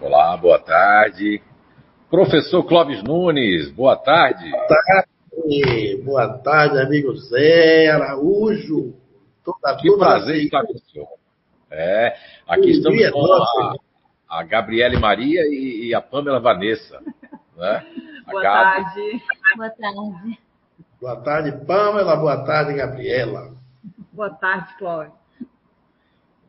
Olá, boa tarde. Professor Clóvis Nunes, boa tarde. Boa tarde, boa tarde, amigo Zé Araújo. Toda, que toda prazer estar com o senhor. É, aqui estamos com a, a Gabriele Maria e, e, a Pamela Vanessa. Né? Boa tarde. Boa tarde. Boa tarde, Pamela. Boa tarde, Gabriela. Boa tarde, Clóvis.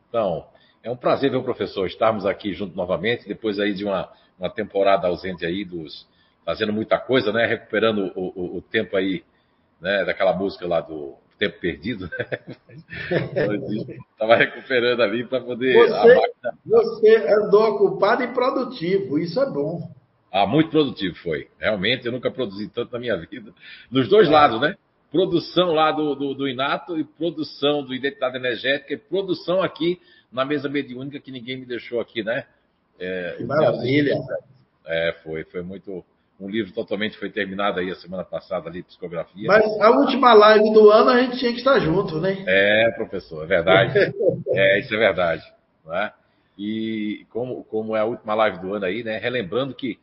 Então, é um prazer ver o professor estarmos aqui junto novamente, depois aí de uma, uma temporada ausente aí dos fazendo muita coisa, né? Recuperando o, o, o tempo aí, né? Daquela música lá do tempo perdido, né? Estava recuperando ali para poder. Você, máquina... você andou ocupado e produtivo, isso é bom. Ah, muito produtivo foi. Realmente, eu nunca produzi tanto na minha vida. Nos dois é. lados, né? Produção lá do, do, do, Inato e produção do Identidade Energética e produção aqui na mesa mediúnica que ninguém me deixou aqui, né? É, maravilha! É, foi, foi muito. Um livro totalmente foi terminado aí a semana passada ali, psicografia. Mas a última live do ano a gente tinha que estar junto, né? É, professor, é verdade. é, isso é verdade. Né? E como, como é a última live do ano aí, né? Relembrando que,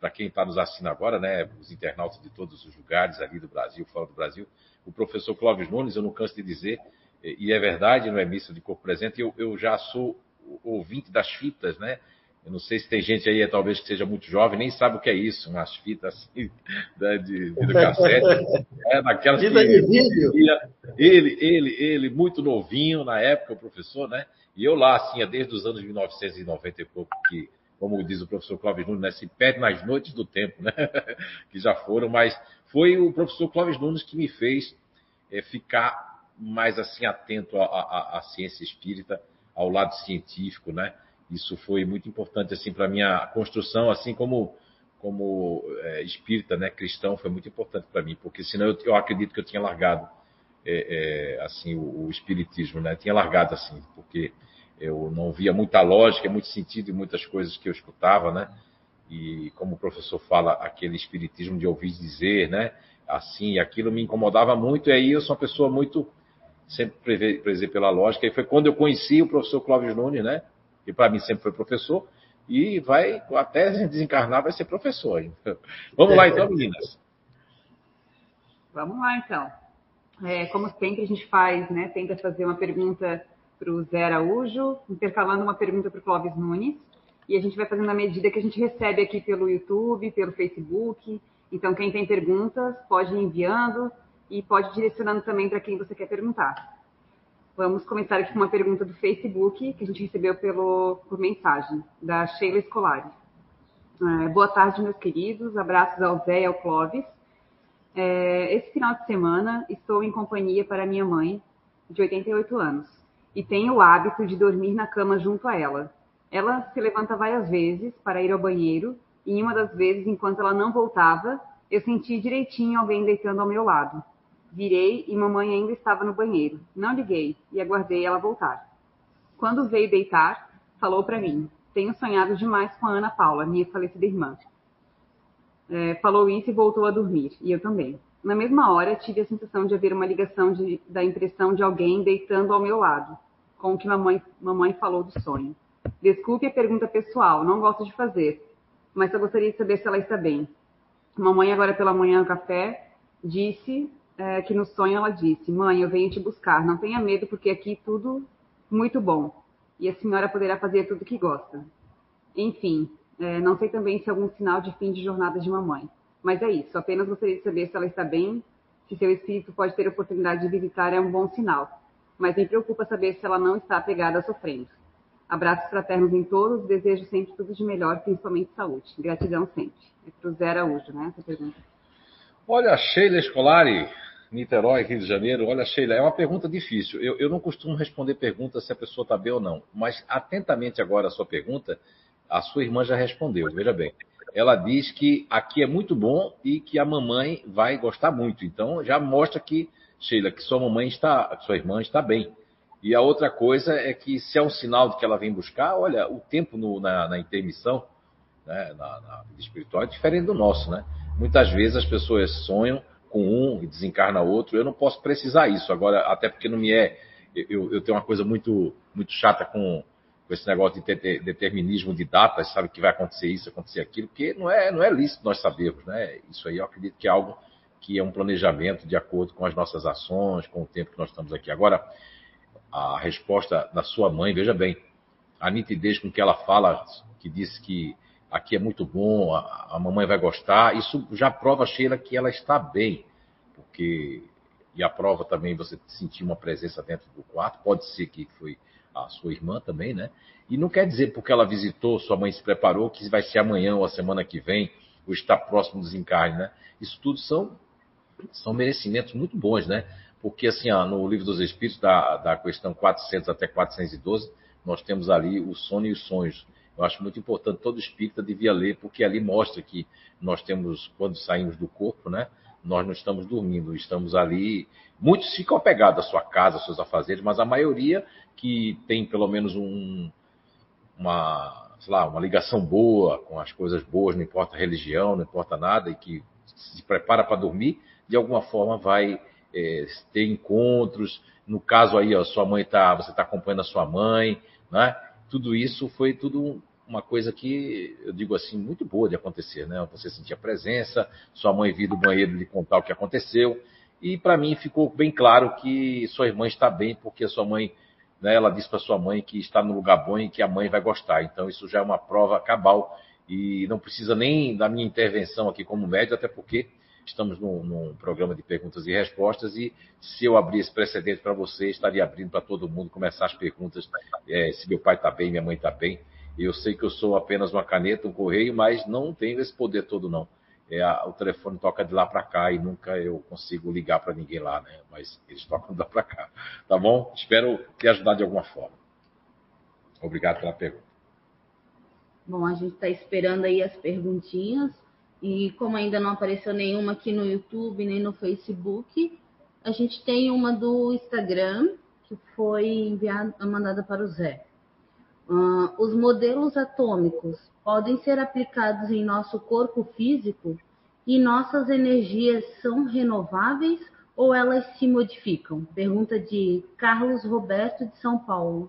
para quem está nos assistindo agora, né? Os internautas de todos os lugares ali do Brasil, fora do Brasil, o professor Clóvis Nunes, eu não canso de dizer, e é verdade, não é missa de corpo presente, eu, eu já sou ouvinte das fitas, né? Eu não sei se tem gente aí, talvez que seja muito jovem, nem sabe o que é isso, umas fitas assim, né, de, de cassete. É, daquelas Fita de vídeo. Ele, ele, ele, muito novinho na época, o professor, né? E eu lá, assim, desde os anos 1990 e pouco, que, como diz o professor Clóvis Nunes, né, se perde nas noites do tempo, né? que já foram, mas foi o professor Clóvis Nunes que me fez é, ficar mais assim atento à, à, ciência espírita, ao lado científico, né? Isso foi muito importante assim para minha construção, assim como como é, espírita, né, cristão, foi muito importante para mim, porque senão eu, eu, acredito que eu tinha largado é, é, assim o, o, espiritismo, né? Tinha largado assim, porque eu não via muita lógica, muito sentido em muitas coisas que eu escutava, né? E como o professor fala, aquele espiritismo de ouvir dizer, né? Assim, aquilo me incomodava muito, e aí eu sou uma pessoa muito sempre prezei pela lógica. E foi quando eu conheci o professor Clóvis Nunes, né? Que para mim sempre foi professor. E vai, até desencarnar, vai ser professor. Vamos lá então, meninas. Vamos lá então. É, como sempre a gente faz, né? Tenta fazer uma pergunta para o Zé Araújo, intercalando uma pergunta para o Clóvis Nunes. E a gente vai fazendo à medida que a gente recebe aqui pelo YouTube, pelo Facebook. Então, quem tem perguntas, pode ir enviando e pode ir direcionando também para quem você quer perguntar. Vamos começar aqui com uma pergunta do Facebook que a gente recebeu pelo, por mensagem, da Sheila Escolari. É, boa tarde, meus queridos. Abraços ao Zé e ao Clóvis. É, esse final de semana estou em companhia para minha mãe, de 88 anos, e tenho o hábito de dormir na cama junto a ela. Ela se levanta várias vezes para ir ao banheiro, e em uma das vezes, enquanto ela não voltava, eu senti direitinho alguém deitando ao meu lado. Virei e mamãe ainda estava no banheiro. Não liguei e aguardei ela voltar. Quando veio deitar, falou para mim: Tenho sonhado demais com a Ana Paula, minha falecida irmã. É, falou isso e voltou a dormir, e eu também. Na mesma hora, tive a sensação de haver uma ligação de, da impressão de alguém deitando ao meu lado, com o que mamãe, mamãe falou do sonho. Desculpe a pergunta pessoal, não gosto de fazer, mas só gostaria de saber se ela está bem. Mamãe, agora pela manhã no café, disse é, que no sonho ela disse: Mãe, eu venho te buscar, não tenha medo, porque aqui tudo muito bom. E a senhora poderá fazer tudo o que gosta. Enfim, é, não sei também se é algum sinal de fim de jornada de mamãe. Mas é isso, apenas gostaria de saber se ela está bem, se seu espírito pode ter oportunidade de visitar, é um bom sinal. Mas me preocupa saber se ela não está apegada sofrendo. Abraços fraternos em todos, desejo sempre tudo de melhor, principalmente saúde. Gratidão sempre. É para o Zé Araújo, né, essa pergunta. Olha, Sheila Escolari, Niterói, Rio de Janeiro. Olha, Sheila, é uma pergunta difícil. Eu, eu não costumo responder perguntas se a pessoa está bem ou não. Mas atentamente agora a sua pergunta, a sua irmã já respondeu. Veja bem. Ela diz que aqui é muito bom e que a mamãe vai gostar muito. Então já mostra que, Sheila, que sua mamãe está, sua irmã está bem. E a outra coisa é que se é um sinal de que ela vem buscar, olha, o tempo no, na, na, intermissão, né, na, na vida espiritual é diferente do nosso, né? Muitas vezes as pessoas sonham com um e desencarna outro. Eu não posso precisar isso agora, até porque não me é. Eu, eu tenho uma coisa muito muito chata com, com esse negócio de determinismo de datas, sabe que vai acontecer isso, acontecer aquilo, porque não é, não é lícito nós sabermos, né? Isso aí eu acredito que é algo que é um planejamento de acordo com as nossas ações, com o tempo que nós estamos aqui. Agora, a resposta da sua mãe, veja bem, a nitidez com que ela fala, que disse que aqui é muito bom, a, a mamãe vai gostar, isso já prova, Sheila, que ela está bem, porque, e a prova também você sentir uma presença dentro do quarto, pode ser que foi a sua irmã também, né? E não quer dizer porque ela visitou, sua mãe se preparou, que vai ser amanhã ou a semana que vem, ou está próximo do desencarne, né? Isso tudo são, são merecimentos muito bons, né? Porque, assim, ó, no Livro dos Espíritos, da, da questão 400 até 412, nós temos ali o sono e os sonhos. Eu acho muito importante, todo espírita devia ler, porque ali mostra que nós temos, quando saímos do corpo, né? Nós não estamos dormindo, estamos ali. Muitos ficam apegados à sua casa, aos seus afazeres, mas a maioria que tem pelo menos um, uma, lá, uma ligação boa com as coisas boas, não importa religião, não importa nada, e que se prepara para dormir, de alguma forma vai é, ter encontros. No caso aí, ó, sua mãe tá, você está acompanhando a sua mãe, né? Tudo isso foi tudo uma coisa que eu digo assim muito boa de acontecer, né? Você sentir a presença, sua mãe vir do banheiro lhe contar o que aconteceu, e para mim ficou bem claro que sua irmã está bem porque a sua mãe né, ela disse para sua mãe que está no lugar bom e que a mãe vai gostar. Então, isso já é uma prova cabal e não precisa nem da minha intervenção aqui como médico, até porque estamos num, num, programa de perguntas e respostas e se eu abrir esse precedente para você, estaria abrindo para todo mundo começar as perguntas é, se meu pai está bem, minha mãe está bem. Eu sei que eu sou apenas uma caneta, um correio, mas não tenho esse poder todo não é, o telefone toca de lá para cá e nunca eu consigo ligar para ninguém lá, né? Mas eles tocam de lá para cá, tá bom? Espero te ajudar de alguma forma. Obrigado pela pergunta. Bom, a gente está esperando aí as perguntinhas e como ainda não apareceu nenhuma aqui no YouTube nem no Facebook, a gente tem uma do Instagram que foi enviada, mandada para o Zé. Uh, os modelos atômicos podem ser aplicados em nosso corpo físico e nossas energias são renováveis ou elas se modificam? Pergunta de Carlos Roberto de São Paulo.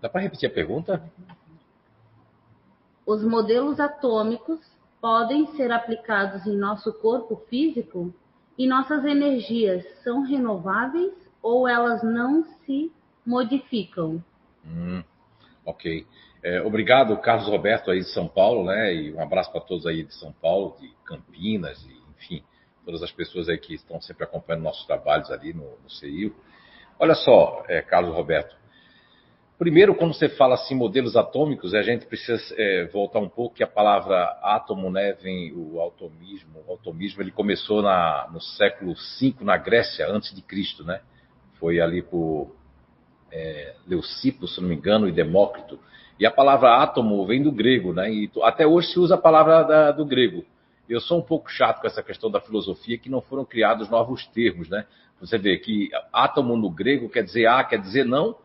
Dá para repetir a pergunta? Os modelos atômicos podem ser aplicados em nosso corpo físico e nossas energias são renováveis ou elas não se modificam? Hum, ok. É, obrigado, Carlos Roberto, aí de São Paulo, né? E um abraço para todos aí de São Paulo, de Campinas, e, enfim, todas as pessoas aí que estão sempre acompanhando nossos trabalhos ali no, no CIO. Olha só, é, Carlos Roberto. Primeiro, quando você fala assim modelos atômicos, a gente precisa é, voltar um pouco que a palavra átomo, né, vem o atomismo. O atomismo ele começou na, no século V na Grécia antes de Cristo, né? Foi ali por é, Leucipo, se não me engano, e Demócrito e a palavra átomo vem do grego, né? E até hoje se usa a palavra da, do grego. Eu sou um pouco chato com essa questão da filosofia, que não foram criados novos termos, né? Você vê que átomo no grego quer dizer A, quer dizer não,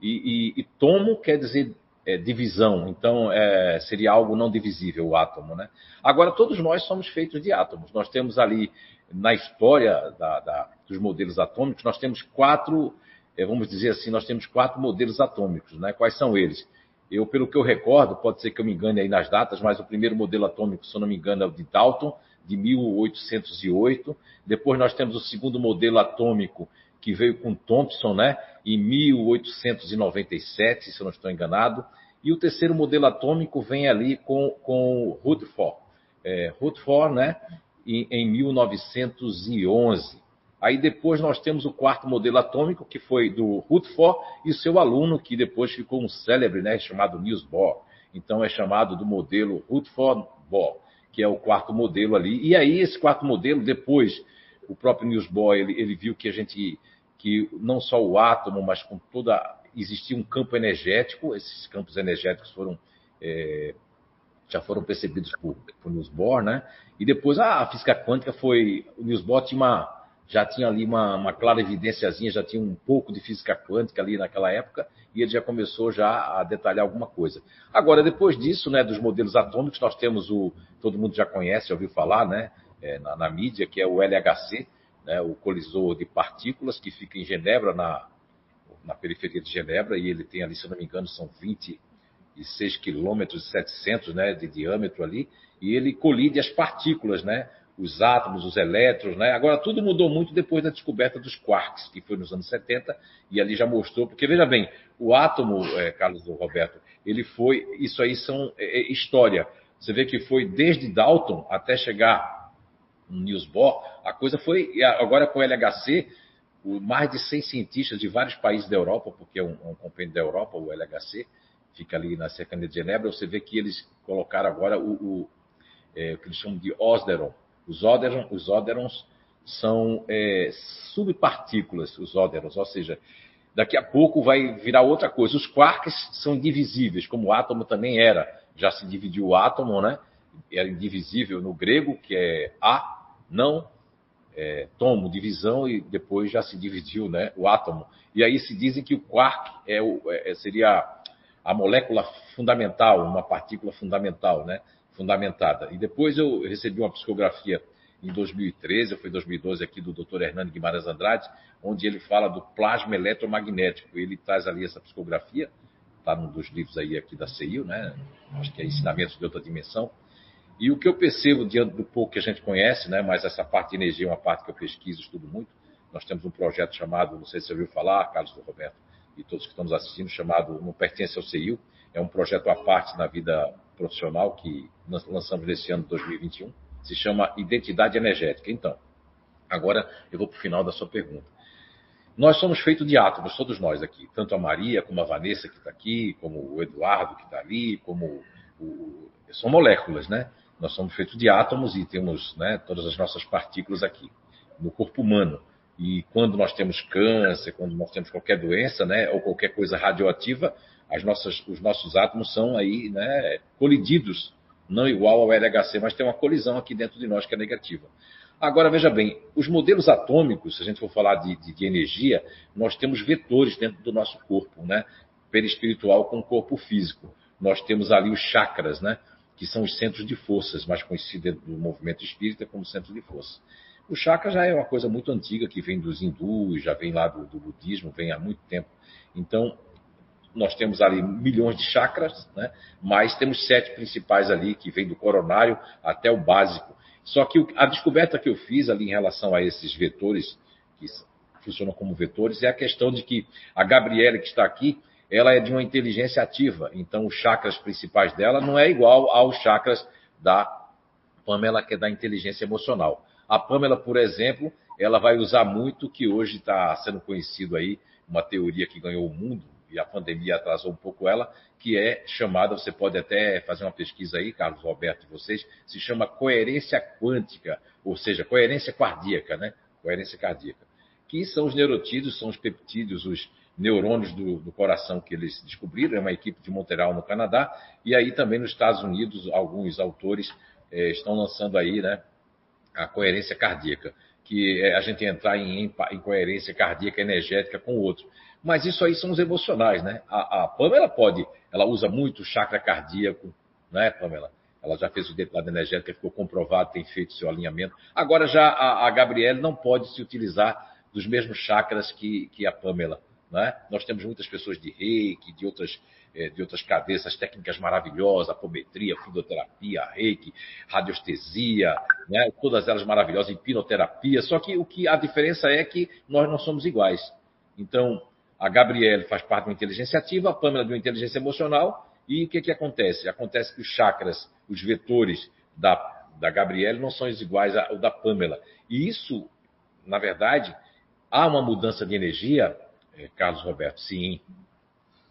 e, e, e tomo quer dizer é, divisão. Então, é, seria algo não divisível o átomo, né? Agora, todos nós somos feitos de átomos. Nós temos ali, na história da, da, dos modelos atômicos, nós temos quatro, é, vamos dizer assim, nós temos quatro modelos atômicos, né? Quais são eles? Eu, pelo que eu recordo, pode ser que eu me engane aí nas datas, mas o primeiro modelo atômico, se eu não me engano, é o de Dalton, de 1808. Depois nós temos o segundo modelo atômico, que veio com Thomson, né, em 1897, se eu não estou enganado. E o terceiro modelo atômico vem ali com, com Rutherford, é, Rutherford, né, em, em 1911. Aí depois nós temos o quarto modelo atômico, que foi do Rutherford e seu aluno, que depois ficou um célebre, né, chamado Niels Bohr. Então é chamado do modelo Rutherford-Bohr, que é o quarto modelo ali. E aí esse quarto modelo, depois, o próprio Niels Bohr, ele, ele viu que a gente, que não só o átomo, mas com toda, existia um campo energético, esses campos energéticos foram... É, já foram percebidos por, por Niels Bohr, né? E depois ah, a física quântica foi. O Niels Bohr tinha uma, já tinha ali uma, uma clara evidênciazinha, já tinha um pouco de física quântica ali naquela época, e ele já começou já a detalhar alguma coisa. Agora, depois disso, né, dos modelos atômicos, nós temos o, todo mundo já conhece, já ouviu falar, né, é, na, na, mídia, que é o LHC, né, o colisor de partículas, que fica em Genebra, na, na periferia de Genebra, e ele tem ali, se eu não me engano, são 26 quilômetros e 700 né, de diâmetro ali, e ele colide as partículas, né? Os átomos, os elétrons, né? Agora, tudo mudou muito depois da descoberta dos quarks, que foi nos anos 70, e ali já mostrou, porque veja bem, o átomo, é, Carlos Roberto, ele foi, isso aí são é, é, história. Você vê que foi desde Dalton até chegar Niels Bohr, a coisa foi, agora com o LHC, mais de 100 cientistas de vários países da Europa, porque é um, um compêndio da Europa, o LHC, fica ali na cercania de Genebra, você vê que eles colocaram agora o, o, é, o que eles chamam de Osderon. Os, Oderon, os Oderons são é, subpartículas, os Oderons, ou seja, daqui a pouco vai virar outra coisa. Os quarks são indivisíveis, como o átomo também era. Já se dividiu o átomo, né? Era indivisível no grego, que é A, não, é, tomo, divisão, e depois já se dividiu né, o átomo. E aí se dizem que o quark é o, é, seria a molécula fundamental, uma partícula fundamental, né? Fundamentada. E depois eu recebi uma psicografia em 2013, foi 2012 aqui do Dr. Hernani Guimarães Andrade, onde ele fala do plasma eletromagnético. Ele traz ali essa psicografia, está num dos livros aí aqui da CEIU, né? Acho que é Ensinamentos de Outra Dimensão. E o que eu percebo diante do pouco que a gente conhece, né? Mas essa parte de energia é uma parte que eu pesquiso, estudo muito. Nós temos um projeto chamado, não sei se você ouviu falar, Carlos do Roberto, e todos que estamos assistindo, chamado Não Pertence ao CIU. É um projeto à parte na vida profissional que nós lançamos nesse ano de 2021. Se chama Identidade Energética. Então, agora eu vou para o final da sua pergunta. Nós somos feitos de átomos, todos nós aqui. Tanto a Maria, como a Vanessa que está aqui, como o Eduardo que está ali, como o... São moléculas, né? Nós somos feitos de átomos e temos né, todas as nossas partículas aqui, no corpo humano. E quando nós temos câncer, quando nós temos qualquer doença, né, ou qualquer coisa radioativa, as nossas, os nossos átomos são aí, né, colididos, não igual ao LHC, mas tem uma colisão aqui dentro de nós que é negativa. Agora, veja bem, os modelos atômicos, se a gente for falar de, de, de energia, nós temos vetores dentro do nosso corpo, né? Perispiritual com o corpo físico. Nós temos ali os chakras, né? Que são os centros de forças, mais conhecidos do movimento espírita como centro de força. O chakra já é uma coisa muito antiga, que vem dos hindus, já vem lá do, do budismo, vem há muito tempo. Então, nós temos ali milhões de chakras, né? mas temos sete principais ali, que vem do coronário até o básico. Só que a descoberta que eu fiz ali em relação a esses vetores, que funcionam como vetores, é a questão de que a Gabriela que está aqui, ela é de uma inteligência ativa. Então, os chakras principais dela não é igual aos chakras da Pamela, que é da inteligência emocional. A Pamela, por exemplo, ela vai usar muito o que hoje está sendo conhecido aí, uma teoria que ganhou o mundo, e a pandemia atrasou um pouco ela, que é chamada, você pode até fazer uma pesquisa aí, Carlos Roberto e vocês, se chama coerência quântica, ou seja, coerência cardíaca, né? Coerência cardíaca. Que são os neurotídeos, são os peptídeos, os neurônios do, do, coração que eles descobriram, é uma equipe de Montreal, no Canadá, e aí também nos Estados Unidos, alguns autores eh, estão lançando aí, né, a coerência cardíaca, que é a gente entrar em, em coerência cardíaca energética com o outro. Mas isso aí são os emocionais, né? A, a Pamela pode, ela usa muito o chakra cardíaco, né, Pamela? Ela já fez o deputado energético, ficou comprovado, tem feito seu alinhamento. Agora já a, a Gabriele não pode se utilizar dos mesmos chakras que, que a Pamela. Né? Nós temos muitas pessoas de reiki, de outras é, de outras cabeças, técnicas maravilhosas, apometria, fisioterapia, reiki, radiestesia, né? todas elas maravilhosas, hipnoterapia. Só que o que a diferença é que nós não somos iguais. Então, a Gabriele faz parte de uma inteligência ativa, a Pamela de uma inteligência emocional, e o que, que acontece? Acontece que os chakras, os vetores da, da Gabriele não são iguais ao da Pamela. E isso, na verdade, há uma mudança de energia, Carlos Roberto, sim,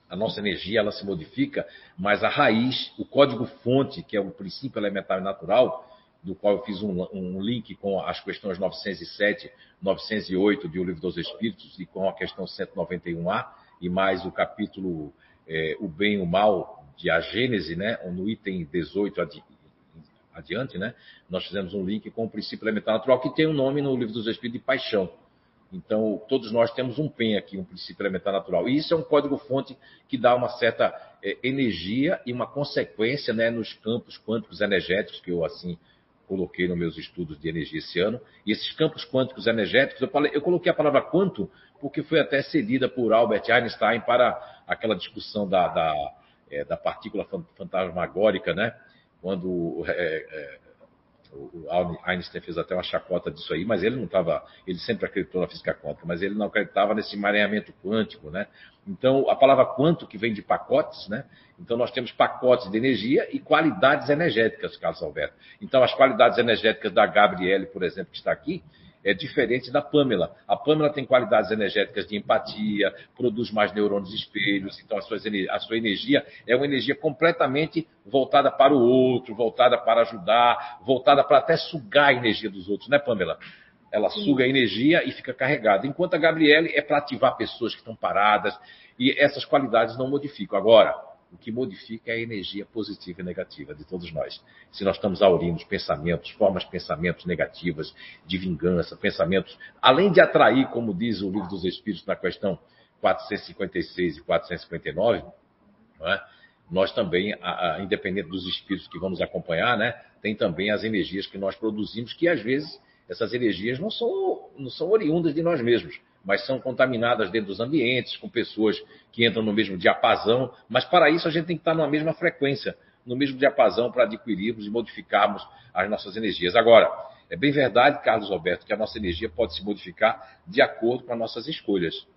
a nossa energia ela se modifica, mas a raiz, o código-fonte, que é o princípio elementar natural, do qual eu fiz um, um, link com as questões 907, 908 de O Livro dos Espíritos e com a questão 191A, e mais o capítulo é, O Bem e o Mal de A Gênese, né, no item 18 adi adiante, né, nós fizemos um link com o princípio elementar natural, que tem um nome no Livro dos Espíritos de paixão. Então, todos nós temos um PEN aqui, um princípio elementar natural. E isso é um código-fonte que dá uma certa é, energia e uma consequência né, nos campos quânticos energéticos, que eu assim coloquei nos meus estudos de energia esse ano. E esses campos quânticos energéticos, eu, falei, eu coloquei a palavra quanto porque foi até cedida por Albert Einstein para aquela discussão da, da, é, da partícula fantasmagórica, né? Quando é, é, o Einstein fez até uma chacota disso aí, mas ele não estava, ele sempre acreditou na física quântica, mas ele não acreditava nesse emaranhamento quântico, né? Então, a palavra quanto que vem de pacotes, né? Então, nós temos pacotes de energia e qualidades energéticas, Carlos Alberto. Então, as qualidades energéticas da Gabriele, por exemplo, que está aqui, é diferente da Pamela. A Pamela tem qualidades energéticas de empatia, produz mais neurônios espelhos, então a sua, a sua energia é uma energia completamente voltada para o outro, voltada para ajudar, voltada para até sugar a energia dos outros, né, Pamela? Ela Sim. suga a energia e fica carregada. Enquanto a Gabriele é para ativar pessoas que estão paradas, e essas qualidades não modificam. Agora, o que modifica é a energia positiva e negativa de todos nós. Se nós estamos aurindo pensamentos, formas de pensamentos negativas, de vingança, pensamentos, além de atrair, como diz o livro dos Espíritos na questão 456 e 459, é? nós também, independente dos espíritos que vão nos acompanhar, né, tem também as energias que nós produzimos, que às vezes essas energias não são, não são oriundas de nós mesmos mas são contaminadas dentro dos ambientes, com pessoas que entram no mesmo diapasão. Mas para isso a gente tem que estar na mesma frequência, no mesmo diapasão, para adquirirmos e modificarmos as nossas energias. Agora, é bem verdade, Carlos Alberto, que a nossa energia pode se modificar de acordo com as nossas escolhas.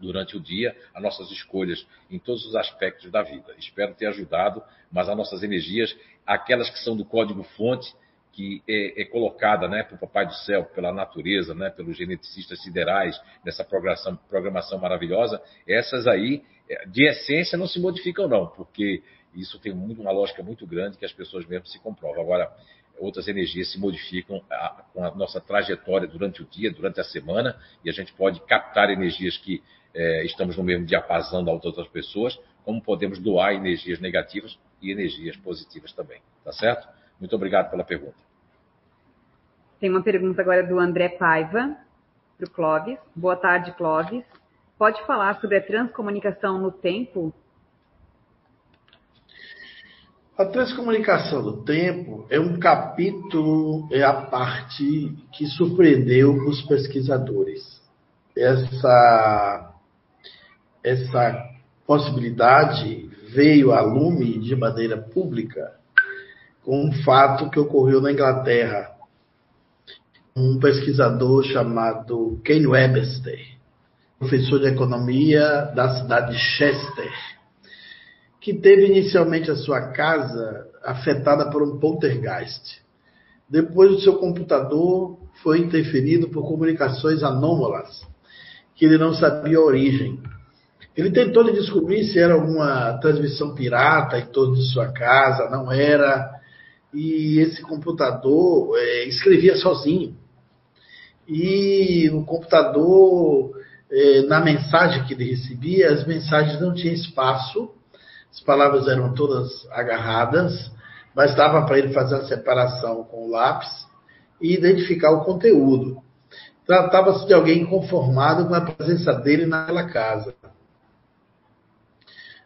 Durante o dia, as nossas escolhas em todos os aspectos da vida. Espero ter ajudado, mas as nossas energias, aquelas que são do código-fonte, que é, é colocada né, para o Papai do Céu, pela natureza, né, pelos geneticistas siderais, nessa programação, programação maravilhosa, essas aí, é, de essência, não se modificam, não, porque isso tem muito, uma lógica muito grande que as pessoas mesmo se comprovam. Agora, outras energias se modificam a, com a nossa trajetória durante o dia, durante a semana, e a gente pode captar energias que é, estamos no mesmo diapasão das outras pessoas, como podemos doar energias negativas e energias positivas também. Tá certo? Muito obrigado pela pergunta. Tem uma pergunta agora do André Paiva, para o Clóvis. Boa tarde, Clóvis. Pode falar sobre a transcomunicação no tempo? A transcomunicação do tempo é um capítulo, é a parte que surpreendeu os pesquisadores. Essa, essa possibilidade veio à lume de maneira pública com um fato que ocorreu na Inglaterra um pesquisador chamado Ken Webster, professor de economia da cidade de Chester, que teve inicialmente a sua casa afetada por um poltergeist. Depois, o seu computador foi interferido por comunicações anômalas, que ele não sabia a origem. Ele tentou descobrir se era alguma transmissão pirata em torno de sua casa, não era. E esse computador é, escrevia sozinho e o computador, eh, na mensagem que ele recebia, as mensagens não tinham espaço, as palavras eram todas agarradas, bastava para ele fazer a separação com o lápis e identificar o conteúdo. Tratava-se de alguém inconformado com a presença dele naquela casa.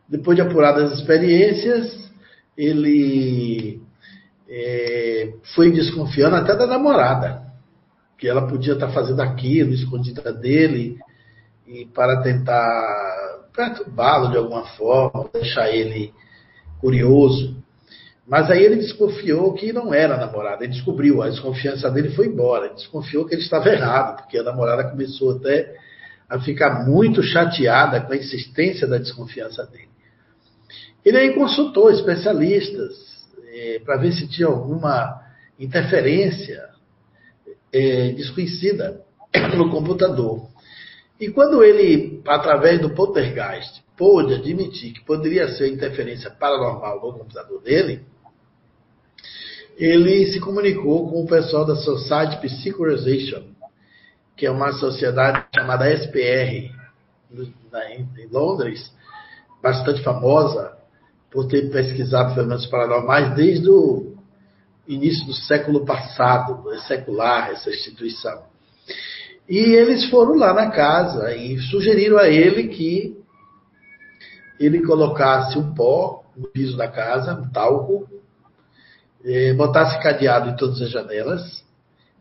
Depois de apuradas as experiências, ele é, foi desconfiando até da namorada que ela podia estar fazendo aquilo, escondida dele, e para tentar perturbá-lo de alguma forma, deixar ele curioso. Mas aí ele desconfiou que não era namorada, ele descobriu, a desconfiança dele foi embora, ele desconfiou que ele estava errado, porque a namorada começou até a ficar muito chateada com a insistência da desconfiança dele. Ele aí consultou especialistas eh, para ver se tinha alguma interferência é, desconhecida no computador. E quando ele, através do poltergeist, pôde admitir que poderia ser interferência paranormal no computador dele, ele se comunicou com o pessoal da Society Psychorization, que é uma sociedade chamada SPR, em Londres, bastante famosa por ter pesquisado fenômenos paranormais desde o início do século passado, é secular essa instituição. E eles foram lá na casa e sugeriram a ele que ele colocasse um pó no piso da casa, um talco, eh, botasse cadeado em todas as janelas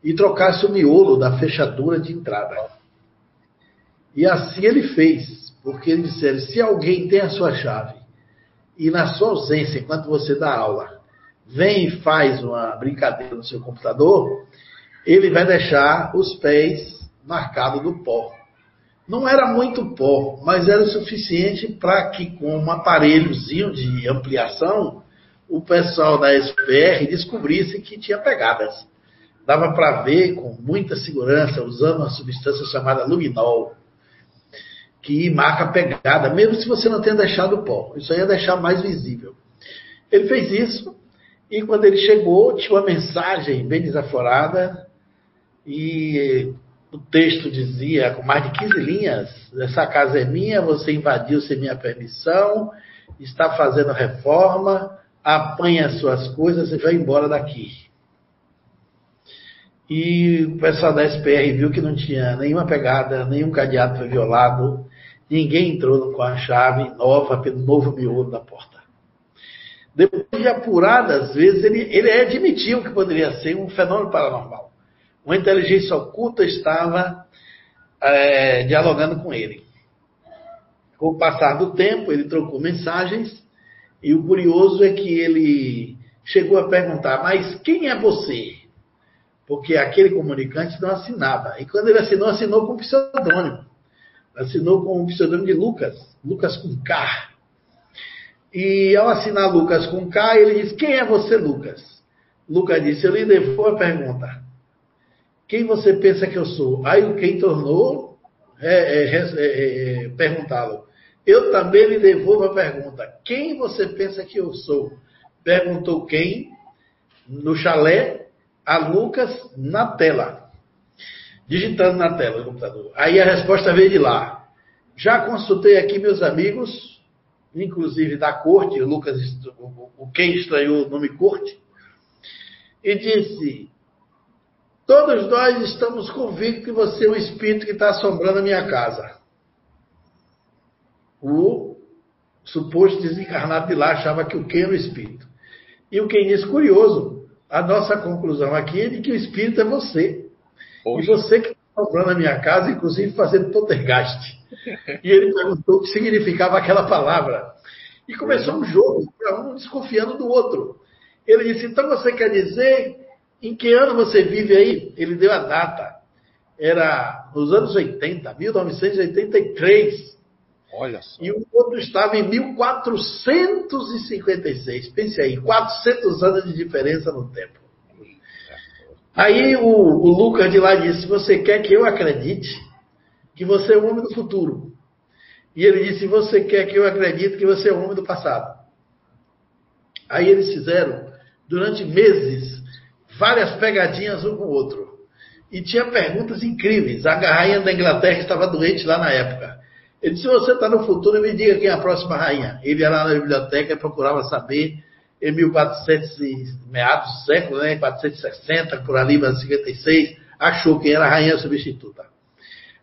e trocasse o miolo da fechadura de entrada. E assim ele fez, porque ele disseram: se alguém tem a sua chave e na sua ausência, enquanto você dá aula, vem e faz uma brincadeira no seu computador, ele vai deixar os pés marcados do pó. Não era muito pó, mas era o suficiente para que, com um aparelhozinho de ampliação, o pessoal da SPR descobrisse que tinha pegadas. Dava para ver com muita segurança, usando uma substância chamada luminol, que marca pegada, mesmo se você não tenha deixado o pó. Isso aí ia deixar mais visível. Ele fez isso, e quando ele chegou, tinha uma mensagem bem desaforada, e o texto dizia, com mais de 15 linhas: essa casa é minha, você invadiu sem minha permissão, está fazendo reforma, apanha suas coisas e vai embora daqui. E o pessoal da SPR viu que não tinha nenhuma pegada, nenhum cadeado foi violado, ninguém entrou com a chave nova pelo novo miolo da porta. Depois de apuradas vezes, ele, ele admitiu que poderia ser um fenômeno paranormal. Uma inteligência oculta estava é, dialogando com ele. Com o passar do tempo, ele trocou mensagens, e o curioso é que ele chegou a perguntar: Mas quem é você? porque aquele comunicante não assinava. E quando ele assinou, assinou com pseudônimo. Assinou com o pseudônimo de Lucas, Lucas com K. E ao assinar Lucas com K, ele diz: Quem é você, Lucas? Lucas disse: Eu lhe devo a pergunta. Quem você pensa que eu sou? Aí o quem tornou é, é, é, é perguntá-lo. Eu também lhe devolvo a pergunta: Quem você pensa que eu sou? Perguntou quem? No chalé a Lucas na tela, digitando na tela do computador. Aí a resposta veio de lá. Já consultei aqui meus amigos, inclusive da corte, o Lucas, o quem estranhou o nome corte, e disse: Todos nós estamos convictos que você é um espírito que está assombrando a minha casa. O suposto desencarnado de lá achava que o quem era o espírito. E o quem disse, curioso, a nossa conclusão aqui é de que o espírito é você. Poxa. E você que comprando a minha casa, inclusive fazendo poltergeist. E ele perguntou o que significava aquela palavra. E começou um jogo, um desconfiando do outro. Ele disse: Então você quer dizer em que ano você vive aí? Ele deu a data. Era nos anos 80, 1983. Olha só. E o outro estava em 1456. Pense aí, 400 anos de diferença no tempo. Aí o, o Lucas de lá disse: Você quer que eu acredite que você é o homem do futuro? E ele disse: Você quer que eu acredite que você é o homem do passado? Aí eles fizeram, durante meses, várias pegadinhas um com o outro. E tinha perguntas incríveis. A rainha da Inglaterra estava doente lá na época. Ele disse: Se você está no futuro, me diga quem é a próxima rainha. Ele ia lá na biblioteca e procurava saber, em 1400, meados do século, né, 460, por ali, 56, achou quem era a rainha substituta.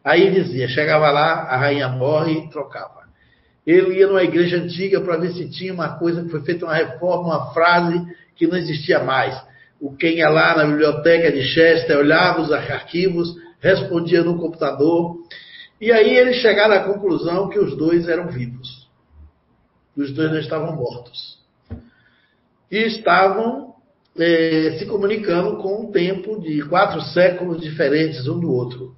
Aí dizia: chegava lá, a rainha morre e trocava. Ele ia numa igreja antiga para ver se tinha uma coisa que foi feita uma reforma, uma frase que não existia mais. O quem ia lá na biblioteca de Chester olhava os arquivos, respondia no computador e aí eles chegaram à conclusão que os dois eram vivos. Os dois não estavam mortos. E estavam é, se comunicando com um tempo de quatro séculos diferentes um do outro.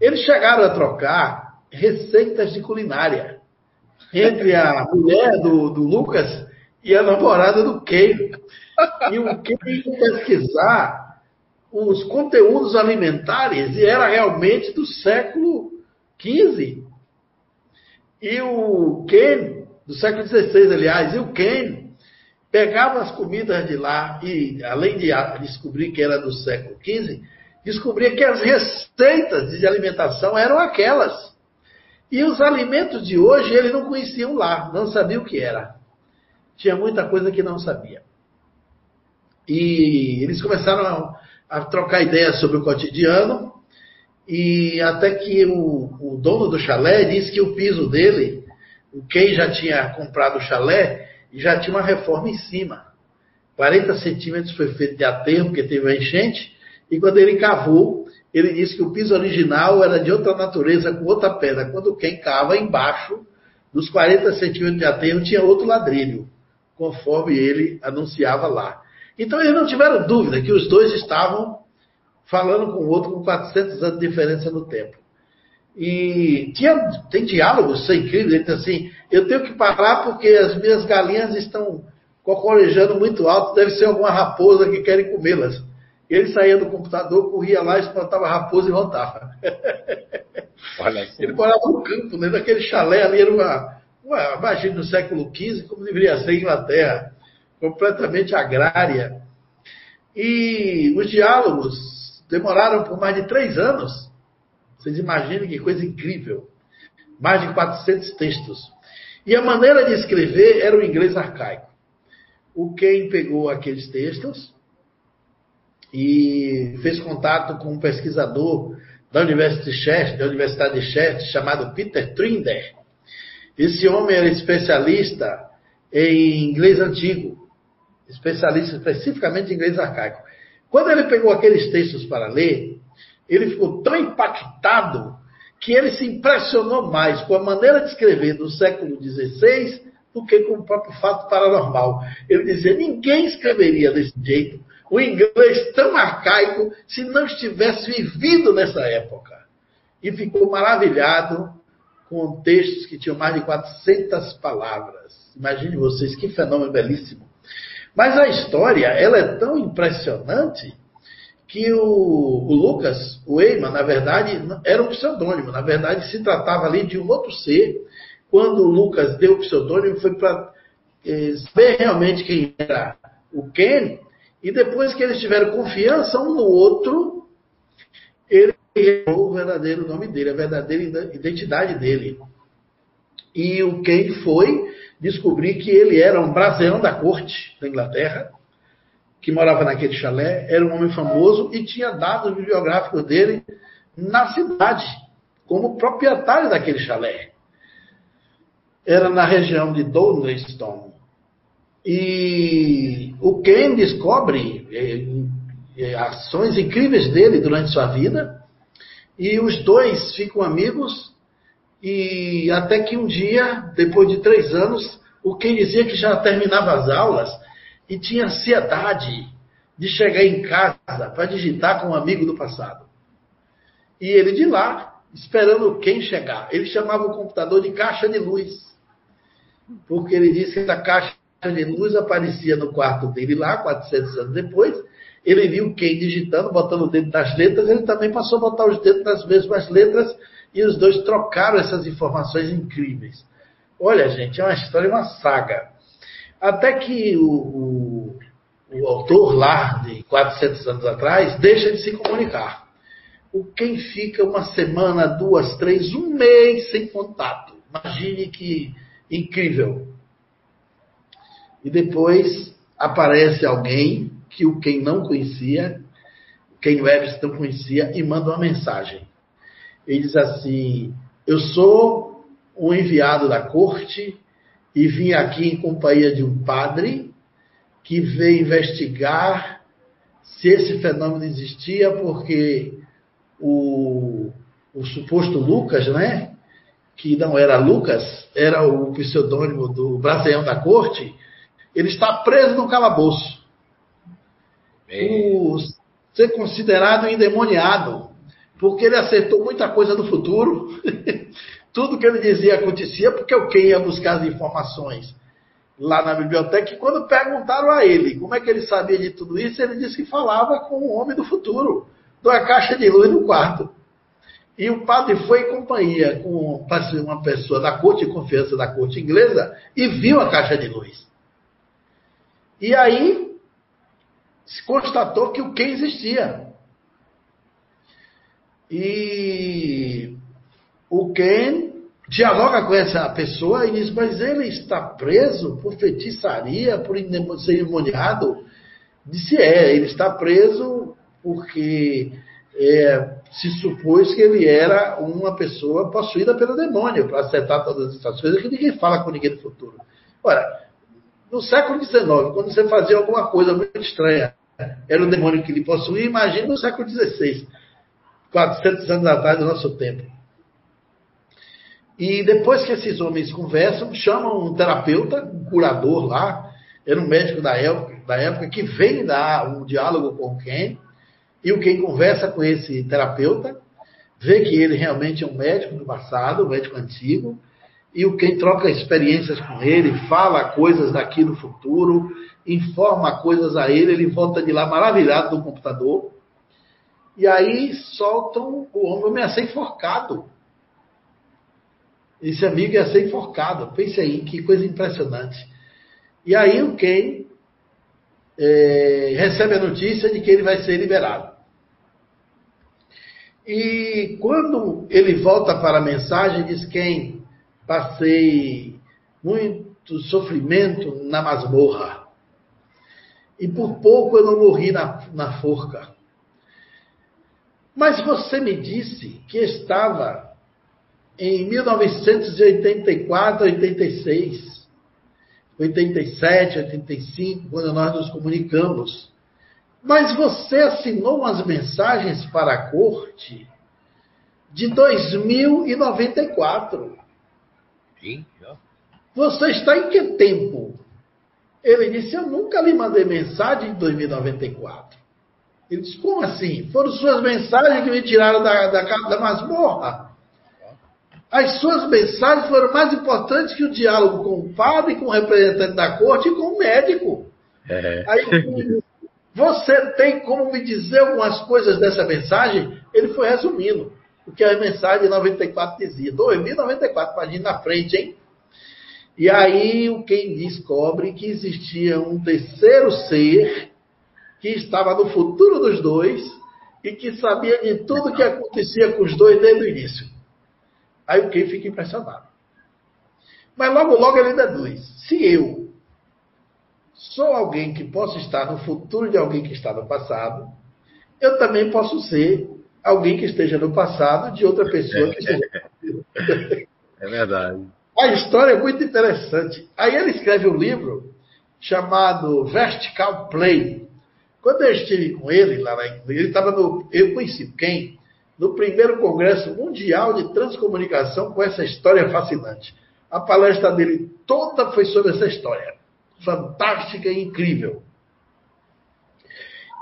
Eles chegaram a trocar receitas de culinária entre a mulher do, do Lucas e a namorada do Kay. E o Kay pesquisar os conteúdos alimentares e era realmente do século 15. E o Ken, do século XVI, aliás, e o Ken pegava as comidas de lá e, além de descobrir que era do século XV, descobria que as receitas de alimentação eram aquelas. E os alimentos de hoje ele não conheciam lá, não sabia o que era. Tinha muita coisa que não sabia. E eles começaram a, a trocar ideias sobre o cotidiano, e até que o, o dono do chalé disse que o piso dele, quem já tinha comprado o chalé, já tinha uma reforma em cima. 40 centímetros foi feito de aterro, porque teve uma enchente, e quando ele cavou, ele disse que o piso original era de outra natureza, com outra pedra. Quando quem cava embaixo dos 40 centímetros de aterro tinha outro ladrilho, conforme ele anunciava lá. Então eles não tiveram dúvida que os dois estavam falando com o outro com 400 anos de diferença no tempo. E tinha, tem diálogos, isso é incrível, ele diz assim, eu tenho que parar porque as minhas galinhas estão cocorejando muito alto, deve ser alguma raposa que querem comê-las. Ele saía do computador, corria lá, espantava a raposa e voltava. ele morava no campo, né? Naquele chalé ali, era uma, uma imagina do século XV, como deveria ser a Inglaterra, completamente agrária. E os diálogos demoraram por mais de três anos. Vocês imaginem que coisa incrível. Mais de 400 textos. E a maneira de escrever era o inglês arcaico. O Ken pegou aqueles textos e fez contato com um pesquisador da Universidade de Chester, da Universidade de Chester chamado Peter Trinder. Esse homem era especialista em inglês antigo, especialista especificamente em inglês arcaico. Quando ele pegou aqueles textos para ler, ele ficou tão impactado que ele se impressionou mais com a maneira de escrever do século XVI do que com o próprio fato paranormal. Ele dizia: ninguém escreveria desse jeito o inglês tão arcaico se não estivesse vivido nessa época. E ficou maravilhado com textos que tinham mais de 400 palavras. Imagine vocês que fenômeno belíssimo. Mas a história, ela é tão impressionante que o, o Lucas, o Eiman, na verdade, era um pseudônimo. Na verdade, se tratava ali de um outro ser. Quando o Lucas deu o pseudônimo, foi para eh, saber realmente quem era o Ken e depois que eles tiveram confiança um no outro, ele revelou o verdadeiro nome dele, a verdadeira identidade dele. E o quem foi descobrir que ele era um brasileiro da corte da Inglaterra, que morava naquele chalé, era um homem famoso e tinha dados bibliográficos dele na cidade, como proprietário daquele chalé. Era na região de Downeston, e o Ken descobre é, ações incríveis dele durante sua vida, e os dois ficam amigos, e até que um dia, depois de três anos, o Ken dizia que já terminava as aulas e tinha ansiedade de chegar em casa para digitar com um amigo do passado. E ele de lá, esperando quem chegar. Ele chamava o computador de caixa de luz. Porque ele disse que a caixa de luz aparecia no quarto dele lá, 400 anos depois. Ele viu quem digitando, botando o dedo nas letras, ele também passou a botar os dedos nas mesmas letras e os dois trocaram essas informações incríveis. Olha, gente, é uma história, uma saga. Até que o, o, o autor lá, de 400 anos atrás, deixa de se comunicar. O quem fica uma semana, duas, três, um mês sem contato. Imagine que incrível. E depois aparece alguém que o quem não conhecia, quem Webster não conhecia, e manda uma mensagem. Ele diz assim: Eu sou um enviado da corte e vim aqui em companhia de um padre que veio investigar se esse fenômeno existia, porque o, o suposto Lucas, né? Que não era Lucas, era o pseudônimo do brasileiro da corte, ele está preso no calabouço. Por ser considerado endemoniado, porque ele acertou muita coisa no futuro. Tudo que ele dizia acontecia, porque o quem ia buscar as informações lá na biblioteca. E quando perguntaram a ele como é que ele sabia de tudo isso, ele disse que falava com o homem do futuro, da caixa de luz no quarto. E o padre foi em companhia com uma pessoa da corte de confiança da corte inglesa e viu a caixa de luz. E aí se constatou que o que existia. E o Ken dialoga com essa pessoa e diz: Mas ele está preso por feitiçaria, por ser endemoniado? Disse: É, ele está preso porque é, se supôs que ele era uma pessoa possuída pelo demônio para acertar todas essas coisas que ninguém fala com ninguém no futuro. Ora, No século XIX, quando você fazia alguma coisa muito estranha, era o demônio que lhe possuía, imagine no século XVI, 400 anos atrás do nosso tempo. E depois que esses homens conversam, chamam um terapeuta, um curador lá, era um médico da época, da época que vem dar um diálogo com quem, e o quem conversa com esse terapeuta, vê que ele realmente é um médico do passado, um médico antigo, e o quem troca experiências com ele, fala coisas daqui no futuro, informa coisas a ele, ele volta de lá maravilhado do computador, e aí soltam o homem a ser enforcado. Esse amigo ia ser enforcado. Pense aí, que coisa impressionante. E aí o Ken é, recebe a notícia de que ele vai ser liberado. E quando ele volta para a mensagem, diz quem passei muito sofrimento na masmorra. E por pouco eu não morri na, na forca. Mas você me disse que estava em 1984, 86, 87, 85, quando nós nos comunicamos. Mas você assinou umas mensagens para a corte de 2094. Sim. Você está em que tempo? Ele disse: Eu nunca lhe mandei mensagem de 2094. Ele disse: Como assim? Foram suas mensagens que me tiraram da, da, da masmorra? As suas mensagens foram mais importantes que o diálogo com o padre, com o representante da corte e com o médico. É. Aí, você tem como me dizer algumas coisas dessa mensagem? Ele foi resumindo o que a mensagem de 94 dizia. 2094, página na frente, hein? E aí o quem descobre que existia um terceiro ser que estava no futuro dos dois e que sabia de tudo que acontecia com os dois desde o início. Aí o Key fica impressionado. Mas logo, logo ele deduz. Se eu sou alguém que posso estar no futuro de alguém que está no passado, eu também posso ser alguém que esteja no passado de outra pessoa que esteja no futuro. É verdade. A história é muito interessante. Aí ele escreve um livro chamado Vertical Play. Quando eu estive com ele lá na ele estava no. Eu conheci quem? No primeiro Congresso Mundial de Transcomunicação com essa história fascinante. A palestra dele toda foi sobre essa história. Fantástica e incrível.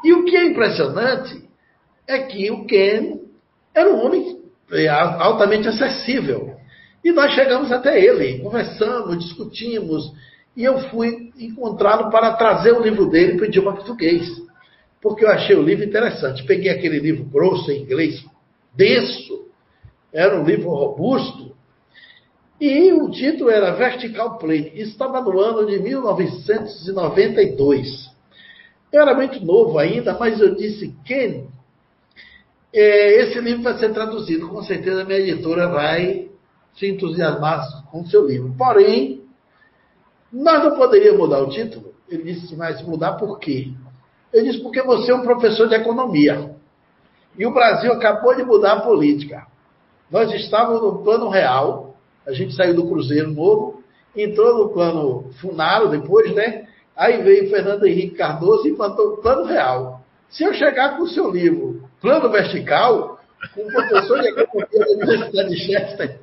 E o que é impressionante é que o Ken era um homem é, altamente acessível. E nós chegamos até ele, conversamos, discutimos, e eu fui encontrá-lo para trazer o livro dele para o idioma português. Porque eu achei o livro interessante. Peguei aquele livro grosso em inglês, denso, era um livro robusto, e o título era Vertical Plane. Estava no ano de 1992. Eu era muito novo ainda, mas eu disse, Ken, é, esse livro vai ser traduzido. Com certeza minha editora vai se entusiasmar com o seu livro. Porém, nós não poderíamos mudar o título. Ele disse, mas mudar por quê? Eu disse, porque você é um professor de economia. E o Brasil acabou de mudar a política. Nós estávamos no plano real, a gente saiu do Cruzeiro Novo, entrou no plano Funaro depois, né? Aí veio Fernando Henrique Cardoso e implantou o plano real. Se eu chegar com o seu livro, Plano Vertical, com o professor de economia da Universidade de Chester,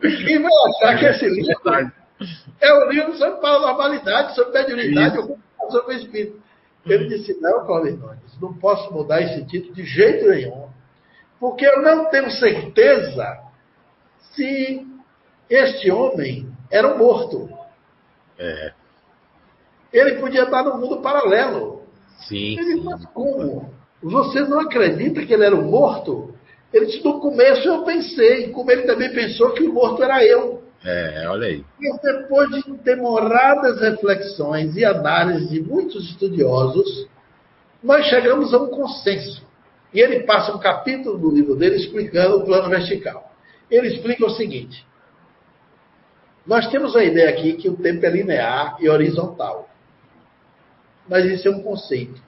quem vai achar que esse livro é um livro sobre paranormalidade, sobre mediunidade, sobre o espírito. Ele disse: Não, Nunes, não posso mudar esse título de jeito nenhum, porque eu não tenho certeza se este homem era um morto. É. Ele podia estar no mundo paralelo. Sim. Ele disse: Mas como? Você não acredita que ele era um morto? Ele disse: No começo eu pensei, como ele também pensou que o morto era eu. É, olha aí. E depois de demoradas reflexões e análises de muitos estudiosos, nós chegamos a um consenso. E ele passa um capítulo do livro dele explicando o plano vertical. Ele explica o seguinte: nós temos a ideia aqui que o tempo é linear e horizontal. Mas isso é um conceito.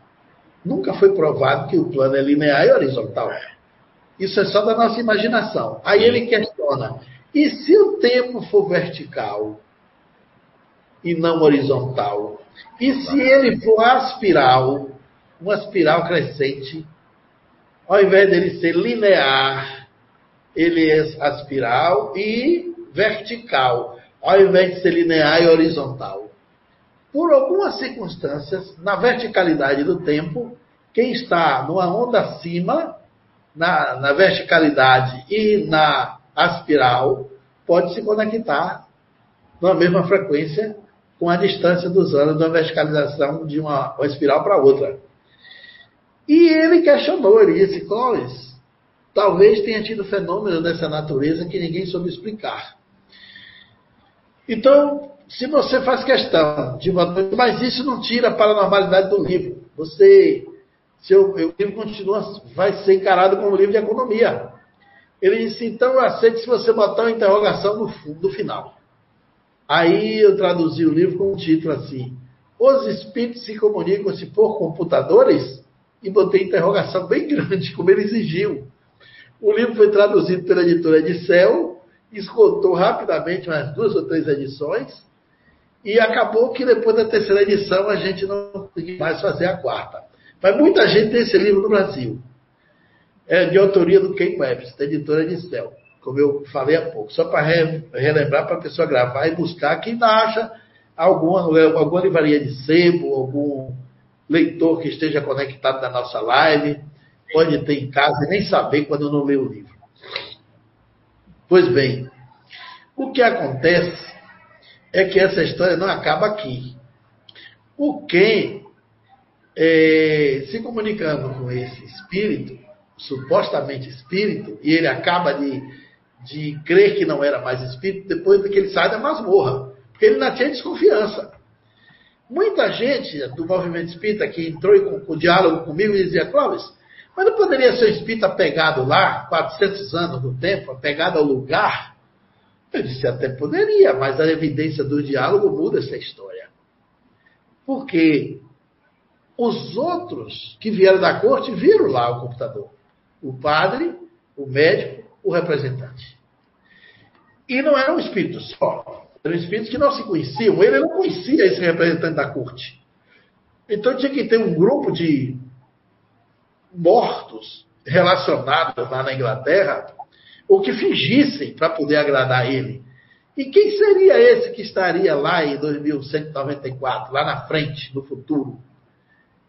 Nunca foi provado que o plano é linear e horizontal. Isso é só da nossa imaginação. Aí ele questiona: e se o tempo for vertical? e não horizontal? E se ele for aspiral, uma espiral crescente, ao invés dele ser linear, ele é aspiral e vertical, ao invés de ser linear e horizontal. Por algumas circunstâncias, na verticalidade do tempo, quem está numa onda acima, na, na verticalidade e na aspiral, pode se conectar numa mesma frequência com a distância dos anos da verticalização de uma, uma espiral para outra. E ele questionou, ele disse, Clóvis, talvez tenha tido fenômeno dessa natureza que ninguém soube explicar. Então, se você faz questão de mas isso não tira a paranormalidade do livro. Você, se o, o livro continua, vai ser encarado como um livro de economia. Ele disse, então eu aceito se você botar uma interrogação no, no final. Aí eu traduzi o livro com um título assim: Os espíritos se comunicam-se por computadores? E botei interrogação bem grande, como ele exigiu. O livro foi traduzido pela editora Edicel, esgotou rapidamente umas duas ou três edições, e acabou que depois da terceira edição a gente não conseguiu mais fazer a quarta. Mas muita gente tem esse livro no Brasil. É de autoria do Ken Webster, da editora Edicel como eu falei há pouco, só para relembrar para a pessoa gravar e buscar quem acha alguma, alguma livraria de sebo, algum leitor que esteja conectado na nossa live, pode ter em casa e nem saber quando não lê o livro. Pois bem, o que acontece é que essa história não acaba aqui. O quem é, se comunicando com esse espírito, supostamente espírito, e ele acaba de de crer que não era mais espírito depois que ele sai da masmorra, porque ele não tinha desconfiança. Muita gente do movimento espírita que entrou com, com diálogo comigo e dizia, Clóvis, mas não poderia ser espírita pegado lá, 400 anos no tempo, apegado ao lugar? Eu disse, até poderia, mas a evidência do diálogo muda essa história. Porque os outros que vieram da corte viram lá o computador. O padre, o médico, o representante. E não eram espíritos só. Eram espíritos que não se conheciam. Ele não conhecia esse representante da corte. Então tinha que ter um grupo de mortos relacionados lá na Inglaterra, ou que fingissem para poder agradar ele. E quem seria esse que estaria lá em 2194, lá na frente, no futuro?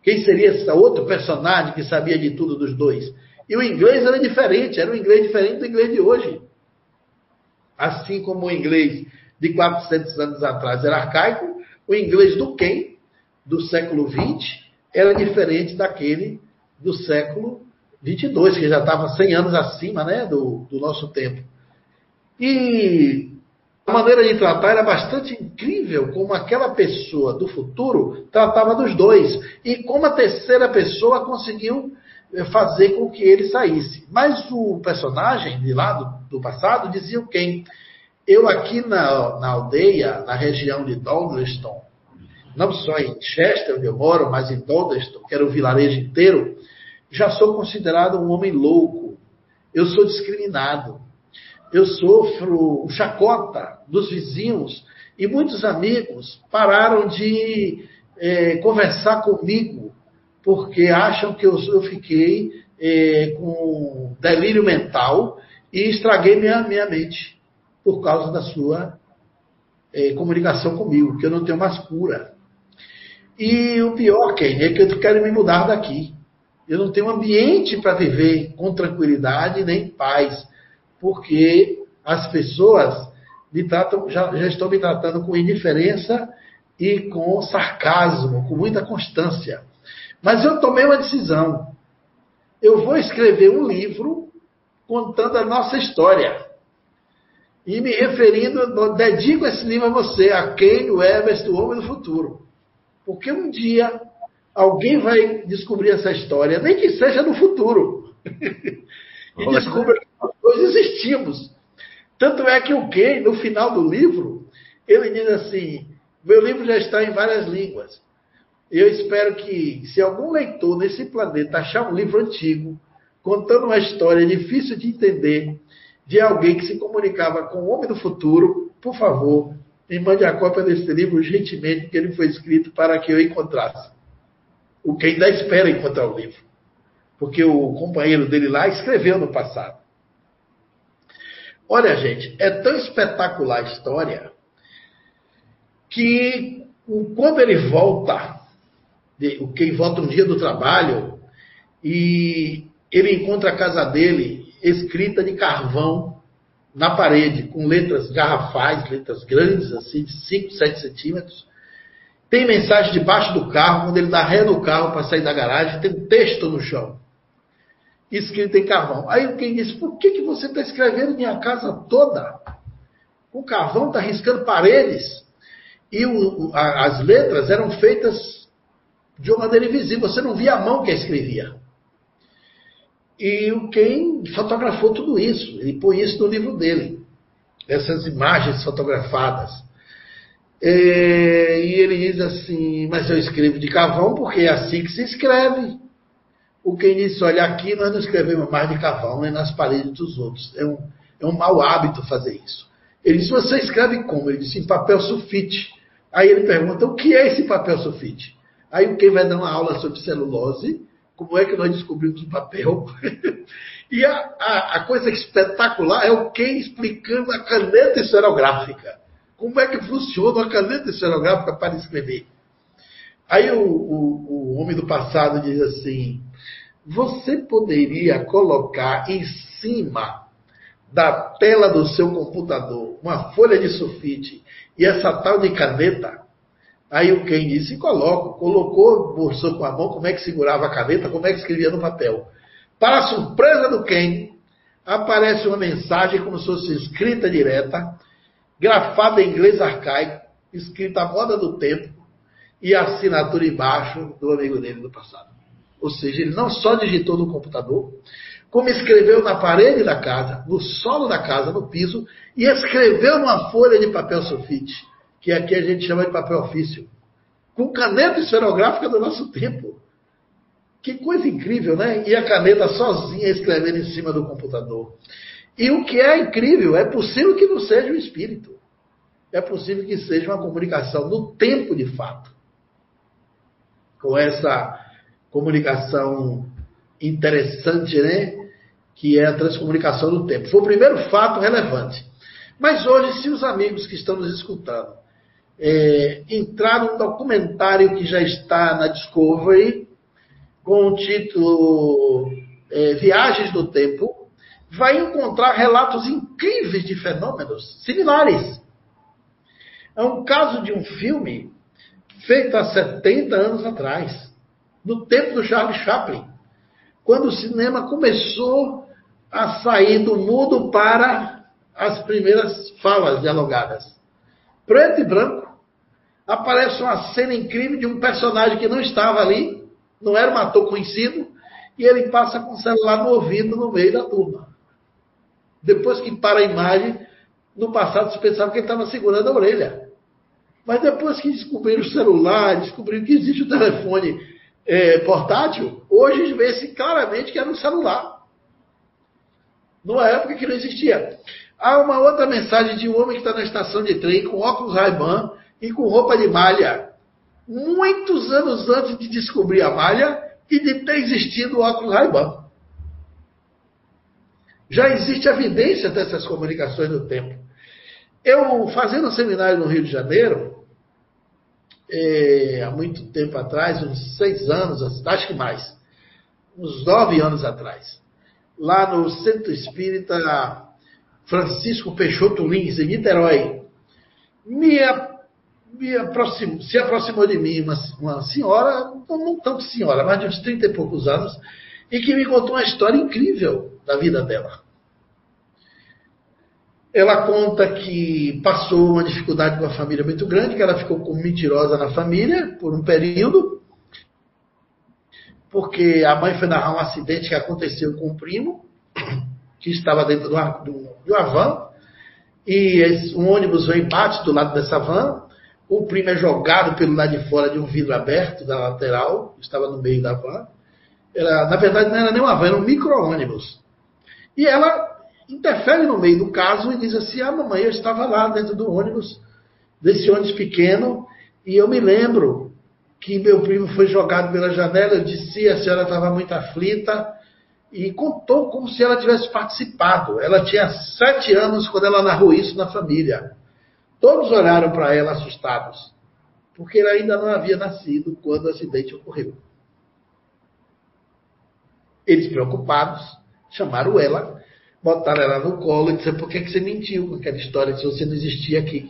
Quem seria esse outro personagem que sabia de tudo dos dois? E o inglês era diferente, era um inglês diferente do inglês de hoje. Assim como o inglês de 400 anos atrás era arcaico, o inglês do Ken, do século XX, era diferente daquele do século 22, que já estava 100 anos acima né, do, do nosso tempo. E a maneira de tratar era bastante incrível, como aquela pessoa do futuro tratava dos dois, e como a terceira pessoa conseguiu fazer com que ele saísse. Mas o personagem de lá do, do passado dizia o quem? Eu aqui na, na aldeia, na região de Dodleston, não só em Chester, onde eu moro, mas em Dodleston, que era o vilarejo inteiro, já sou considerado um homem louco. Eu sou discriminado. Eu sofro o chacota dos vizinhos e muitos amigos pararam de é, conversar comigo porque acham que eu, eu fiquei é, com delírio mental e estraguei minha, minha mente por causa da sua é, comunicação comigo, que eu não tenho mais cura. E o pior, Ken, é que eu quero me mudar daqui. Eu não tenho ambiente para viver com tranquilidade nem paz, porque as pessoas me tratam, já, já estão me tratando com indiferença e com sarcasmo, com muita constância. Mas eu tomei uma decisão. Eu vou escrever um livro contando a nossa história. E me referindo, dedico esse livro a você, a quem o Everest, o homem do futuro. Porque um dia alguém vai descobrir essa história, nem que seja no futuro. e descubra que nós existimos. Tanto é que o Ken, no final do livro, ele diz assim: meu livro já está em várias línguas. Eu espero que, se algum leitor nesse planeta achar um livro antigo, contando uma história difícil de entender, de alguém que se comunicava com o homem do futuro, por favor, me mande a cópia desse livro urgentemente, porque ele foi escrito para que eu encontrasse. O que ainda espera encontrar o livro. Porque o companheiro dele lá escreveu no passado. Olha, gente, é tão espetacular a história que quando ele volta, o quem volta um dia do trabalho, e ele encontra a casa dele escrita de carvão na parede, com letras garrafais, letras grandes, assim, de 5, 7 centímetros. Tem mensagem debaixo do carro, quando ele dá ré no carro para sair da garagem, tem um texto no chão, escrito em carvão. Aí quem disse, por que, que você está escrevendo minha casa toda? O carvão está riscando paredes. E o, as letras eram feitas de uma maneira invisível, você não via a mão que escrevia. E o Ken fotografou tudo isso, ele põe isso no livro dele, essas imagens fotografadas. É, e ele diz assim: Mas eu escrevo de carvão porque é assim que se escreve. O Ken disse: Olha, aqui nós não escrevemos mais de carvão nem nas paredes dos outros. É um, é um mau hábito fazer isso. Ele disse: Você escreve como? Ele disse: Em papel sulfite. Aí ele pergunta: O que é esse papel sulfite? Aí Ken vai dar uma aula sobre celulose como é que nós descobrimos o papel. e a, a, a, coisa espetacular é o Ken explicando a caneta esferográfica. Como é que funciona a caneta esferográfica para escrever. Aí o, o, o homem do passado diz assim: você poderia colocar em cima da tela do seu computador uma folha de sulfite e essa tal de caneta Aí o Ken disse, coloco. Colocou, mostrou com a mão como é que segurava a caneta, como é que escrevia no papel. Para a surpresa do Ken, aparece uma mensagem como se fosse escrita direta, grafada em inglês arcaico, escrita à moda do tempo, e assinatura embaixo do amigo dele do passado. Ou seja, ele não só digitou no computador, como escreveu na parede da casa, no solo da casa, no piso, e escreveu numa folha de papel sulfite que aqui a gente chama de papel ofício, com caneta esferográfica do nosso tempo. Que coisa incrível, né? E a caneta sozinha escrevendo em cima do computador. E o que é incrível, é possível que não seja o espírito. É possível que seja uma comunicação no tempo de fato. Com essa comunicação interessante, né? Que é a transcomunicação do tempo. Foi o primeiro fato relevante. Mas hoje, se os amigos que estão nos escutando é, entrar num documentário que já está na Discovery, com o título é, Viagens do Tempo, vai encontrar relatos incríveis de fenômenos similares. É um caso de um filme feito há 70 anos atrás, no tempo do Charles Chaplin, quando o cinema começou a sair do mudo para as primeiras falas dialogadas. Preto e branco, aparece uma cena incrível de um personagem que não estava ali, não era um ator conhecido, e ele passa com o celular no ouvido no meio da turma. Depois que para a imagem, no passado se pensava que ele estava segurando a orelha. Mas depois que descobriram o celular, descobriram que existe o telefone é, portátil, hoje vê-se claramente que era um celular. Numa época que não existia. Há uma outra mensagem de um homem que está na estação de trem com óculos Ray-Ban e com roupa de malha, muitos anos antes de descobrir a malha e de ter existido o óculos Ray-Ban. Já existe evidência dessas comunicações no tempo. Eu, fazendo um seminário no Rio de Janeiro, é, há muito tempo atrás, uns seis anos, acho que mais, uns nove anos atrás, lá no Centro Espírita Francisco Peixoto Lins, em Niterói, me se aproximou de mim uma, uma senhora, não, não tanto senhora, mas de uns 30 e poucos anos, e que me contou uma história incrível da vida dela. Ela conta que passou uma dificuldade com a família muito grande, que ela ficou como mentirosa na família por um período, porque a mãe foi narrar um acidente que aconteceu com o primo, que estava dentro de uma, de uma van, e um ônibus vem bate do lado dessa van, o primo é jogado pelo lado de fora de um vidro aberto da lateral, estava no meio da van. Era, na verdade, não era nem uma van, era um micro-ônibus. E ela interfere no meio do caso e diz assim: Ah, mamãe, eu estava lá dentro do ônibus desse ônibus pequeno, e eu me lembro que meu primo foi jogado pela janela, eu disse, a senhora estava muito aflita, e contou como se ela tivesse participado. Ela tinha sete anos quando ela narrou isso na família. Todos olharam para ela assustados, porque ela ainda não havia nascido quando o acidente ocorreu. Eles preocupados, chamaram ela, botaram ela no colo e disseram: por que, que você mentiu com aquela história se você não existia aqui?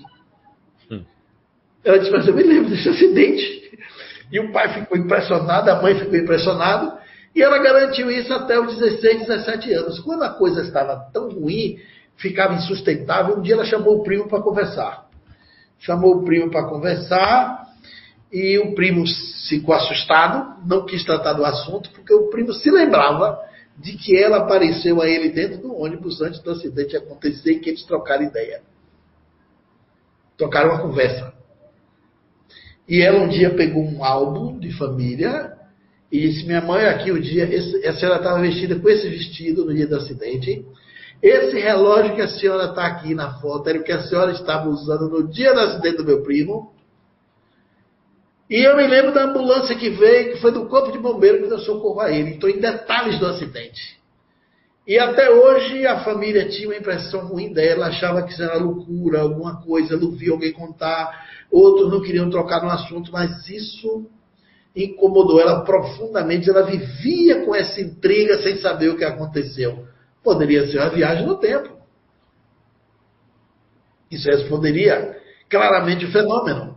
Hum. Ela disse: mas eu me lembro desse acidente. E o pai ficou impressionado, a mãe ficou impressionada, e ela garantiu isso até os 16, 17 anos. Quando a coisa estava tão ruim, ficava insustentável, um dia ela chamou o primo para conversar. Chamou o primo para conversar, e o primo ficou assustado, não quis tratar do assunto, porque o primo se lembrava de que ela apareceu a ele dentro do ônibus antes do acidente acontecer e que eles trocaram ideia. Trocaram uma conversa. E ela um dia pegou um álbum de família e disse: Minha mãe, aqui o dia, esse, a senhora estava vestida com esse vestido no dia do acidente. Esse relógio que a senhora está aqui na foto era o que a senhora estava usando no dia do acidente do meu primo. E eu me lembro da ambulância que veio, que foi do corpo de bombeiro que deu socorro a ele. Estou em detalhes do acidente. E até hoje a família tinha uma impressão ruim dela, achava que isso era loucura, alguma coisa, não via alguém contar. Outros não queriam trocar no assunto, mas isso incomodou ela profundamente. Ela vivia com essa intriga sem saber o que aconteceu. Poderia ser uma viagem no tempo. Isso responderia claramente o fenômeno.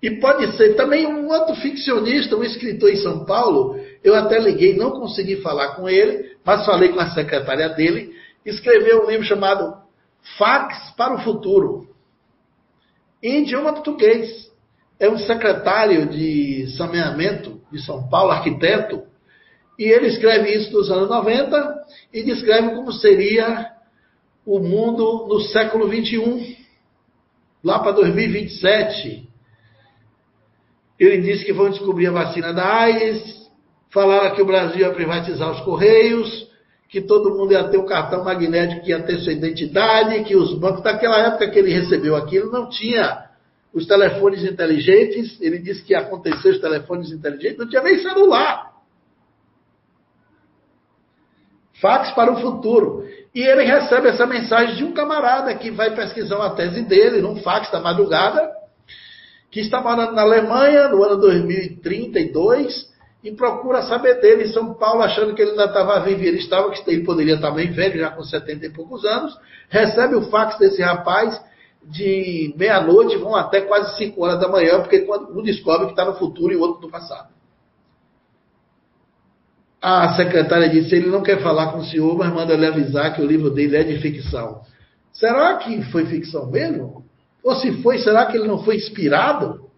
E pode ser também um outro ficcionista, um escritor em São Paulo. Eu até liguei, não consegui falar com ele, mas falei com a secretária dele. Escreveu um livro chamado Fax para o Futuro, em idioma português. É um secretário de saneamento de São Paulo, arquiteto, e ele escreve isso nos anos 90 e descreve como seria o mundo no século 21, lá para 2027. Ele disse que vão descobrir a vacina da AIDS, falaram que o Brasil ia privatizar os Correios, que todo mundo ia ter um cartão magnético que ia ter sua identidade, que os bancos, naquela época que ele recebeu aquilo, não tinha os telefones inteligentes, ele disse que ia acontecer os telefones inteligentes, não tinha nem celular. Fax para o futuro. E ele recebe essa mensagem de um camarada que vai pesquisar uma tese dele, num fax da madrugada, que está morando na Alemanha no ano 2032 e procura saber dele em São Paulo, achando que ele ainda estava vivo. Ele estava, que ele poderia estar bem velho, já com 70 e poucos anos. Recebe o fax desse rapaz de meia-noite, vão até quase 5 horas da manhã, porque um descobre que está no futuro e o outro no passado. A secretária disse: ele não quer falar com o senhor, mas manda lhe avisar que o livro dele é de ficção. Será que foi ficção mesmo? Ou se foi, será que ele não foi inspirado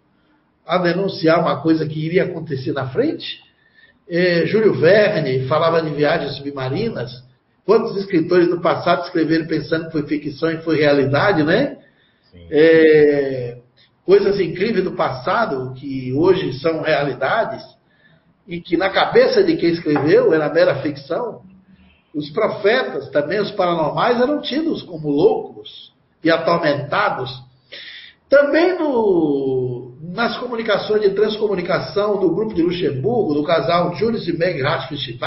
a denunciar uma coisa que iria acontecer na frente? É, Júlio Verne falava de viagens submarinas. Quantos escritores do passado escreveram pensando que foi ficção e foi realidade, né? É, coisas incríveis do passado que hoje são realidades e que na cabeça de quem escreveu era mera ficção. Os profetas, também os paranormais, eram tidos como loucos e atormentados também no, nas comunicações de transcomunicação do grupo de Luxemburgo, do casal Julius e Meg Ratschfeld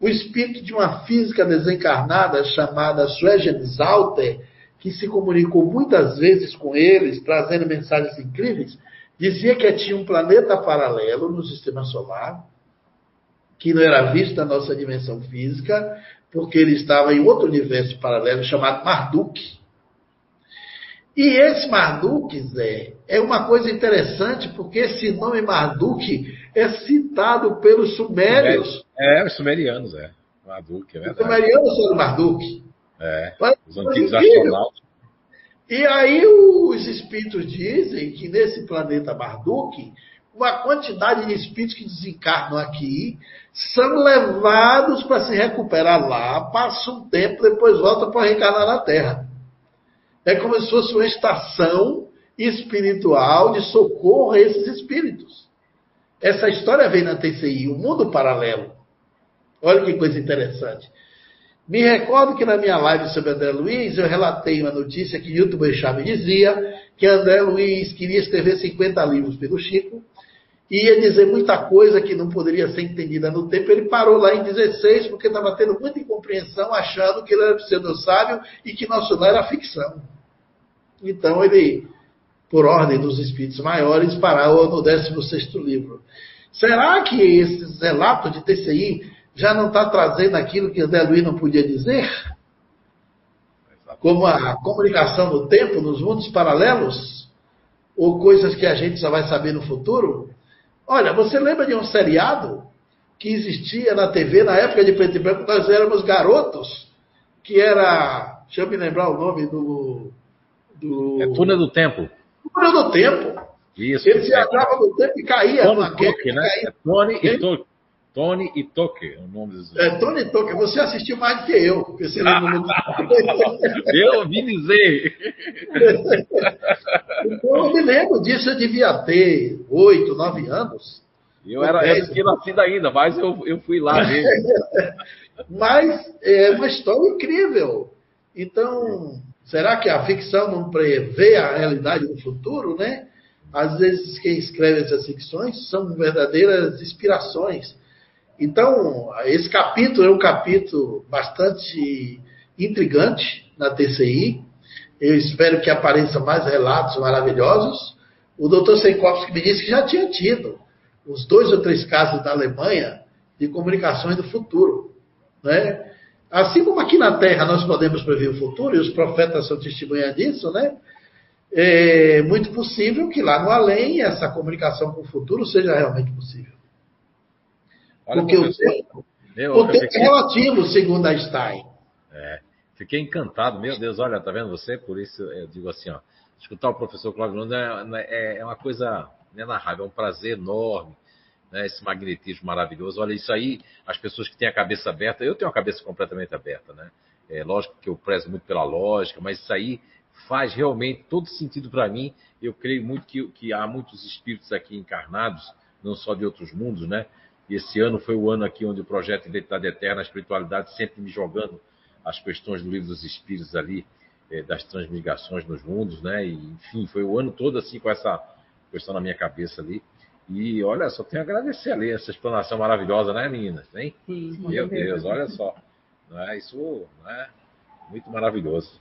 o espírito de uma física desencarnada chamada Suegen Zalter, que se comunicou muitas vezes com eles, trazendo mensagens incríveis, dizia que tinha um planeta paralelo no sistema solar, que não era visto na nossa dimensão física, porque ele estava em outro universo paralelo chamado Marduk. E esse Marduk, Zé, é uma coisa interessante, porque esse nome Marduk é citado pelos sumérios. É, os sumerianos, é. Marduk, é verdade. Os sumerianos são Marduk. É, os antigos astronautas. E aí os espíritos dizem que nesse planeta Marduk, uma quantidade de espíritos que desencarnam aqui são levados para se recuperar lá, passa um tempo, depois volta para reencarnar na Terra. É como se fosse uma estação espiritual de socorro a esses espíritos. Essa história vem na TCI, o um mundo paralelo. Olha que coisa interessante. Me recordo que na minha live sobre André Luiz, eu relatei uma notícia que Hilton Boechat me dizia que André Luiz queria escrever 50 livros pelo Chico, e ia dizer muita coisa que não poderia ser entendida no tempo. Ele parou lá em 16 porque estava tendo muita incompreensão, achando que ele era pseudo-sábio e que nosso lar era ficção. Então ele, por ordem dos espíritos maiores, parou no 16 livro. Será que esse relato de TCI já não está trazendo aquilo que André Luiz não podia dizer? Como a comunicação no tempo, nos mundos paralelos? Ou coisas que a gente só vai saber no futuro? Olha, você lembra de um seriado que existia na TV na época de preto e branco? Nós éramos garotos, que era. Deixa eu me lembrar o nome do. do... É Túnel do Tempo. Túnel do Tempo. Isso. Ele viajava no tempo e caía. Tony Toque, né? Caía. É Tony e. Tony e Toque, o nome dos. É, Tony Toque, você assistiu mais do que eu, porque você lembra muito. eu ouvi dizer. então eu me lembro disso, eu devia ter oito, nove anos. Eu era, tinha nascido ainda, mas eu, eu fui lá mesmo. mas é uma história incrível. Então, será que a ficção não prevê a realidade do futuro, né? Às vezes quem escreve essas ficções são verdadeiras inspirações. Então, esse capítulo é um capítulo bastante intrigante na TCI. Eu espero que apareçam mais relatos maravilhosos. O doutor Seikowski me disse que já tinha tido uns dois ou três casos na Alemanha de comunicações do futuro. Né? Assim como aqui na Terra nós podemos prever o futuro, e os profetas são testemunhas disso, né? é muito possível que lá no além essa comunicação com o futuro seja realmente possível. Olha, Porque o tempo, meu, o tempo fiquei... é relativo, segundo Einstein. É, fiquei encantado, meu Deus, olha, tá vendo você? Por isso eu digo assim, ó, escutar o professor Cláudio Nunes é, é, é, uma coisa né, na raiva, é um prazer enorme. Né, esse magnetismo maravilhoso. Olha, isso aí, as pessoas que têm a cabeça aberta, eu tenho a cabeça completamente aberta, né? É lógico que eu prezo muito pela lógica, mas isso aí faz realmente todo sentido para mim. Eu creio muito que, que, há muitos espíritos aqui encarnados, não só de outros mundos, né? E esse ano foi o ano aqui onde o projeto Identidade Eterna, a espiritualidade, sempre me jogando as questões do livro dos espíritos ali, eh, das transmigrações nos mundos, né? E, enfim, foi o ano todo assim com essa questão na minha cabeça ali. E olha, só tenho a agradecer ali essa explanação maravilhosa, né, meninas? Hein? Sim, Meu Deus, olha só. Não é? Isso é muito maravilhoso.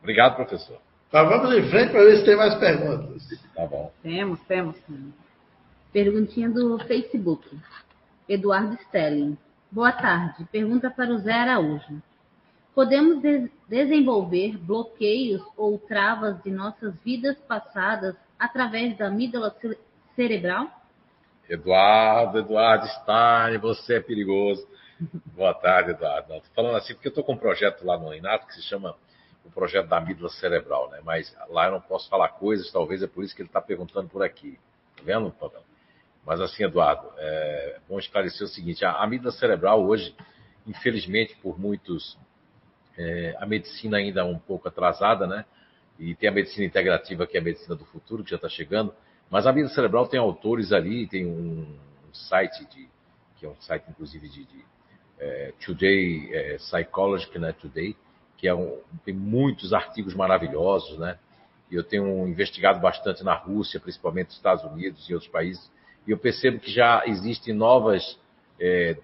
Obrigado, professor. Mas vamos em frente para ver se tem mais perguntas. Tá bom. Temos, temos. Perguntinha do Facebook. Eduardo Stelling. Boa tarde. Pergunta para o Zé Araújo. Podemos de desenvolver bloqueios ou travas de nossas vidas passadas através da amígdala cerebral? Eduardo, Eduardo Stein, você é perigoso. Boa tarde, Eduardo. Estou falando assim porque eu estou com um projeto lá no Inato que se chama o projeto da amígdala cerebral, né? Mas lá eu não posso falar coisas, talvez é por isso que ele está perguntando por aqui. Tá vendo, Pavel? Mas assim, Eduardo, é bom esclarecer o seguinte: a amígdala cerebral hoje, infelizmente, por muitos, é, a medicina ainda é um pouco atrasada, né? E tem a medicina integrativa, que é a medicina do futuro, que já está chegando. Mas a amígdala cerebral tem autores ali, tem um, um site de, que é um site inclusive de, de é, Today é, Psychology, né? Today, que é um, tem muitos artigos maravilhosos, né? E eu tenho investigado bastante na Rússia, principalmente nos Estados Unidos e outros países, e eu percebo que já existem novas, é,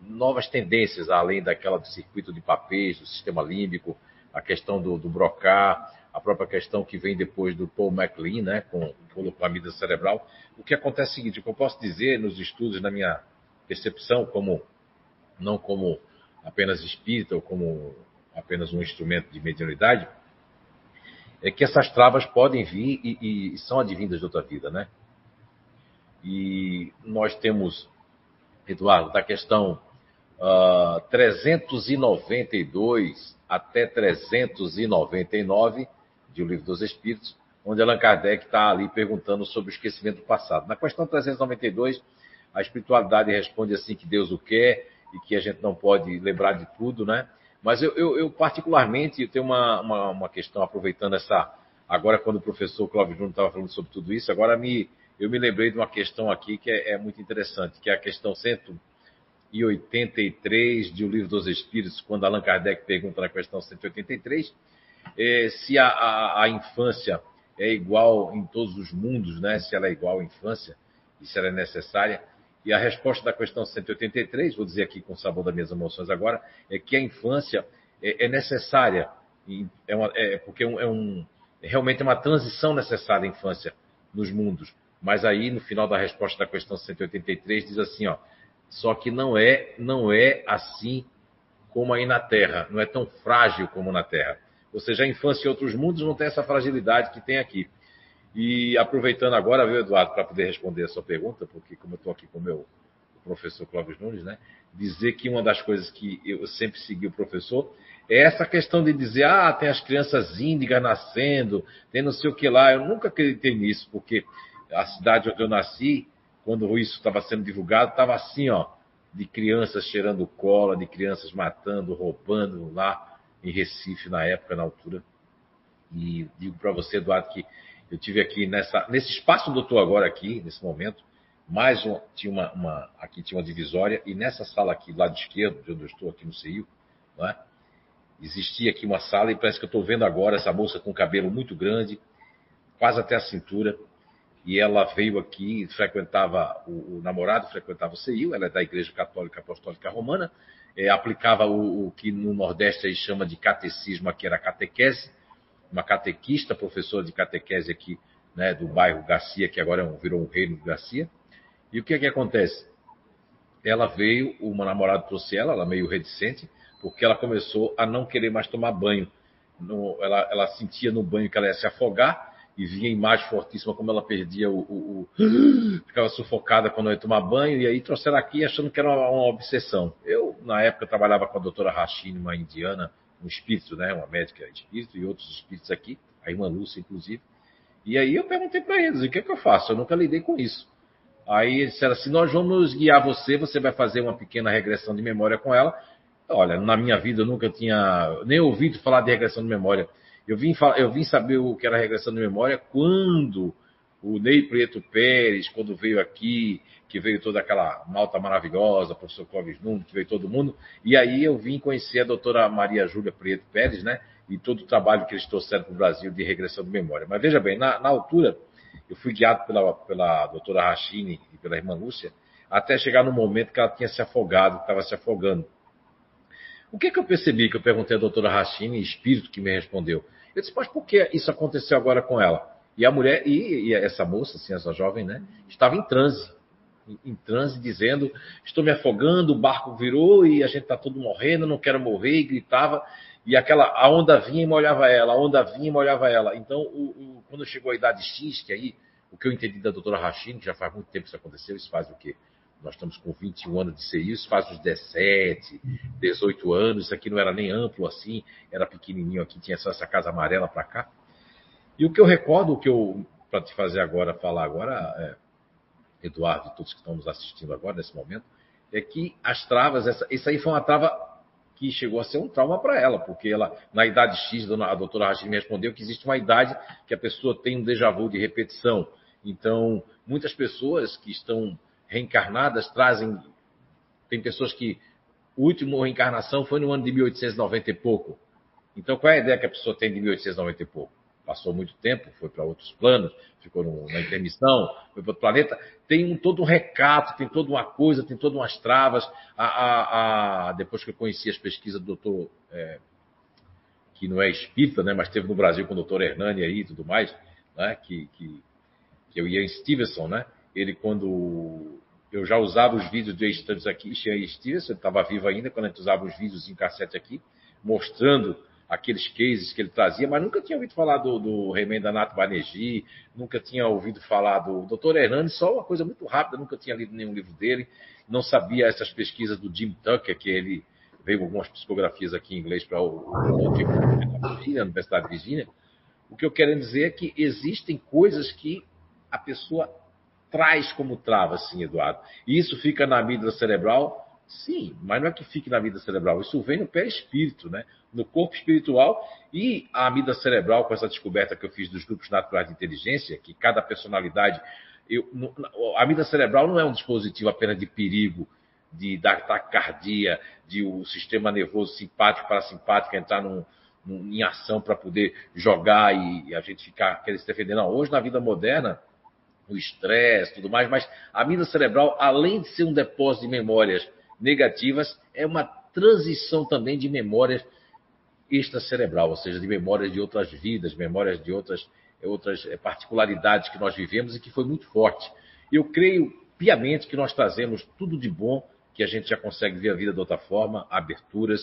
novas tendências, além daquela do circuito de papéis, do sistema límbico, a questão do, do brocar, a própria questão que vem depois do Paul MacLean, né, com, com a mídia cerebral. O que acontece é o seguinte, o que eu posso dizer nos estudos, na minha percepção, como não como apenas espírita ou como apenas um instrumento de mediunidade, é que essas travas podem vir e, e são advindas de outra vida, né? E nós temos, Eduardo, da questão uh, ah, 392 até 399 de O Livro dos Espíritos, onde Allan Kardec está ali perguntando sobre o esquecimento do passado. Na questão 392, a espiritualidade responde assim que Deus o quer e que a gente não pode lembrar de tudo, né? Mas eu, eu, eu particularmente, eu tenho uma, uma, uma, questão, aproveitando essa. Agora, quando o professor Cláudio Júnior estava falando sobre tudo isso, agora me, eu me lembrei de uma questão aqui que é, é muito interessante, que é a questão 183 de O Livro dos Espíritos, quando Allan Kardec pergunta na questão 183, é, se a, a, a, infância é igual em todos os mundos, né? se ela é igual à infância e se ela é necessária. E a resposta da questão 183, vou dizer aqui com o sabor das minhas emoções agora, é que a infância é, é necessária, é, uma, é porque é um, é um, realmente é uma transição necessária a infância nos mundos. Mas aí, no final da resposta da questão 183, diz assim, ó, só que não é, não é assim como aí na Terra, não é tão frágil como na Terra. Ou seja, a infância em outros mundos não tem essa fragilidade que tem aqui. E aproveitando agora, viu, Eduardo, para poder responder a sua pergunta, porque como eu estou aqui com o meu professor Clóvis Nunes, né, dizer que uma das coisas que eu sempre segui o professor é essa questão de dizer, ah, tem as crianças índigas nascendo, tem não sei o que lá. Eu nunca acreditei nisso, porque a cidade onde eu nasci, quando isso estava sendo divulgado, estava assim, ó, de crianças cheirando cola, de crianças matando, roubando lá em Recife na época, na altura. E digo para você, Eduardo, que eu tive aqui nessa, nesse espaço onde eu estou agora aqui, nesse momento, mais um, tinha uma, uma, aqui tinha uma divisória e nessa sala aqui, do lado esquerdo, de onde eu estou aqui no CIU, não é? existia aqui uma sala e parece que eu estou vendo agora essa moça com cabelo muito grande, quase até a cintura, e ela veio aqui, frequentava, o, o namorado frequentava o CIU, ela é da Igreja Católica Apostólica Romana, é, aplicava o, o, que no Nordeste aí chama de catecismo, aqui era catequese, uma catequista, professora de catequese aqui né, do bairro Garcia, que agora é um, virou um reino de Garcia. E o que é que acontece? Ela veio, uma namorada trouxe ela, ela meio reticente, porque ela começou a não querer mais tomar banho. No, ela, ela sentia no banho que ela ia se afogar, e via imagem fortíssima como ela perdia o, o, o, ficava sufocada quando ia tomar banho e aí trouxeram aqui achando que era uma, uma, obsessão. Eu na época trabalhava com a doutora Rachine, uma indiana, um espírito, né, uma médica espírito e outros espíritos aqui, a irmã Lúcia inclusive. E aí eu perguntei para eles, o que é que eu faço? Eu nunca lidei com isso. Aí eles disseram assim, nós vamos guiar você, você vai fazer uma pequena regressão de memória com ela. Olha, na minha vida eu nunca tinha nem ouvido falar de regressão de memória. Eu vim, eu vim saber o que era regressão de memória quando o Ney Preto Pérez, quando veio aqui, que veio toda aquela malta maravilhosa, professor Clóvis Nunes, que veio todo mundo, e aí eu vim conhecer a doutora Maria Júlia Preto Pérez, né? E todo o trabalho que eles trouxeram para o Brasil de regressão de memória. Mas veja bem, na, na altura, eu fui guiado pela, pela doutora Rachine e pela irmã Lúcia, até chegar no momento que ela tinha se afogado, estava se afogando. O que, que eu percebi? Que eu perguntei à doutora Rachine, espírito que me respondeu. Eu disse, mas por que isso aconteceu agora com ela? E a mulher, e, e essa moça, assim, essa jovem, né, estava em transe. Em, em transe, dizendo: Estou me afogando, o barco virou e a gente está todo morrendo, não quero morrer, e gritava. E aquela, a onda vinha e molhava ela, a onda vinha e molhava ela. Então, o, o, quando chegou a idade X, que aí, o que eu entendi da doutora Rachine, que já faz muito tempo que isso aconteceu, isso faz o quê? Nós estamos com 21 anos de CI, isso faz uns 17, 18 anos. Isso aqui não era nem amplo assim, era pequenininho aqui, tinha só essa casa amarela para cá. E o que eu recordo, o que eu, para te fazer agora, falar agora, é, Eduardo e todos que estão nos assistindo agora, nesse momento, é que as travas, essa, isso aí foi uma trava que chegou a ser um trauma para ela, porque ela, na idade X, a doutora Rachid me respondeu que existe uma idade que a pessoa tem um déjà vu de repetição. Então, muitas pessoas que estão reencarnadas trazem. Tem pessoas que. O último reencarnação foi no ano de 1890 e pouco. Então, qual é a ideia que a pessoa tem de 1890 e pouco? Passou muito tempo, foi para outros planos, ficou no, na intermissão, foi para outro planeta. Tem um, todo um recato, tem toda uma coisa, tem todas umas travas. A, a, a, depois que eu conheci as pesquisas do doutor, é, que não é espírita, né, mas esteve no Brasil com o doutor Hernani aí e tudo mais, né, que, que, que eu ia em Stevenson, né? Ele, quando eu já usava os vídeos de estudos aqui, Shea Stevenson, estava vivo ainda, quando a gente usava os vídeos em cassete aqui, mostrando aqueles cases que ele trazia, mas nunca tinha ouvido falar do, do Remenda Nato Banerjee, nunca tinha ouvido falar do Dr. Hernandes, só uma coisa muito rápida, nunca tinha lido nenhum livro dele, não sabia essas pesquisas do Jim Tucker, que ele veio algumas psicografias aqui em inglês para o, o, o, a Universidade de Virgínia. O que eu quero dizer é que existem coisas que a pessoa traz como trava, assim, Eduardo. E isso fica na amígdala cerebral? Sim, mas não é que fique na vida cerebral. Isso vem no pé-espírito, né? no corpo espiritual. E a amígdala cerebral, com essa descoberta que eu fiz dos grupos naturais de inteligência, que cada personalidade. Eu, a amígdala cerebral não é um dispositivo apenas de perigo de dar taquicardia, de o sistema nervoso simpático parasimpático entrar num, em ação para poder jogar e, e, a gente ficar querendo se defender. Não, hoje na vida moderna, o estresse tudo mais, mas a amígdala cerebral, além de ser um depósito de memórias negativas, é uma transição também de memórias extracerebral, ou seja, de memórias de outras vidas, memórias de outras, outras eh, particularidades que nós vivemos e que foi muito forte. Eu creio piamente que nós trazemos tudo de bom, que a gente já consegue ver a vida de outra forma, aberturas,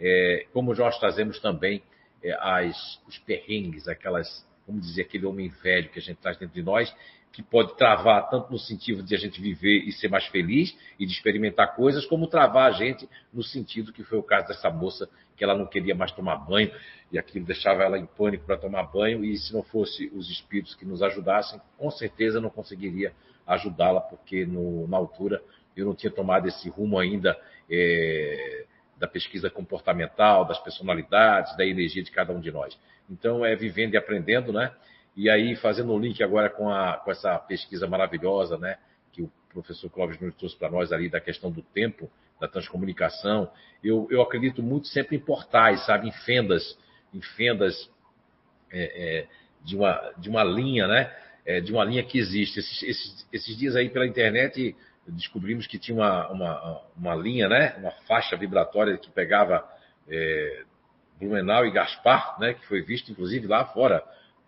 é, como nós trazemos também é, as, os perrengues, aquelas, vamos dizer, aquele homem velho que a gente traz dentro de nós, que pode travar tanto no sentido de a gente viver e ser mais feliz e de experimentar coisas, como travar a gente no sentido que foi o caso dessa moça que ela não queria mais tomar banho e aquilo deixava ela em pânico para tomar banho e se não fosse os espíritos que nos ajudassem, com certeza não conseguiria ajudá-la porque no, na altura eu não tinha tomado esse rumo ainda é, da pesquisa comportamental, das personalidades, da energia de cada um de nós. Então é vivendo e aprendendo, né? E aí, fazendo um link agora com, a, com essa pesquisa maravilhosa, né, que o professor Clóvis Nunes trouxe para nós ali da questão do tempo, da transcomunicação, eu, eu acredito muito sempre em portais, sabe, em fendas, em fendas é, é, de, uma, de uma linha, né, é, de uma linha que existe. Esses, esses, esses, dias aí pela internet descobrimos que tinha uma, uma, uma linha, né, uma faixa vibratória que pegava é, Blumenau e Gaspar, né, que foi visto inclusive lá fora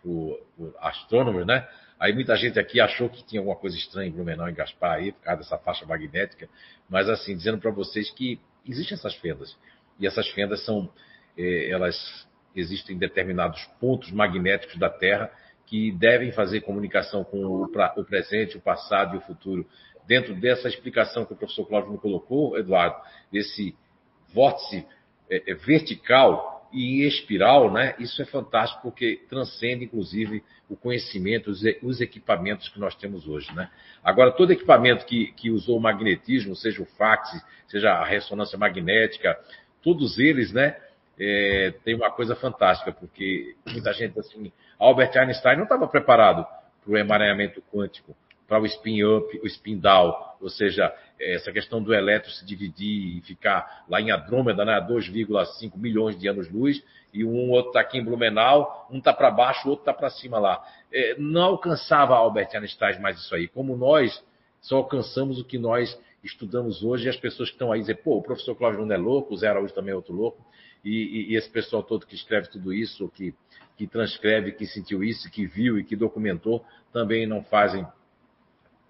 por, por astrônomos, né? Aí muita gente aqui achou que tinha alguma coisa estranha em Blumenau, em Gaspar, aí, por causa dessa faixa magnética. Mas, assim, dizendo para vocês que existem essas fendas. E essas fendas são, eh, elas existem em determinados pontos magnéticos da Terra que devem fazer comunicação com o, pra, o presente, o passado e o futuro. Dentro dessa explicação que o professor Cláudio me colocou, Eduardo, esse vórtice eh, vertical e espiral, né? Isso é fantástico porque transcende, inclusive, o conhecimento, os, os equipamentos que nós temos hoje, né? Agora, todo equipamento que, que usou o magnetismo, seja o fax, seja a ressonância magnética, todos eles, né? É, tem uma coisa fantástica, porque muita gente assim, Albert Einstein não estava preparado para o emaranhamento quântico para o spin up, o spin down, ou seja, essa questão do elétron se dividir e ficar lá em Andrômeda, né, 2,5 milhões de anos-luz, e um outro está aqui em Blumenau, um está para baixo, o outro está para cima lá. É, não alcançava Albert Einstein mais isso aí. Como nós só alcançamos o que nós estudamos hoje, e as pessoas que estão aí dizem, pô, o professor Cláudio não é louco, o Zé Araújo também é outro louco, e, e, e esse pessoal todo que escreve tudo isso, que, que transcreve, que sentiu isso, que viu e que documentou, também não fazem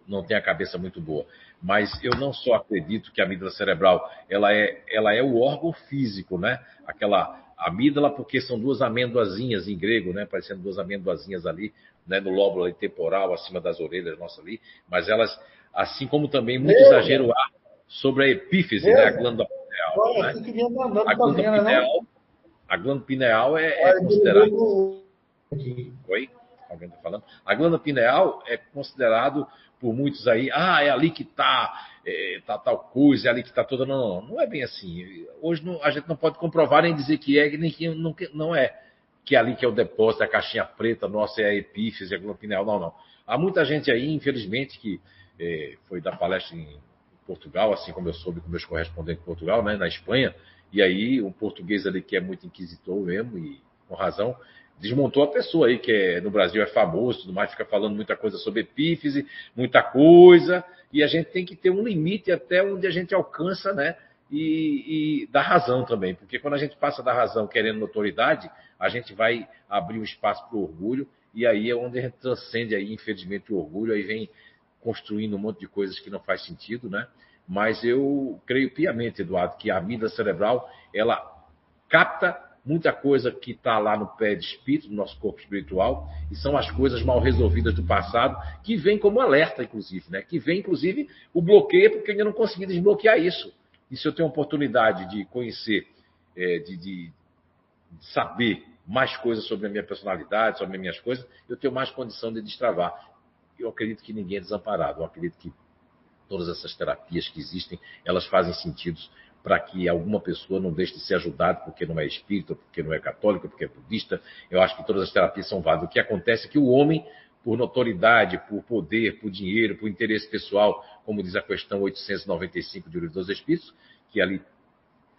não tem a cabeça muito boa. Mas eu não só acredito que a amígdala cerebral ela é, ela é o órgão físico, né? Aquela amígdala, porque são duas amêndoazinhas em grego, né? Parecendo duas amêndoazinhas ali, né? No lóbulo temporal, acima das orelhas nossa ali. Mas elas, assim como também muito Meu exagero há sobre a epífise, né? A glândula pineal. né? A glândula pineal, a glândula pineal é, é considerada. Oi? Alguém está falando? A glândula pineal é considerado por muitos aí, ah, é ali que está é, tá tal coisa, é ali que está toda. Não, não, não é bem assim. Hoje não, a gente não pode comprovar nem dizer que é, nem que não, não é. Que é ali que é o depósito, a caixinha preta, nossa, é a epífise, a glândula pineal. Não, não. Há muita gente aí, infelizmente, que é, foi dar palestra em Portugal, assim como eu soube com meus correspondentes em Portugal, né, na Espanha, e aí um português ali que é muito inquisitor mesmo, e com razão, desmontou a pessoa aí, que é, no Brasil é famoso, tudo mais, fica falando muita coisa sobre epífise, muita coisa, e a gente tem que ter um limite até onde a gente alcança, né? E, e dar razão também, porque quando a gente passa da razão querendo notoriedade, a gente vai abrir um espaço para o orgulho, e aí é onde a gente transcende aí, infelizmente, o orgulho, aí vem construindo um monte de coisas que não faz sentido, né? Mas eu creio piamente, Eduardo, que a amígdala cerebral, ela capta muita coisa que está lá no pé de espírito, do nosso corpo espiritual, e são as coisas mal resolvidas do passado, que vem como alerta, inclusive, né? Que vem, inclusive, o bloqueio, porque ainda não consegui desbloquear isso. E se eu tenho oportunidade de conhecer, é, de, de, saber mais coisas sobre a minha personalidade, sobre as minhas coisas, eu tenho mais condição de destravar. Eu acredito que ninguém é desamparado. Eu acredito que todas essas terapias que existem, elas fazem sentido para que alguma pessoa não deixe de ser ajudada porque não é espírita, porque não é católica, porque é budista. Eu acho que todas as terapias são válidas. O que acontece é que o homem, por notoriedade, por poder, por dinheiro, por interesse pessoal, como diz a questão 895 do Livro dos Espíritos, que ali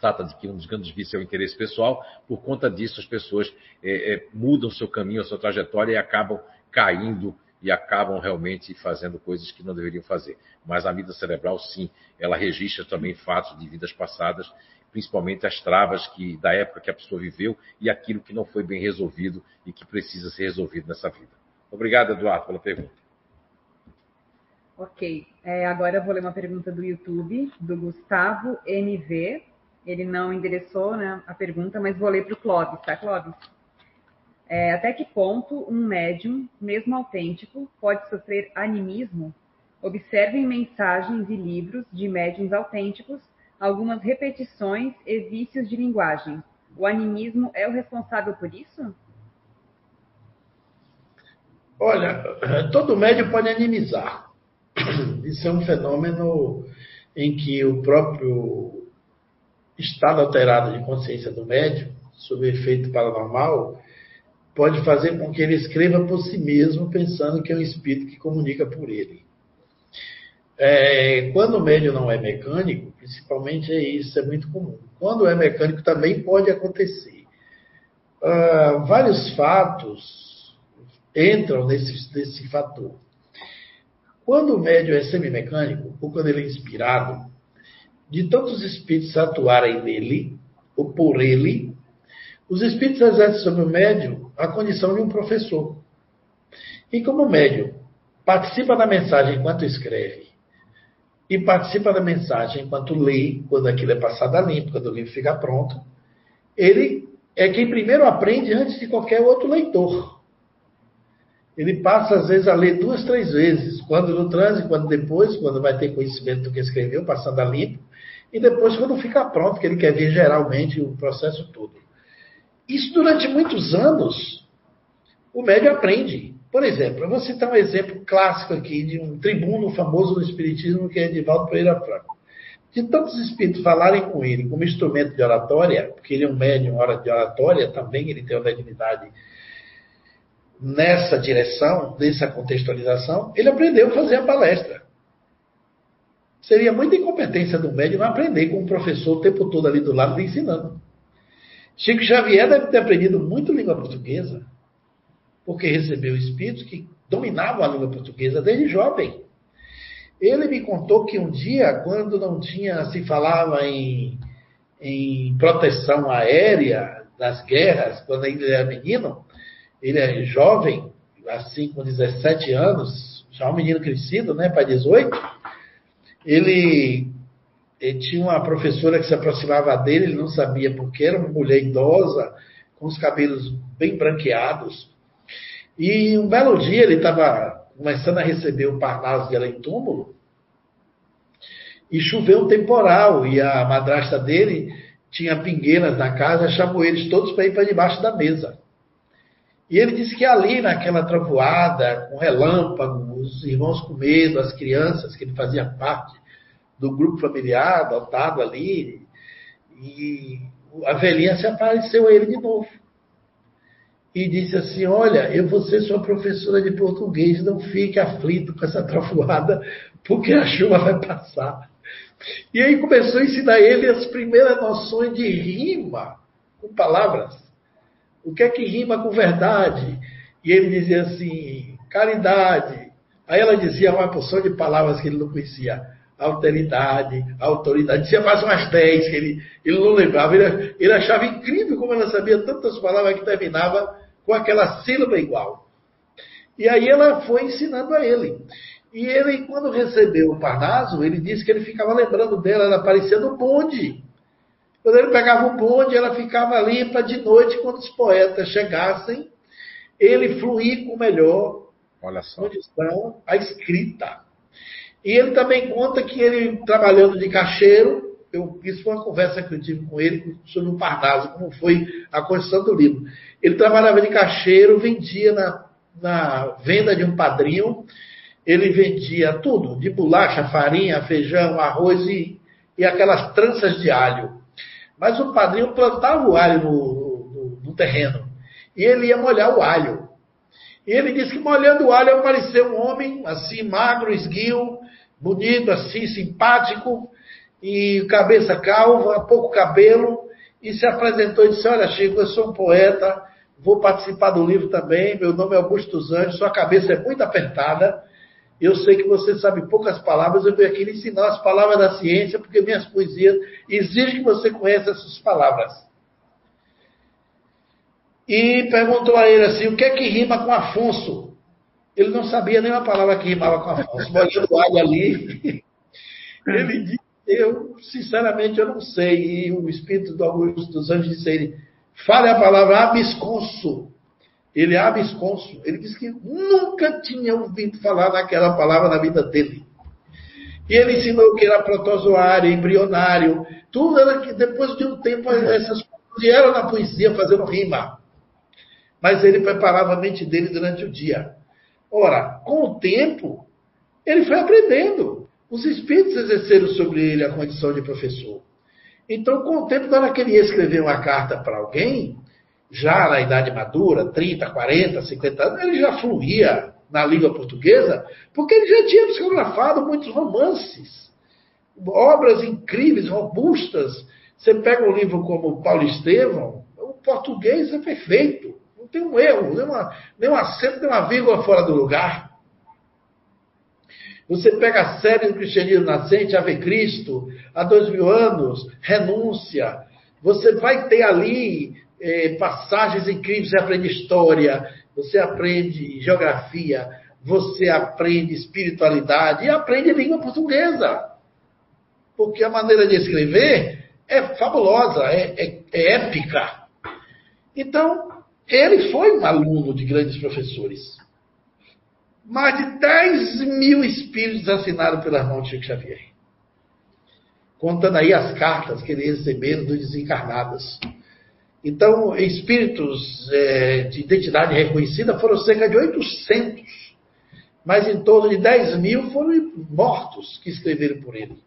trata de que um dos grandes vícios é o interesse pessoal. Por conta disso, as pessoas é, é, mudam seu caminho, a sua trajetória e acabam caindo e acabam realmente fazendo coisas que não deveriam fazer. Mas a vida cerebral, sim, ela registra também fatos de vidas passadas, principalmente as travas que da época que a pessoa viveu e aquilo que não foi bem resolvido e que precisa ser resolvido nessa vida. Obrigado, Eduardo, pela pergunta. Ok. É, agora eu vou ler uma pergunta do YouTube, do Gustavo NV. Ele não endereçou né, a pergunta, mas vou ler para o Clóvis, tá, Clóvis? É, até que ponto um médium, mesmo autêntico, pode sofrer animismo? Observem mensagens e livros de médiums autênticos, algumas repetições e vícios de linguagem. O animismo é o responsável por isso? Olha, todo médium pode animizar. Isso é um fenômeno em que o próprio estado alterado de consciência do médium, sob efeito paranormal, pode fazer com que ele escreva por si mesmo, pensando que é um espírito que comunica por ele. É, quando o médium não é mecânico, principalmente é isso, é muito comum. Quando é mecânico também pode acontecer. Uh, vários fatos entram nesse, nesse fator. Quando o médium é semimecânico, ou quando ele é inspirado, de tantos espíritos atuarem nele, ou por ele, os espíritos exercem sobre o médium a condição de um professor. E como o médium participa da mensagem enquanto escreve, e participa da mensagem enquanto lê, quando aquilo é passado a limpo, quando o livro fica pronto, ele é quem primeiro aprende antes de qualquer outro leitor. Ele passa, às vezes, a ler duas, três vezes, quando no trânsito, quando depois, quando vai ter conhecimento do que escreveu, passando a limpo, e depois quando fica pronto, que ele quer ver geralmente o processo todo. Isso durante muitos anos, o médio aprende. Por exemplo, eu vou citar um exemplo clássico aqui de um tribuno famoso do Espiritismo, que é Edivaldo Pereira Franco. De tantos espíritos falarem com ele como instrumento de oratória, porque ele é um médium de oratória, também ele tem uma mediunidade nessa direção, nessa contextualização, ele aprendeu a fazer a palestra. Seria muita incompetência do médium não aprender com um professor o tempo todo ali do lado ensinando. Chico Xavier deve ter aprendido muito língua portuguesa, porque recebeu espíritos que dominavam a língua portuguesa desde jovem. Ele me contou que um dia, quando não tinha, se falava em, em proteção aérea das guerras, quando ainda era menino, ele é jovem, assim com 17 anos, já um menino crescido, né, para 18, ele tinha uma professora que se aproximava dele, ele não sabia porque era uma mulher idosa, com os cabelos bem branqueados. E um belo dia ele estava começando a receber o Parnaso dela em túmulo, e choveu um temporal, e a madrasta dele tinha pingueiras na casa, chamou eles todos para ir para debaixo da mesa. E ele disse que ali, naquela trovoada, com relâmpago, os irmãos com medo, as crianças, que ele fazia parte, do grupo familiar adotado ali, e a velhinha se apareceu a ele de novo. E disse assim: Olha, eu vou ser sua professora de português, não fique aflito com essa trovoada, porque a chuva vai passar. E aí começou a ensinar ele as primeiras noções de rima com palavras. O que é que rima com verdade? E ele dizia assim: caridade. Aí ela dizia uma porção de palavras que ele não conhecia alteridade, autoridade. Tinha mais umas 10 que ele, ele não lembrava. Ele, ele achava incrível como ela sabia tantas palavras que terminava com aquela sílaba igual. E aí ela foi ensinando a ele. E ele, quando recebeu o Parnaso, ele disse que ele ficava lembrando dela, ela parecia no bonde. Quando ele pegava o bonde, ela ficava ali para de noite, quando os poetas chegassem, ele fluir com melhor condição a escrita. E ele também conta que ele, trabalhando de caixeiro, eu, isso foi uma conversa que eu tive com ele sobre o Parnaso, como foi a construção do livro. Ele trabalhava de caixeiro, vendia na, na venda de um padrinho, ele vendia tudo, de bolacha, farinha, feijão, arroz e, e aquelas tranças de alho. Mas o padrinho plantava o alho no, no, no terreno e ele ia molhar o alho. E ele disse que molhando o alho apareceu um homem, assim, magro, esguio, bonito, assim, simpático, e cabeça calva, pouco cabelo, e se apresentou e disse: Olha, Chico, eu sou um poeta, vou participar do livro também. Meu nome é Augusto Anjos, sua cabeça é muito apertada. Eu sei que você sabe poucas palavras, eu venho aqui lhe ensinar as palavras da ciência, porque minhas poesias exigem que você conheça essas palavras. E perguntou a ele assim: o que é que rima com Afonso? Ele não sabia nem uma palavra que rimava com Afonso. Molhando alho ali, ele disse: Eu, sinceramente, eu não sei. E o Espírito do Augusto dos Anjos disse a ele: Fale a palavra abisconso. Ele é abisconso. Ele disse que nunca tinha ouvido falar naquela palavra na vida dele. E ele ensinou que era protozoário, embrionário, tudo era que depois de um tempo essas coisas vieram na poesia fazendo rima mas ele preparava a mente dele durante o dia. Ora, com o tempo, ele foi aprendendo. Os espíritos exerceram sobre ele a condição de professor. Então, com o tempo, na hora que ele ia escrever uma carta para alguém, já na idade madura, 30, 40, 50 anos, ele já fluía na língua portuguesa, porque ele já tinha psicografado muitos romances, obras incríveis, robustas. Você pega um livro como Paulo Estevão, o português é perfeito. Não tem um erro, nem, uma, nem um acento, nem uma vírgula fora do lugar. Você pega a série do cristianismo nascente, Ave Cristo, há dois mil anos, renúncia. Você vai ter ali eh, passagens incríveis, você aprende história, você aprende geografia, você aprende espiritualidade e aprende língua portuguesa. Porque a maneira de escrever é fabulosa, é, é, é épica. Então, ele foi um aluno de grandes professores. Mais de 10 mil espíritos assinaram pela mão de Chico Xavier. Contando aí as cartas que ele recebeu dos desencarnados. Então, espíritos é, de identidade reconhecida foram cerca de 800. Mas em torno de 10 mil foram mortos que escreveram por ele.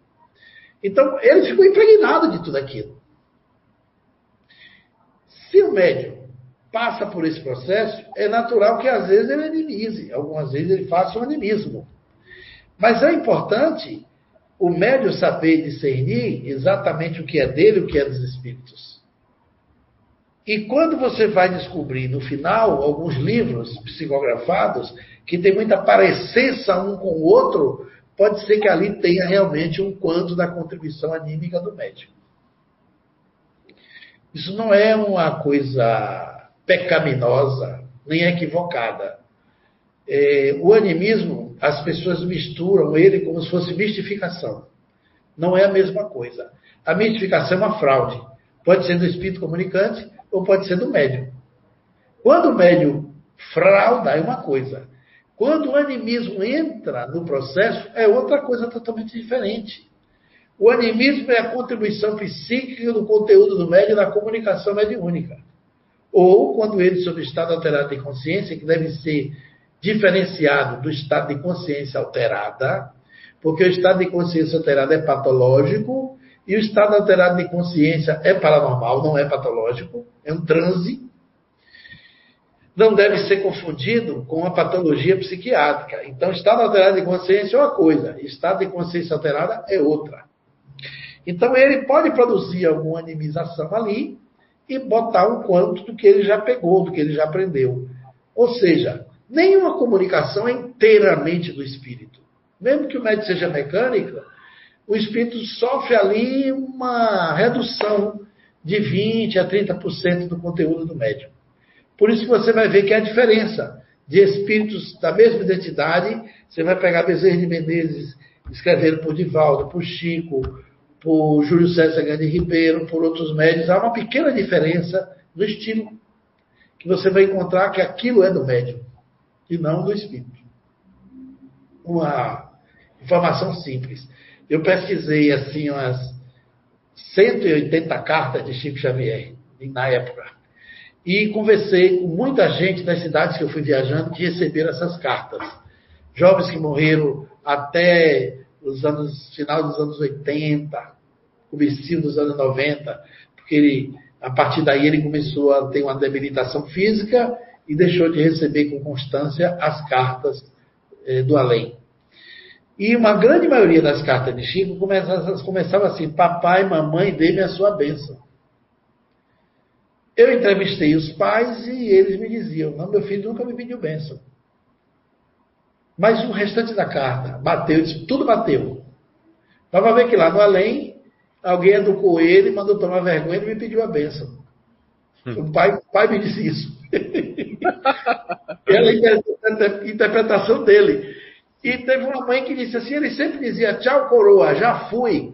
Então, ele ficou impregnado de tudo aquilo. Se o médium passa por esse processo, é natural que às vezes ele animize, algumas vezes ele faça um animismo. Mas é importante o médium saber discernir exatamente o que é dele e o que é dos espíritos. E quando você vai descobrir no final alguns livros psicografados que tem muita parecença um com o outro, pode ser que ali tenha realmente um quanto da contribuição anímica do médium. Isso não é uma coisa pecaminosa, nem equivocada. É, o animismo, as pessoas misturam ele como se fosse mistificação. Não é a mesma coisa. A mistificação é uma fraude. Pode ser do espírito comunicante ou pode ser do médium. Quando o médium frauda, é uma coisa. Quando o animismo entra no processo, é outra coisa totalmente diferente. O animismo é a contribuição psíquica do conteúdo do médium na comunicação mediúnica ou quando ele sob estado alterado de consciência, que deve ser diferenciado do estado de consciência alterada, porque o estado de consciência alterada é patológico e o estado alterado de consciência é paranormal, não é patológico, é um transe. Não deve ser confundido com a patologia psiquiátrica. Então, estado alterado de consciência é uma coisa, estado de consciência alterada é outra. Então, ele pode produzir alguma animização ali, e botar um quanto do que ele já pegou, do que ele já aprendeu. Ou seja, nenhuma comunicação é inteiramente do espírito. Mesmo que o médico seja mecânico, o espírito sofre ali uma redução de 20% a 30% do conteúdo do médium. Por isso que você vai ver que a diferença de espíritos da mesma identidade, você vai pegar Bezerra de Menezes escrevendo por Divaldo, por Chico, por Júlio César Gandhi Ribeiro, por outros médios, há uma pequena diferença no estilo, que você vai encontrar que aquilo é do médium e não do espírito. Uma informação simples. Eu pesquisei assim umas 180 cartas de Chico Xavier na época. E conversei com muita gente das cidades que eu fui viajando que receberam essas cartas. Jovens que morreram até os anos, final dos anos 80, começo dos anos 90, porque ele, a partir daí ele começou a ter uma debilitação física e deixou de receber com constância as cartas eh, do além. E uma grande maioria das cartas de Chico começava, começava assim: Papai, mamãe, dê-me a sua bênção. Eu entrevistei os pais e eles me diziam: Não, meu filho nunca me pediu bênção. Mas o restante da carta bateu, disse, tudo bateu. Mas vai ver que lá no além, alguém educou ele, mandou tomar vergonha e me pediu a bênção. Hum. O pai, o pai me disse isso. Pela interpretação dele. E teve uma mãe que disse assim: ele sempre dizia tchau, coroa, já fui.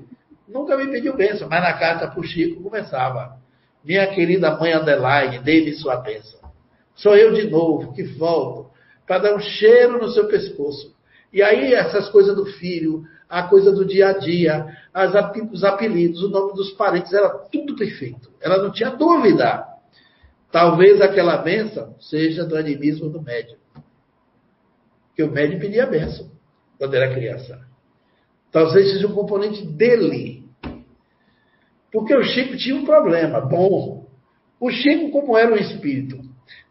Nunca me pediu bênção, mas na carta para o Chico começava: Minha querida mãe Adelaide, dê-me sua bênção. Sou eu de novo que volto para dar um cheiro no seu pescoço. E aí, essas coisas do filho, a coisa do dia a dia, os apelidos, o nome dos parentes, era tudo perfeito. Ela não tinha dúvida. Talvez aquela bênção seja do animismo do médium. Que o médium pedia bênção quando era criança. Talvez seja um componente dele. Porque o Chico tinha um problema. Bom, o Chico, como era um espírito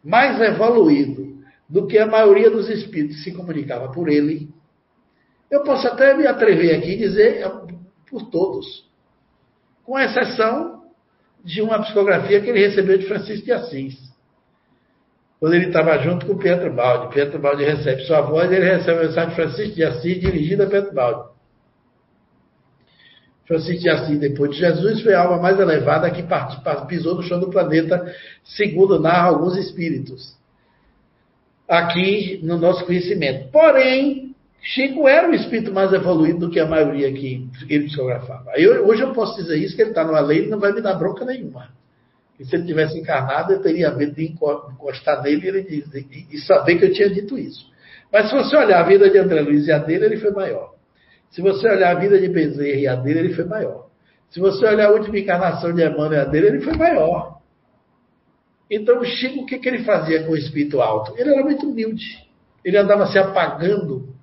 mais evoluído do que a maioria dos espíritos se comunicava por ele, eu posso até me atrever aqui e dizer é, por todos, com exceção de uma psicografia que ele recebeu de Francisco de Assis. Quando ele estava junto com Pietro Baldi. Pietro Baldi recebe sua voz e ele recebe a mensagem de Francisco de Assis dirigida a Pietro Baldi. Francisco de Assis, depois de Jesus, foi a alma mais elevada que pisou no chão do planeta, segundo narra alguns espíritos. Aqui no nosso conhecimento. Porém, Chico era um espírito mais evoluído do que a maioria que ele psicografava. Eu, hoje eu posso dizer isso, que ele está numa lei e não vai me dar bronca nenhuma. E se ele tivesse encarnado, eu teria medo de encostar nele e, ele e, e saber que eu tinha dito isso. Mas se você olhar a vida de André Luiz e a dele, ele foi maior. Se você olhar a vida de Bezerra e a dele, ele foi maior. Se você olhar a última encarnação de Emmanuel e a dele, ele foi maior. Então, o Chico, o que, que ele fazia com o espírito alto? Ele era muito humilde. Ele andava se apagando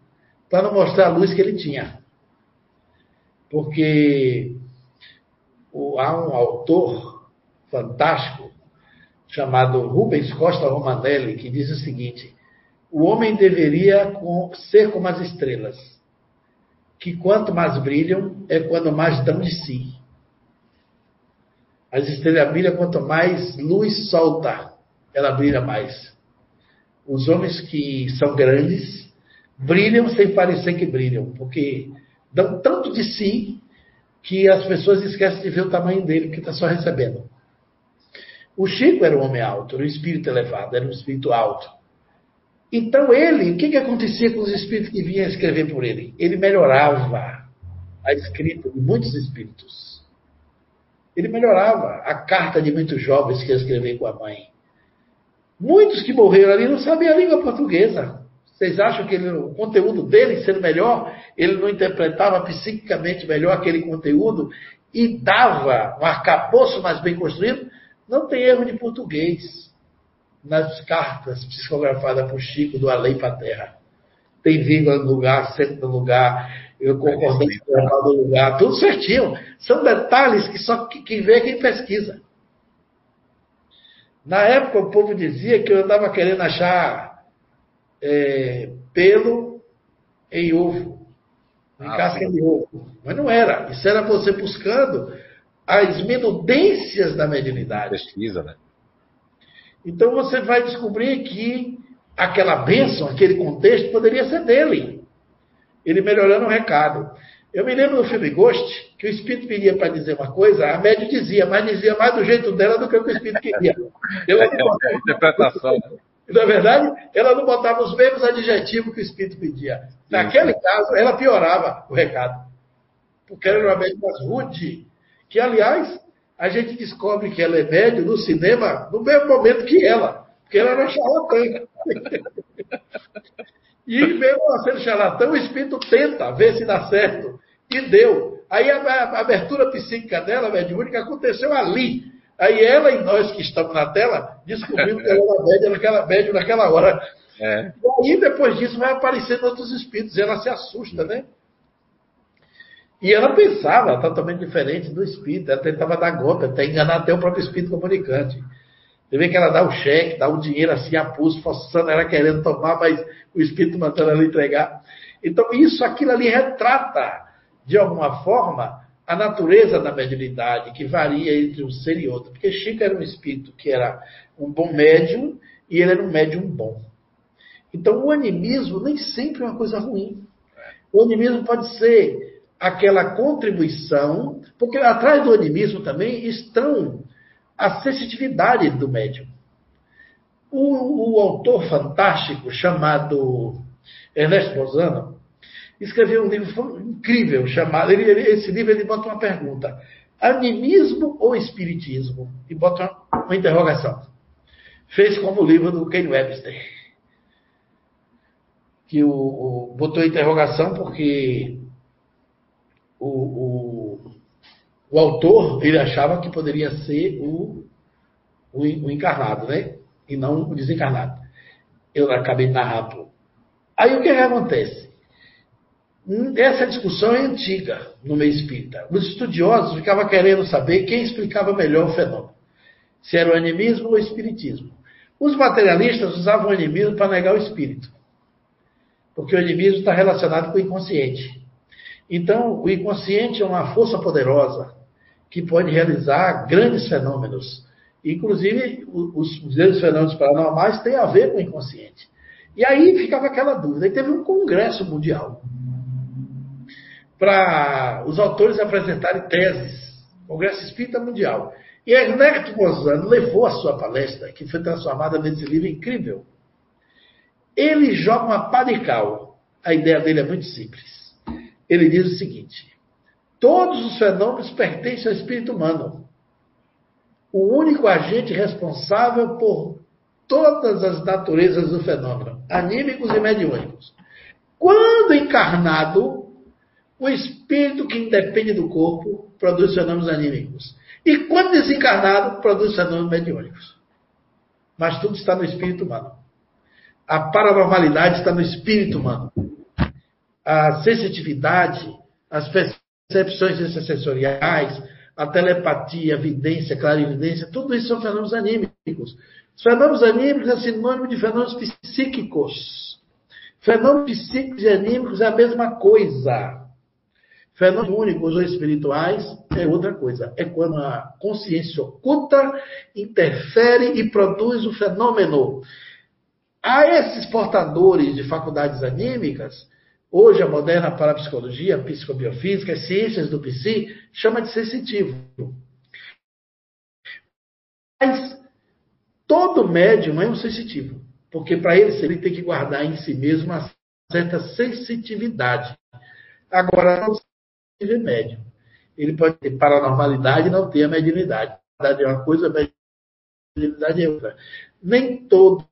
para não mostrar a luz que ele tinha. Porque há um autor fantástico chamado Rubens Costa Romanelli que diz o seguinte: o homem deveria ser como as estrelas, que quanto mais brilham é quando mais dão de si. As estrelas brilham quanto mais luz solta, ela brilha mais. Os homens que são grandes brilham sem parecer que brilham, porque dão tanto de si que as pessoas esquecem de ver o tamanho dele, que está só recebendo. O Chico era um homem alto, era um espírito elevado, era um espírito alto. Então ele, o que, que acontecia com os espíritos que vinham escrever por ele? Ele melhorava a escrita de muitos espíritos. Ele melhorava a carta de muitos jovens que ia escrever com a mãe. Muitos que morreram ali não sabiam a língua portuguesa. Vocês acham que ele, o conteúdo dele, sendo melhor, ele não interpretava psiquicamente melhor aquele conteúdo e dava um arcabouço mais bem construído? Não tem erro de português nas cartas psicografadas por Chico do Além para a Terra. Tem vírgula no lugar, sempre no lugar, eu concordei com no lugar, tudo certinho. São detalhes que só quem vê é quem pesquisa. Na época o povo dizia que eu andava querendo achar é, pelo em ovo, em ah, casca sim. de ovo. Mas não era. Isso era você buscando as minudências da mediunidade. Pesquisa, né? Então você vai descobrir que aquela bênção, aquele contexto, poderia ser dele. Ele melhorando o recado. Eu me lembro do filme Ghost, que o espírito viria para dizer uma coisa, a médium dizia, mas dizia mais do jeito dela do que o que o espírito queria. Eu, é, é, interpretação. Né? Na verdade, ela não botava os mesmos adjetivos que o Espírito pedia. Naquele caso, ela piorava o recado. Porque ela era uma médium mais rude. Que, aliás, a gente descobre que ela é médium no cinema no mesmo momento que ela. Porque ela era charlatã. e mesmo sendo charlatã, o Espírito tenta ver se dá certo. E deu. Aí a, a abertura psíquica dela, mediúnica, aconteceu ali. Aí ela e nós que estamos na tela descobrimos que ela era média naquela, média naquela hora. É. E aí, depois disso, vai aparecendo outros espíritos. E ela se assusta, né? E ela pensava totalmente diferente do espírito. Ela tentava dar golpe, até enganar até o próprio espírito comunicante. Você vê que ela dá o cheque, dá o dinheiro assim a pulso, forçando ela querendo tomar, mas o espírito mandando ela entregar. Então, isso, aquilo ali retrata, de alguma forma, a natureza da mediunidade, que varia entre um ser e outro. Porque Chico era um espírito que era um bom médium e ele era um médium bom. Então, o animismo nem sempre é uma coisa ruim. O animismo pode ser aquela contribuição, porque atrás do animismo também estão a sensitividade do médium. O, o autor fantástico chamado Ernesto Bozano, escreveu um livro incrível chamado. Ele, esse livro ele bota uma pergunta: animismo ou espiritismo? E bota uma, uma interrogação. Fez como o livro do Ken Webster. Que o, o botou a interrogação porque o, o, o, autor ele achava que poderia ser o, o, o encarnado, né? E não o desencarnado. Eu acabei narrando. Aí o que, que acontece? Essa discussão é antiga no meio espírita. Os estudiosos ficavam querendo saber quem explicava melhor o fenômeno. Se era o animismo ou o espiritismo. Os materialistas usavam o animismo para negar o espírito. Porque o animismo está relacionado com o inconsciente. Então, o inconsciente é uma força poderosa que pode realizar grandes fenômenos. Inclusive, os, grandes fenômenos paranormais têm a ver com o inconsciente. E aí ficava aquela dúvida. E teve um congresso mundial para os autores apresentarem teses, Congresso Espírita Mundial. E Ernesto Mozano levou a sua palestra, que foi transformada nesse livro incrível. Ele joga uma pá. A ideia dele é muito simples. Ele diz o seguinte: todos os fenômenos pertencem ao espírito humano. O único agente responsável por todas as naturezas do fenômeno, anímicos e mediúnicos. Quando encarnado, o espírito que independe do corpo produz fenômenos anímicos. E quando desencarnado, produz fenômenos mediúnicos. Mas tudo está no espírito humano. A paranormalidade está no espírito humano. A sensitividade, as percepções extrasensoriais, a telepatia, a vidência, a clarividência, tudo isso são fenômenos anímicos. Os fenômenos anímicos é sinônimo de fenômenos psíquicos. Fenômenos psíquicos e anímicos é a mesma coisa. Fenômenos únicos ou espirituais é outra coisa. É quando a consciência oculta interfere e produz o fenômeno. A esses portadores de faculdades anímicas, hoje a moderna parapsicologia, psicobiofísica, as ciências do psi, chama de sensitivo. Mas todo médium é um sensitivo, porque para ele ele tem que guardar em si mesmo uma certa sensitividade. Agora, remédio. Ele pode ter paranormalidade e não ter a mediunidade. A é uma coisa, a mediunidade é outra. Nem toda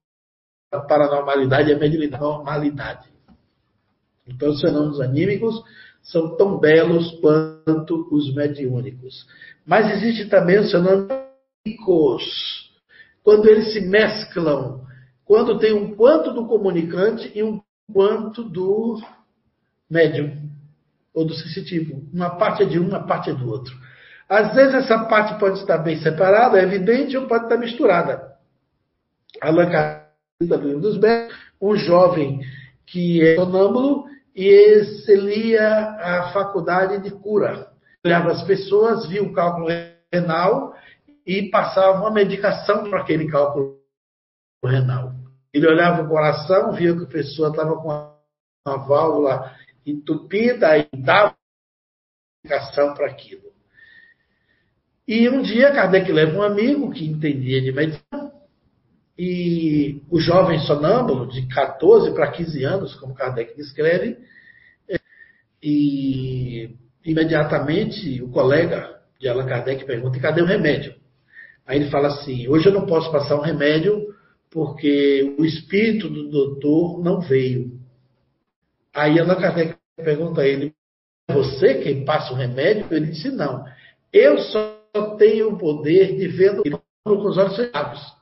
paranormalidade é mediunidade. Normalidade. Então, os fenômenos anímicos são tão belos quanto os mediúnicos. Mas existe também os fenômenos psíquicos, quando eles se mesclam, quando tem um quanto do comunicante e um quanto do médium ou do sensitivo. Uma parte é de um, uma parte é do outro. Às vezes essa parte pode estar bem separada, é evidente, ou pode estar misturada. Allan Kardec, dos Betos, um jovem que é sonâmbulo e excelia a faculdade de cura. Olhava as pessoas, via o cálculo renal e passava uma medicação para aquele cálculo renal. Ele olhava o coração, via que a pessoa estava com uma válvula entupida e dava explicação para aquilo. E um dia Kardec leva um amigo que entendia de medicina e o jovem sonâmbulo de 14 para 15 anos, como Kardec descreve, e imediatamente o colega de Allan Kardec pergunta: cadê o remédio? Aí ele fala assim: hoje eu não posso passar um remédio porque o espírito do doutor não veio. Aí Allan Kardec pergunta a ele: é você quem passa o remédio? Ele disse: não. Eu só tenho o poder de ver com os olhos fechados.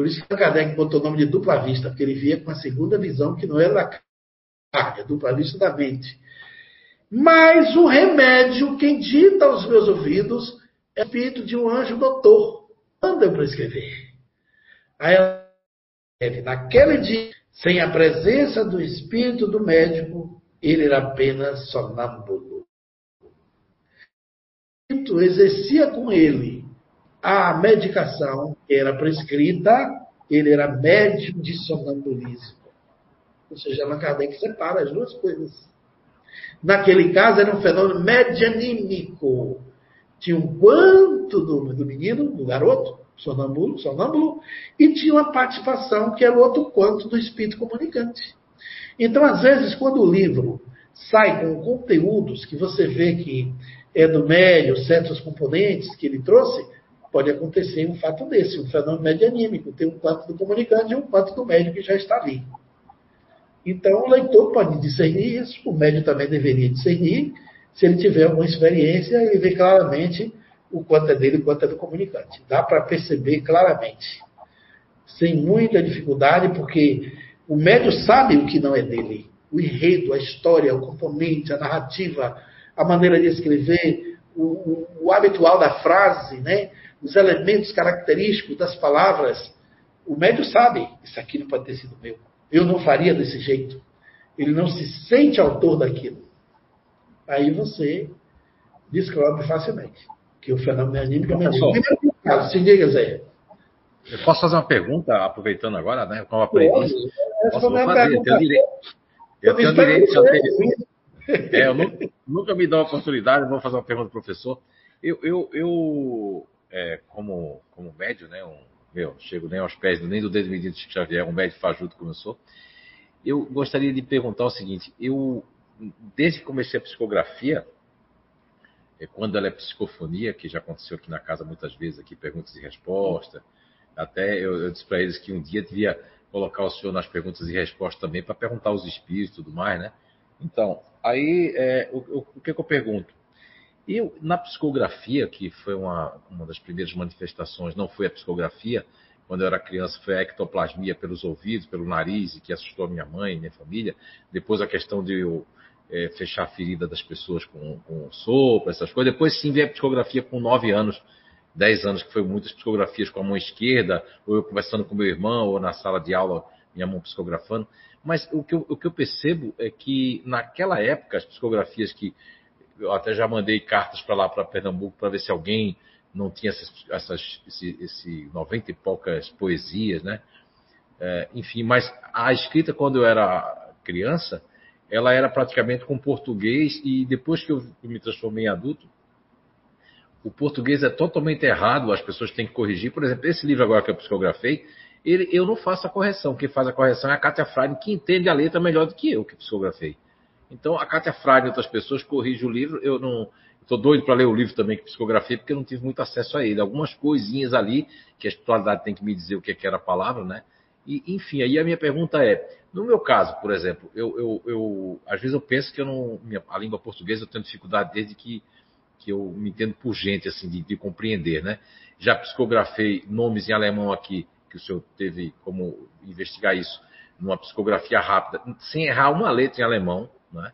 Por isso que Kardec botou o nome de dupla vista, porque ele via com a segunda visão que não era da carne, a dupla vista da mente. Mas o remédio, quem dita aos meus ouvidos, é o espírito de um anjo doutor. manda para escrever. Aí ela escreve, naquele dia, sem a presença do espírito do médico, ele era apenas sonâmbulo. O espírito exercia com ele a medicação que era prescrita, ele era médico de sonambulismo. Ou seja, Allan Kardec separa as duas coisas. Naquele caso, era um fenômeno medianímico. Tinha um quanto do, do menino, do garoto, sonâmbulo, sonâmbulo, e tinha uma participação que era o outro quanto do espírito comunicante. Então, às vezes, quando o livro sai com conteúdos que você vê que é do médio, certos componentes que ele trouxe, pode acontecer um fato desse, um fenômeno medianímico, tem um quanto do comunicante e um quanto do médio que já está ali. Então, o leitor pode discernir isso, o médium também deveria discernir. Se ele tiver alguma experiência, ele vê claramente o quanto é dele e o quanto é do comunicante. Dá para perceber claramente, sem muita dificuldade, porque o médium sabe o que não é dele. O enredo, a história, o componente, a narrativa, a maneira de escrever, o, o, o habitual da frase, né? Os elementos característicos das palavras. O médium sabe, isso aqui não pode ter sido meu. Eu não faria desse jeito. Ele não se sente autor daquilo. Aí você descobre facilmente que o fenômeno anímico é medíocre. Caso, se diga, Zé. Eu posso fazer uma pergunta, aproveitando agora, né? Como aprendi. Posso, fazer. Eu tenho direito. Eu tenho direito de é, eu nunca, nunca, me dou a oportunidade, vou fazer uma pergunta ao professor. Eu, eu, eu é, como, como médio, né? Um, meu, chego nem aos pés nem do dedo medido de Xavier, um médico fajuto como eu sou. Eu gostaria de perguntar o seguinte: eu, desde que comecei a psicografia, é, quando ela é psicofonia, que já aconteceu aqui na casa muitas vezes, aqui perguntas e respostas, até eu, eu disse para eles que um dia devia colocar o senhor nas perguntas e respostas também, para perguntar os espíritos e tudo mais, né? Então, aí, é, o, o, que, que eu pergunto? Eu, na psicografia, que foi uma, uma das primeiras manifestações, não foi a psicografia, quando eu era criança foi a ectoplasmia pelos ouvidos, pelo nariz, que assustou a minha mãe, minha família. Depois a questão de eu é, fechar a ferida das pessoas com, com sopa, essas coisas. Depois sim veio a psicografia com 9 anos, 10 anos, que foi muitas psicografias com a mão esquerda, ou eu conversando com meu irmão, ou na sala de aula, minha mão psicografando. Mas o que eu, o que eu percebo é que naquela época, as psicografias que eu até já mandei cartas para lá, para Pernambuco, para ver se alguém não tinha essas, essas esse, esse 90 e poucas poesias, né? É, enfim, mas a escrita, quando eu era criança, ela era praticamente com português, e depois que eu me transformei em adulto, o português é totalmente errado, as pessoas têm que corrigir. Por exemplo, esse livro agora que eu psicografei, ele, eu não faço a correção. Quem faz a correção é a Cátia Freire, que entende a letra melhor do que eu que psicografei. Então, a Cátia Fraga e outras pessoas corrigem o livro. Eu não estou doido para ler o livro também que psicografei, porque eu não tive muito acesso a ele. Algumas coisinhas ali, que a espiritualidade tem que me dizer o que, é que era a palavra, né? E, enfim, aí a minha pergunta é: no meu caso, por exemplo, eu, eu, eu às vezes eu penso que eu não, minha, a língua portuguesa eu tenho dificuldade desde que, que eu me entendo por gente, assim, de, de compreender, né? Já psicografei nomes em alemão aqui, que o senhor teve como investigar isso, numa psicografia rápida, sem errar uma letra em alemão, né?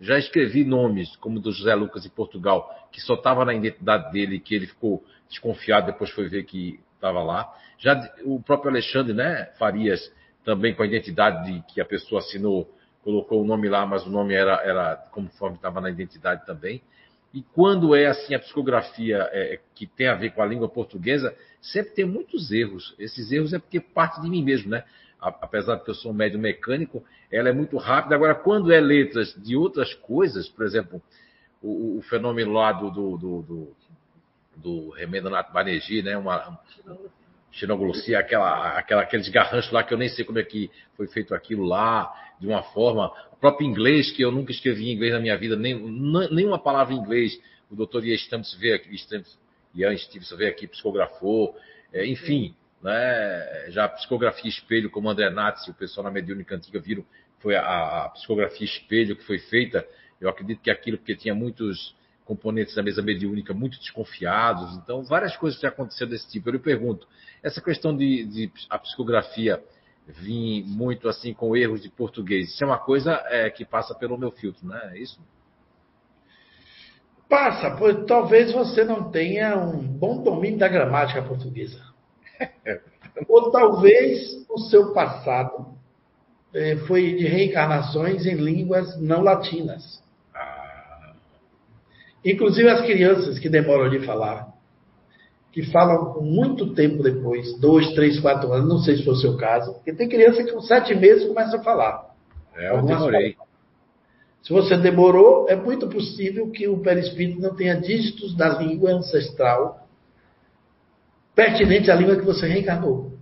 Já escrevi nomes, como do José Lucas em Portugal, que só estava na identidade dele, que ele ficou desconfiado, depois foi ver que estava lá. Já o próprio Alexandre né, Farias, também com a identidade de que a pessoa assinou, colocou o nome lá, mas o nome era, era conforme estava na identidade também. E quando é assim a psicografia é, que tem a ver com a língua portuguesa, sempre tem muitos erros. Esses erros é porque parte de mim mesmo, né? Apesar de eu sou um médio mecânico, ela é muito rápida. Agora, quando é letras de outras coisas, por exemplo, o, o fenômeno lá do, do, do, do, do Remendonato Banerjee, né? Uma, xenoglossia, aquela, aquela, garranchos lá que eu nem sei como é que foi feito aquilo lá, de uma forma. O próprio inglês, que eu nunca escrevi em inglês na minha vida, nem, nenhuma palavra em inglês. O doutor Ian Stamps veio aqui, Stamps, Ian Stevenson veio aqui, psicografou. É, enfim, né? Já a psicografia espelho, como André Natz e o pessoal na mediúnica antiga viram, foi a, a, psicografia espelho que foi feita. Eu acredito que aquilo, porque tinha muitos componentes da mesa mediúnica muito desconfiados, então várias coisas já aconteceram desse tipo. Eu lhe pergunto, essa questão de, de a psicografia vir muito assim com erros de português, isso é uma coisa é, que passa pelo meu filtro, não é isso? Passa, pois talvez você não tenha um bom domínio da gramática portuguesa. Ou talvez o seu passado eh, foi de reencarnações em línguas não latinas. Ah, Inclusive as crianças que demoram de falar, que falam muito tempo depois, dois, três, quatro anos, não sei se foi o seu caso, porque tem criança que com sete meses começa a falar. é, eu demorei. Se você demorou, é muito possível que o perispírito não tenha dígitos da língua ancestral pertinente à língua que você reencarnou.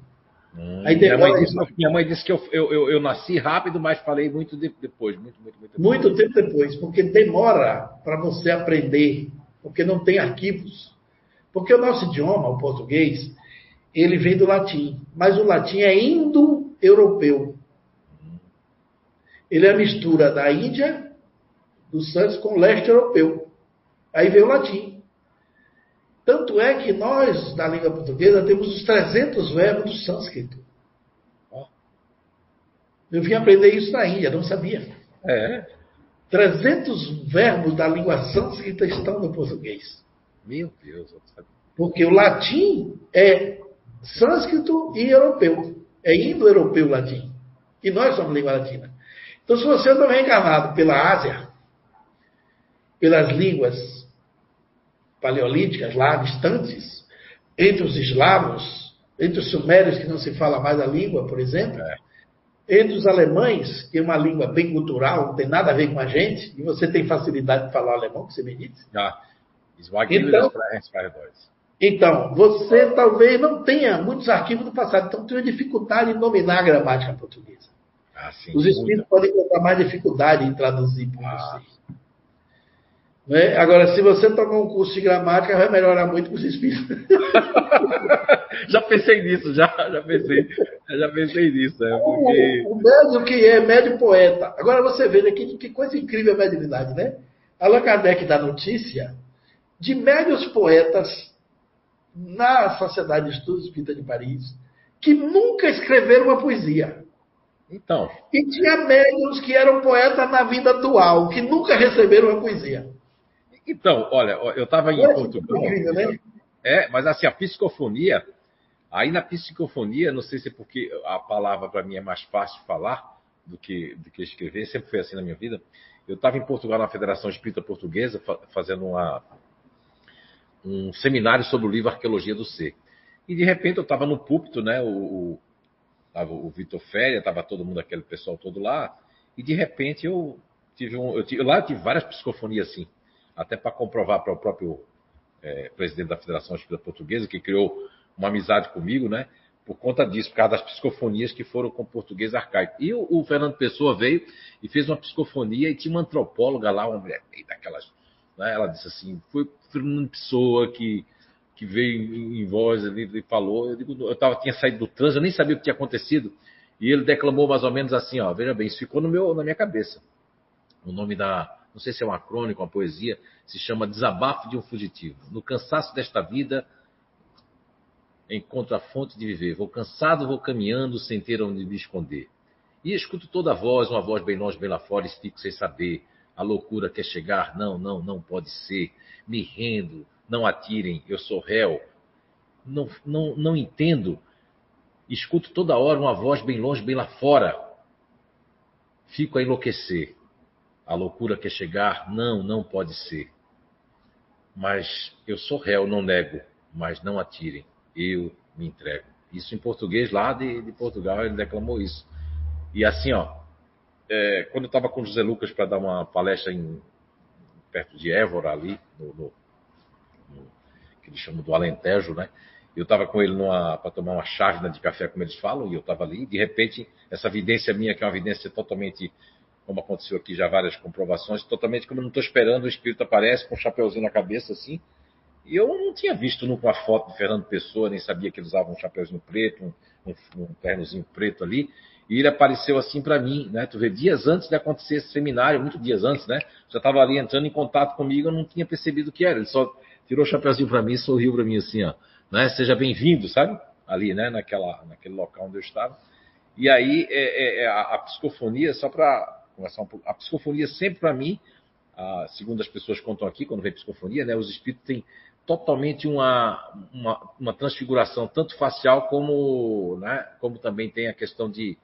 Hum, Aí minha, mãe disse, minha mãe disse que eu, eu, eu, eu nasci rápido, mas falei muito de- depois. Muito, muito, muito depois. Muito tempo depois, porque demora para você aprender, porque não tem arquivos. Porque o nosso idioma, o português, ele vem do latim, mas o latim é indo-europeu. Ele é a mistura da Índia, do Santos, com o leste europeu. Aí veio o latim. Tanto é que nós, da língua portuguesa, temos os 300 verbos do sânscrito. Eu vim aprender isso na Índia, não sabia. É, 300 verbos da língua sânscrita estão no português. meu Deus. eu não sabia. Porque o latim é sânscrito e europeu. É indo-europeu latim. E nós somos língua latina. Então, se você não é reencarnado pela Ásia, pelas línguas paleolíticas lá distantes, entre os eslavos, entre os sumérios, que não se fala mais a língua, por exemplo, É. entre os alemães, que é uma língua bem cultural, não tem nada a ver com a gente, e você tem facilidade de falar alemão, que você me disse. Então-. Então, você talvez não tenha muitos arquivos do passado, então tem uma dificuldade em dominar a gramática portuguesa. Ah, sim. Os espíritos podem encontrar mais dificuldade em traduzir para Ah. você. Né? Agora, se você tomar um curso de gramática, vai melhorar muito com os espíritos. já pensei nisso, já, já pensei. Já pensei nisso, é, porque. O, o médio que é médio poeta. Agora você vê né, que, que coisa incrível a mediunidade, né? Allan Kardec dá notícia de médios poetas na Sociedade de Estudos Espírita de Paris que nunca escreveram uma poesia. Então, E tinha médiums que eram poetas na vida atual, que nunca receberam uma poesia. Então, olha, eu estava em Portugal. incrível, né? É, mas assim, a psicofonia, aí na psicofonia, não sei se é porque a palavra para mim é mais fácil falar do que, do que escrever, sempre foi assim na minha vida. Eu estava em Portugal na Federação Espírita Portuguesa, fa- fazendo uma, um seminário sobre o livro Arqueologia do Ser. E de repente eu estava no púlpito, né? O, o, tava o Vitor Féria, estava todo mundo, aquele pessoal todo lá, e de repente eu tive um. Eu tive, lá eu tive várias psicofonias assim, até para comprovar para o próprio é, presidente da Federação Espírita Portuguesa, que criou uma amizade comigo, né? Por conta disso, por causa das psicofonias que foram com português arcaico. E o, o Fernando Pessoa veio e fez uma psicofonia e tinha uma antropóloga lá, uma mulher daquelas. Né? Ela disse assim: foi Fernando Pessoa que, que veio em, em voz ali e falou. Eu, digo, eu tava, tinha saído do trânsito, eu nem sabia o que tinha acontecido. E ele declamou mais ou menos assim: ó, veja bem, isso ficou no meu, na minha cabeça. O nome da, não sei se é uma crônica, uma poesia, se chama Desabafo de um Fugitivo. No cansaço desta vida, encontro a fonte de viver. Vou cansado, vou caminhando, sem ter onde me esconder. E escuto toda a voz, uma voz bem longe, bem lá fora, e fico sem saber. A loucura quer chegar, não, não, não pode ser. Me rendo, não atirem, eu sou réu. Não, não, não entendo. Escuto toda hora uma voz bem longe, bem lá fora. Fico a enlouquecer. A loucura quer chegar, não, não pode ser. Mas eu sou réu, não nego, mas não atirem, eu me entrego. Isso em português lá de, de Portugal, ele declamou isso. E assim, ó, é, quando eu estava com o José Lucas para dar uma palestra em, perto de Évora, ali, no, no, no que eles chamam do Alentejo, né? Eu estava com ele para tomar uma chávena de café, como eles falam, e eu estava ali. E de repente, essa vidência minha, que é uma vidência totalmente, como aconteceu aqui já várias comprovações, totalmente como eu não estou esperando, o espírito aparece com um chapeuzinho na cabeça assim. E eu não tinha visto nunca uma foto de Fernando Pessoa, nem sabia que ele usava um chapeuzinho preto, um, um, preto ali. E ele apareceu assim para mim, né? Tu vê, dias antes de acontecer esse seminário, muito dias antes, né? Já estava ali entrando em contato comigo, eu não tinha percebido o que era. Ele só tirou o chapeuzinho para mim e sorriu para mim assim, ó, né? Seja bem-vindo, sabe? Ali, né? Naquela, naquele local onde eu estava. E aí é, é, a, a, psicofonia, só para conversar um pouco, a psicofonia sempre para mim ah, segundo as pessoas contam aqui, quando vem psicofonia, né, os espíritos têm totalmente uma, uma, uma transfiguração, tanto facial como, né, como também tem a questão de,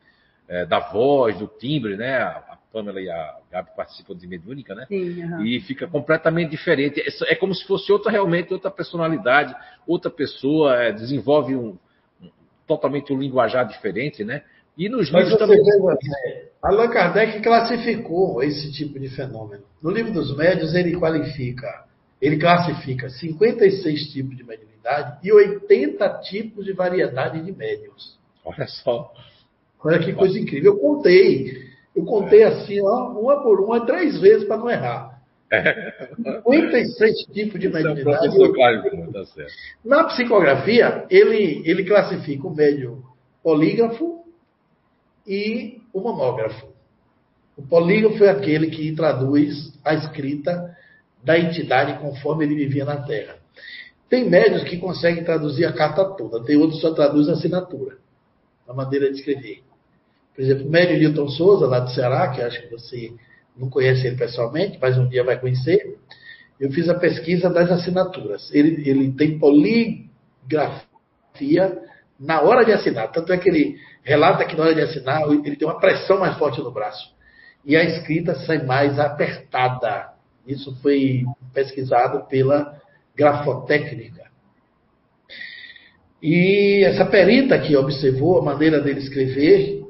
é, da voz, do timbre, né? A, Pamela e a Gabi participam de mediúnica, né? Sim, uhum. E fica completamente diferente. É, é, como se fosse outra realmente, outra personalidade, outra pessoa, é, desenvolve um, um, totalmente um linguajar diferente, né? E nos Mas livros também. Vê, Allan Kardec classificou esse tipo de fenômeno. No livro dos médios, ele qualifica, ele classifica 56 tipos de mediunidade e 80 tipos de variedade de médiums. Olha só. Olha que coisa incrível. Eu contei. Eu contei assim, ó, uma por uma, três vezes para não errar. 56 tipos de mediunidade. É tá certo. Na psicografia, ele, ele classifica o médium polígrafo e o monógrafo. O polígrafo é aquele que traduz a escrita da entidade conforme ele vivia na Terra. Tem médios que conseguem traduzir a carta toda, tem outros que só traduzem a assinatura, a maneira de escrever. Por exemplo, o médio Newton Souza, lá do Ceará, que acho que você não conhece ele pessoalmente, mas um dia vai conhecer, eu fiz a pesquisa das assinaturas. Ele, ele tem poligrafia na hora de assinar. Tanto é que ele relata que na hora de assinar, ele tem uma pressão mais forte no braço. E a escrita sai mais apertada. Isso foi pesquisado pela grafotécnica. E essa perita que observou a maneira dele escrever,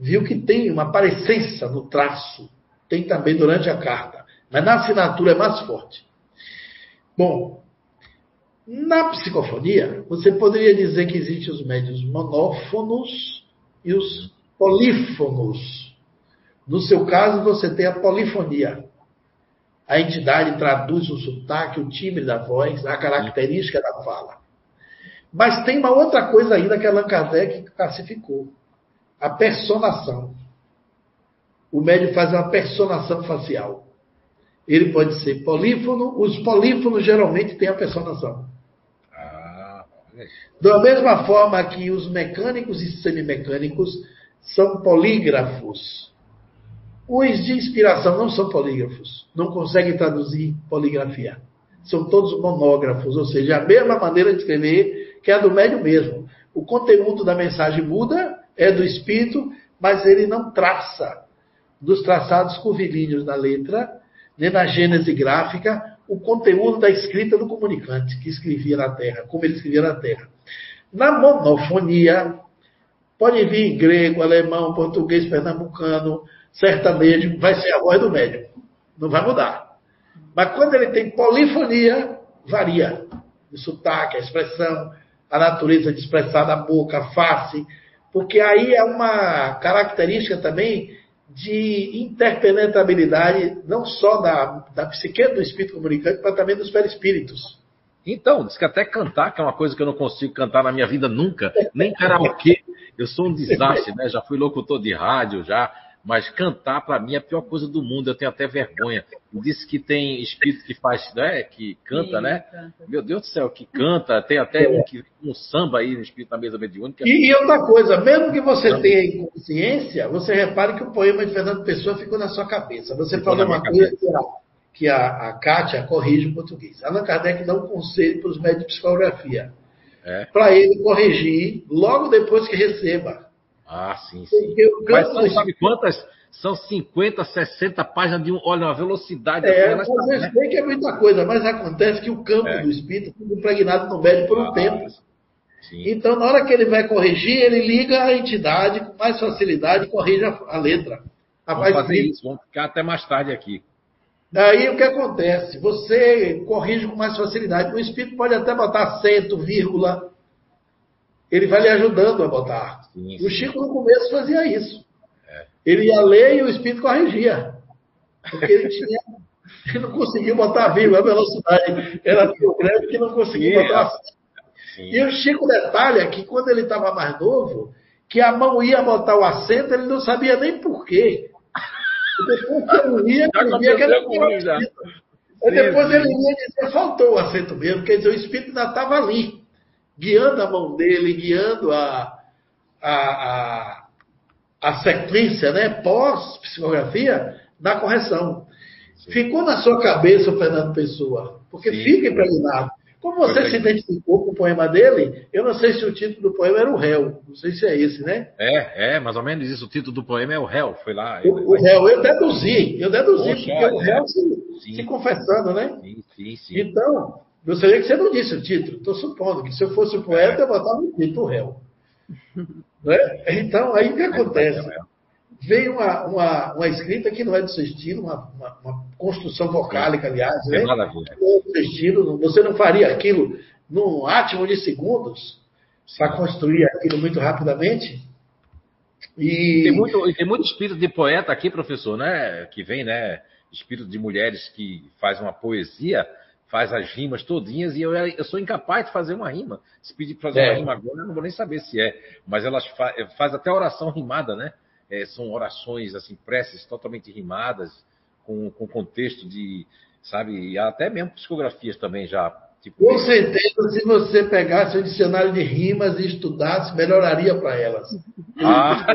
viu que tem uma parecência no traço, tem também durante a carta, mas na assinatura é mais forte. Bom, na psicofonia, você poderia dizer que existem os médios monófonos e os polífonos. No seu caso, você tem a polifonia. A entidade traduz o sotaque, o timbre da voz, a característica da fala. Mas tem uma outra coisa ainda que Allan Kardec classificou a personação. O médium faz uma personação facial. Ele pode ser polífono, os polífonos geralmente têm a personação. Da mesma forma que os mecânicos e semimecânicos são polígrafos. Os de inspiração não são polígrafos, não conseguem traduzir poligrafia. São todos monógrafos, ou seja, a mesma maneira de escrever que a do médium mesmo. O conteúdo da mensagem muda, é do espírito, mas ele não traça dos traçados curvilíneos da letra, nem na gênese gráfica, o conteúdo da escrita do comunicante que escrevia na Terra, como ele escrevia na Terra. Na monofonia, pode vir grego, alemão, português, pernambucano, sertanejo, vai ser a voz do médium. Não vai mudar. Mas quando ele tem polifonia, varia. O sotaque, a expressão, a natureza de expressar da boca, a face, porque aí é uma característica também de interpenetrabilidade, não só da, da psique do espírito comunicante, mas também dos perispíritos. Então, diz que até cantar, que é uma coisa que eu não consigo cantar na minha vida nunca, nem karaokê. Eu sou um desastre, né? Já fui locutor de rádio, já. Mas cantar, para mim, é a pior coisa do mundo. Eu tenho até vergonha. Disse que tem espírito que faz, né? Que canta, Sim, né? Canta. Meu Deus do céu, que canta. Tem até um, que, um samba aí no espírito da mesa mediúnica. E, e outra coisa, mesmo que você samba. tenha inconsciência, você repare que o poema de Fernando Pessoa ficou na sua cabeça. Você ficou falou uma coisa que a, que a, a Kátia corrige o português. Allan Kardec dá um conselho para os médicos de psicografia. É. Para ele corrigir logo depois que receba. Ah, sim, sim. Mas são, sabe quantas? São 50, 60 páginas de um. Olha, uma velocidade. É, você né? sei que é muita coisa, mas acontece que o campo é. do espírito fica impregnado no médio por um ah, tempo. Sim. Então, na hora que ele vai corrigir, ele liga a entidade com mais facilidade e corrige a, a letra. Vamos fazer isso, vamos ficar até mais tarde aqui. Daí o que acontece? Você corrige com mais facilidade. O espírito pode até botar acento, vírgula, ele vai lhe ajudando a botar. Sim, sim. O Chico no começo fazia isso. É. Ele ia ler e o espírito corrigia. Porque ele tinha. ele não conseguia botar a vírgula, a velocidade era tão grande que não conseguia sim, botar. Sim. E o Chico detalha que quando ele estava mais novo, que a mão ia botar o acento, ele não sabia nem porquê. E depois que ele ia, ele via que depois ele ia dizer, faltou o acento mesmo, quer dizer, o espírito ainda estava ali guiando a mão dele, guiando a, a, a, a sequência, né, pós-psicografia, da correção. Sim. Ficou na sua cabeça o Fernando Pessoa, porque Sim. fica impregnado. Como você se identificou com o poema dele, eu não sei se o título do poema era o réu. Não sei se é esse, né? É, é, mais ou menos isso. O título do poema é o réu. Foi lá. O, o réu, eu deduzi. Eu deduzi, Poxa, porque o réu se, se, confessando, né? Sim, sim, sim. Então, gostaria que você não disse o título. Estou supondo que se eu fosse o poeta, eu botava o título, réu. né? Então, aí o que acontece? veio uma, uma, uma, escrita que não é do seu estilo, uma, uma, uma construção vocálica, aliás, né? Não é do seu estilo, você não faria aquilo num átimo de segundos para construir aquilo muito rapidamente. E tem muito, tem muito espírito de poeta aqui, professor, né? Que vem, né? Espírito de mulheres que faz uma poesia, faz as rimas todinhas e eu, eu sou incapaz de fazer uma rima. Se pedir para fazer é. uma rima agora, eu não vou nem saber se é. Mas elas fa faz até oração rimada, né? é, são orações, assim, preces totalmente rimadas, com, com contexto de, sabe, e até mesmo psicografias também já. Tipo, com certeza, se você pegasse o dicionário de rimas e estudasse, melhoraria para elas. Ah.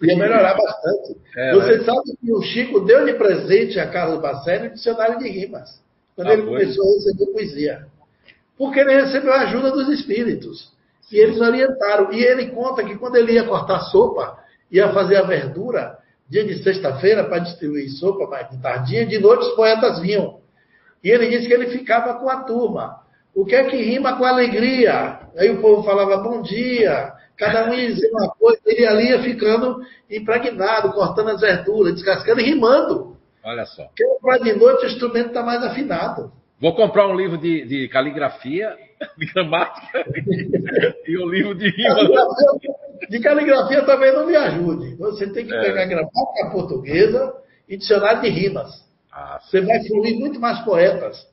Ia melhorar bastante. É, você né? sabe que o Chico deu de presente a Carlos Bacelli o dicionário de rimas, quando ah, ele foi? começou a receber poesia. Porque ele recebeu a ajuda dos espíritos. E eles orientaram. E ele conta que quando ele ia cortar sopa, ia fazer a verdura, dia de sexta-feira, para distribuir sopa mais de tardinha, de noite os poetas vinham. E ele disse que ele ficava com a turma. O que é que rima com alegria? Aí o povo falava bom dia, cada um ia dizer uma coisa, ele ali ia ficando impregnado, cortando as verduras, descascando e rimando. Olha só. Porque para de noite o instrumento está mais afinado. Vou comprar um livro de, de caligrafia, de gramática e um livro de rima. De caligrafia também não me ajude. Você tem que é. pegar gramática portuguesa e dicionário de rimas. Ah, Você vai fluir muito mais poetas.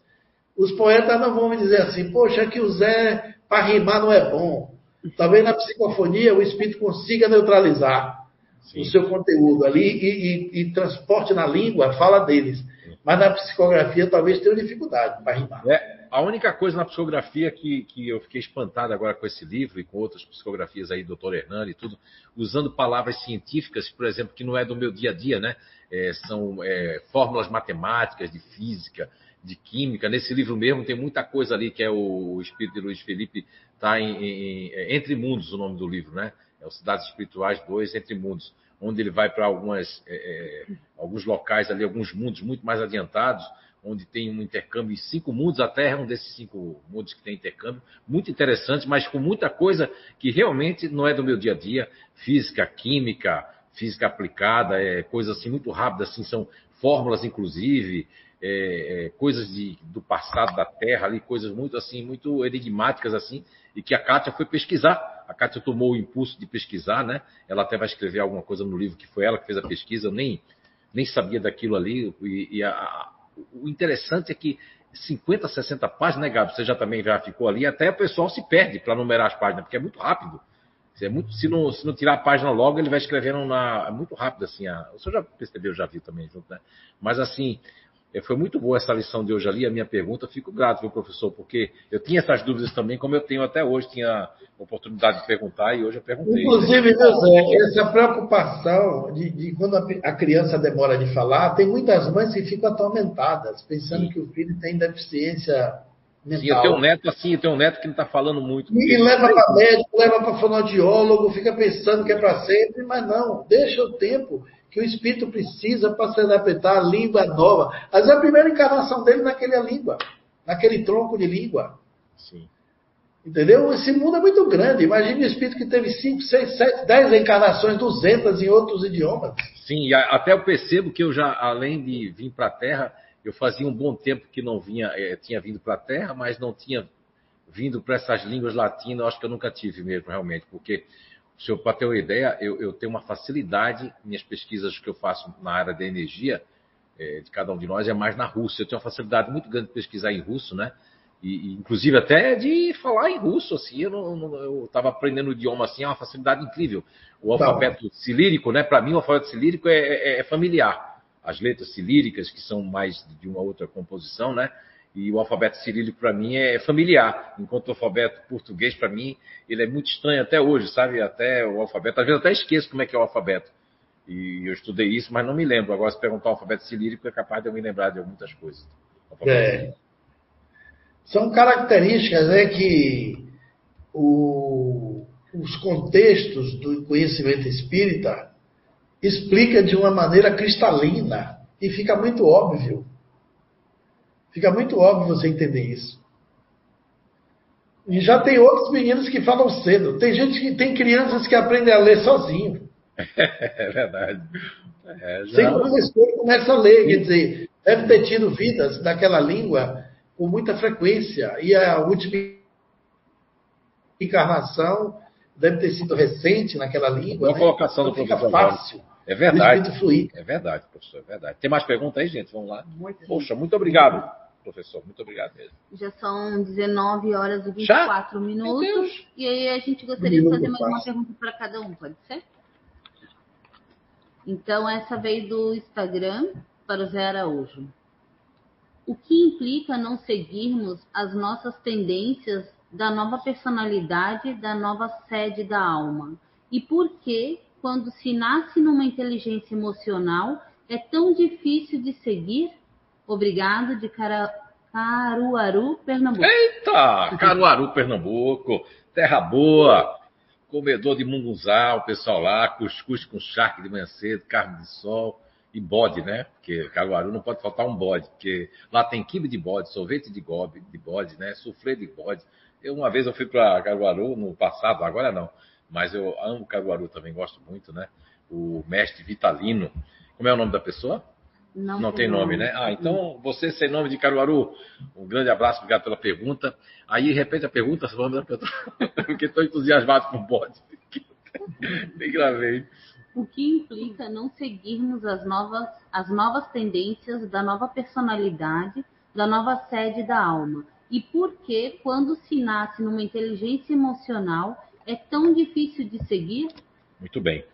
Os poetas não vão me dizer assim, poxa, que o Zé, para rimar, não é bom. Talvez na psicofonia o espírito consiga neutralizar Sim. o seu conteúdo ali e, e, e transporte na língua a fala deles. Mas na psicografia talvez tenha dificuldade para rimar. É, a única coisa na psicografia que, que eu fiquei espantado agora com esse livro e com outras psicografias aí, doutor Hernani e tudo, usando palavras científicas, por exemplo, que não é do meu dia a dia, né? É, são é, fórmulas matemáticas, de física, de química. Nesse livro mesmo tem muita coisa ali que é o, o Espírito de Luiz Felipe, está em, em, é, Entre Mundos, o nome do livro, né? É o Cidades Espirituais 2, Entre Mundos onde ele vai para algumas, é, é, alguns locais ali, alguns mundos muito mais adiantados, onde tem um intercâmbio em cinco mundos, a Terra é um desses cinco mundos que tem intercâmbio, muito interessante, mas com muita coisa que realmente não é do meu dia a dia, física, química, física aplicada, é, coisas assim muito rápidas, assim, são fórmulas inclusive, é, é, coisas de, do passado da Terra ali, coisas muito assim, muito enigmáticas assim, e que a Kátia foi pesquisar. A Kátia tomou o impulso de pesquisar, né? Ela até vai escrever alguma coisa no livro que foi ela que fez a pesquisa, eu nem, nem sabia daquilo ali. E, e a, o interessante é que 50, 60 páginas, né, Gabi? Você já também já ficou ali, até o pessoal se perde para numerar as páginas, porque é muito rápido. É muito, se, não, se não tirar a página logo, ele vai escrevendo na. É muito rápido, assim. A, o senhor já percebeu, já viu também junto, né? Mas assim, foi muito boa essa lição de hoje ali, a minha pergunta. Fico grato, viu, professor, porque eu tinha essas dúvidas também, como eu tenho até hoje, tinha oportunidade de perguntar e hoje eu perguntei. Inclusive, José, essa preocupação de, de quando a, a, criança demora de falar, tem muitas mães que ficam atormentadas, pensando Sim. que o filho tem deficiência mental. Sim, eu tenho um neto assim, eu tenho um neto que não está falando muito. E leva para médico, leva para fonoaudiólogo, fica pensando que é para sempre, mas não, deixa o tempo que o espírito precisa para se adaptar à língua nova. Às vezes a primeira encarnação dele naquela língua, naquele tronco de língua. Sim. Entendeu? Esse mundo é muito grande. Imagine o espírito que teve 5, 6, 7, 10 encarnações, 200 em outros idiomas. Sim, até eu percebo que eu já, além de vir para a Terra, eu fazia um bom tempo que não vinha, é, tinha vindo para a Terra, mas não tinha vindo para essas línguas latinas. Acho que eu nunca tive mesmo, realmente, porque para ter uma ideia, eu, eu, tenho uma facilidade, minhas pesquisas que eu faço na área da energia, é, de cada um de nós, é mais na Rússia. Eu tenho uma facilidade muito grande de pesquisar em russo, né? E, e inclusive até de falar em russo, assim, eu estava aprendendo o idioma assim, é uma facilidade incrível. O tá. alfabeto cilírico, né? Para mim, o alfabeto cilírico é, é, é familiar. As letras cilíricas, que são mais de uma outra composição, né? E o alfabeto cirílico para mim é familiar, enquanto o alfabeto português para mim ele é muito estranho até hoje, sabe? Até o alfabeto, às vezes até esqueço como é que é o alfabeto. E eu estudei isso, mas não me lembro. Agora, se perguntar o alfabeto cilírico, é capaz de eu me lembrar de muitas coisas. É. São características né, que o, os contextos do conhecimento espírita explica de uma maneira cristalina e fica muito óbvio. Fica muito óbvio você entender isso. E já tem outros meninos que falam cedo. Tem gente que tem crianças que aprendem a ler sozinho. É verdade. É, já... Sem professor começa a ler, quer dizer, deve ter tido vidas daquela língua com muita frequência. E a última encarnação deve ter sido recente naquela língua. Uma né? colocação então do professor. fácil. É verdade. É verdade, professor, é verdade. Tem mais perguntas aí, gente? Vamos lá. Muito Poxa, muito obrigado, professor. Muito obrigado mesmo. Já são 19 horas e 24 Já? minutos. E aí a gente gostaria de fazer mais uma pergunta para cada um, pode ser? Então, essa veio do Instagram para o Zé Araújo. O que implica não seguirmos as nossas tendências da nova personalidade, da nova sede da alma? E por que quando se nasce numa inteligência emocional, é tão difícil de seguir? Obrigado, de Cara... Caruaru, Pernambuco. Eita! Caruaru, Pernambuco. Terra boa. Comedor de mungunzá, o pessoal lá, cuscuz com charque de manhã cedo, carne de sol e bode, né? Porque Caruaru não pode faltar um bode, porque lá tem quibe de bode, sorvete de, gobe, de bode, né? Suflê de bode. Eu, uma vez eu fui para Caruaru no passado, agora não mas eu amo Caruaru também, gosto muito, né? O mestre Vitalino. Como é o nome da pessoa? Não, não tem nome, né? Ah, então você sem nome de Caruaru, um grande abraço, obrigado pela pergunta. Aí repete a pergunta, porque estou entusiasmado com o bode. Nem gravei. O que implica não seguirmos as novas, as novas tendências da nova personalidade, da nova sede da alma. E por que, quando se nasce numa inteligência emocional, é tão difícil de seguir? Muito bem.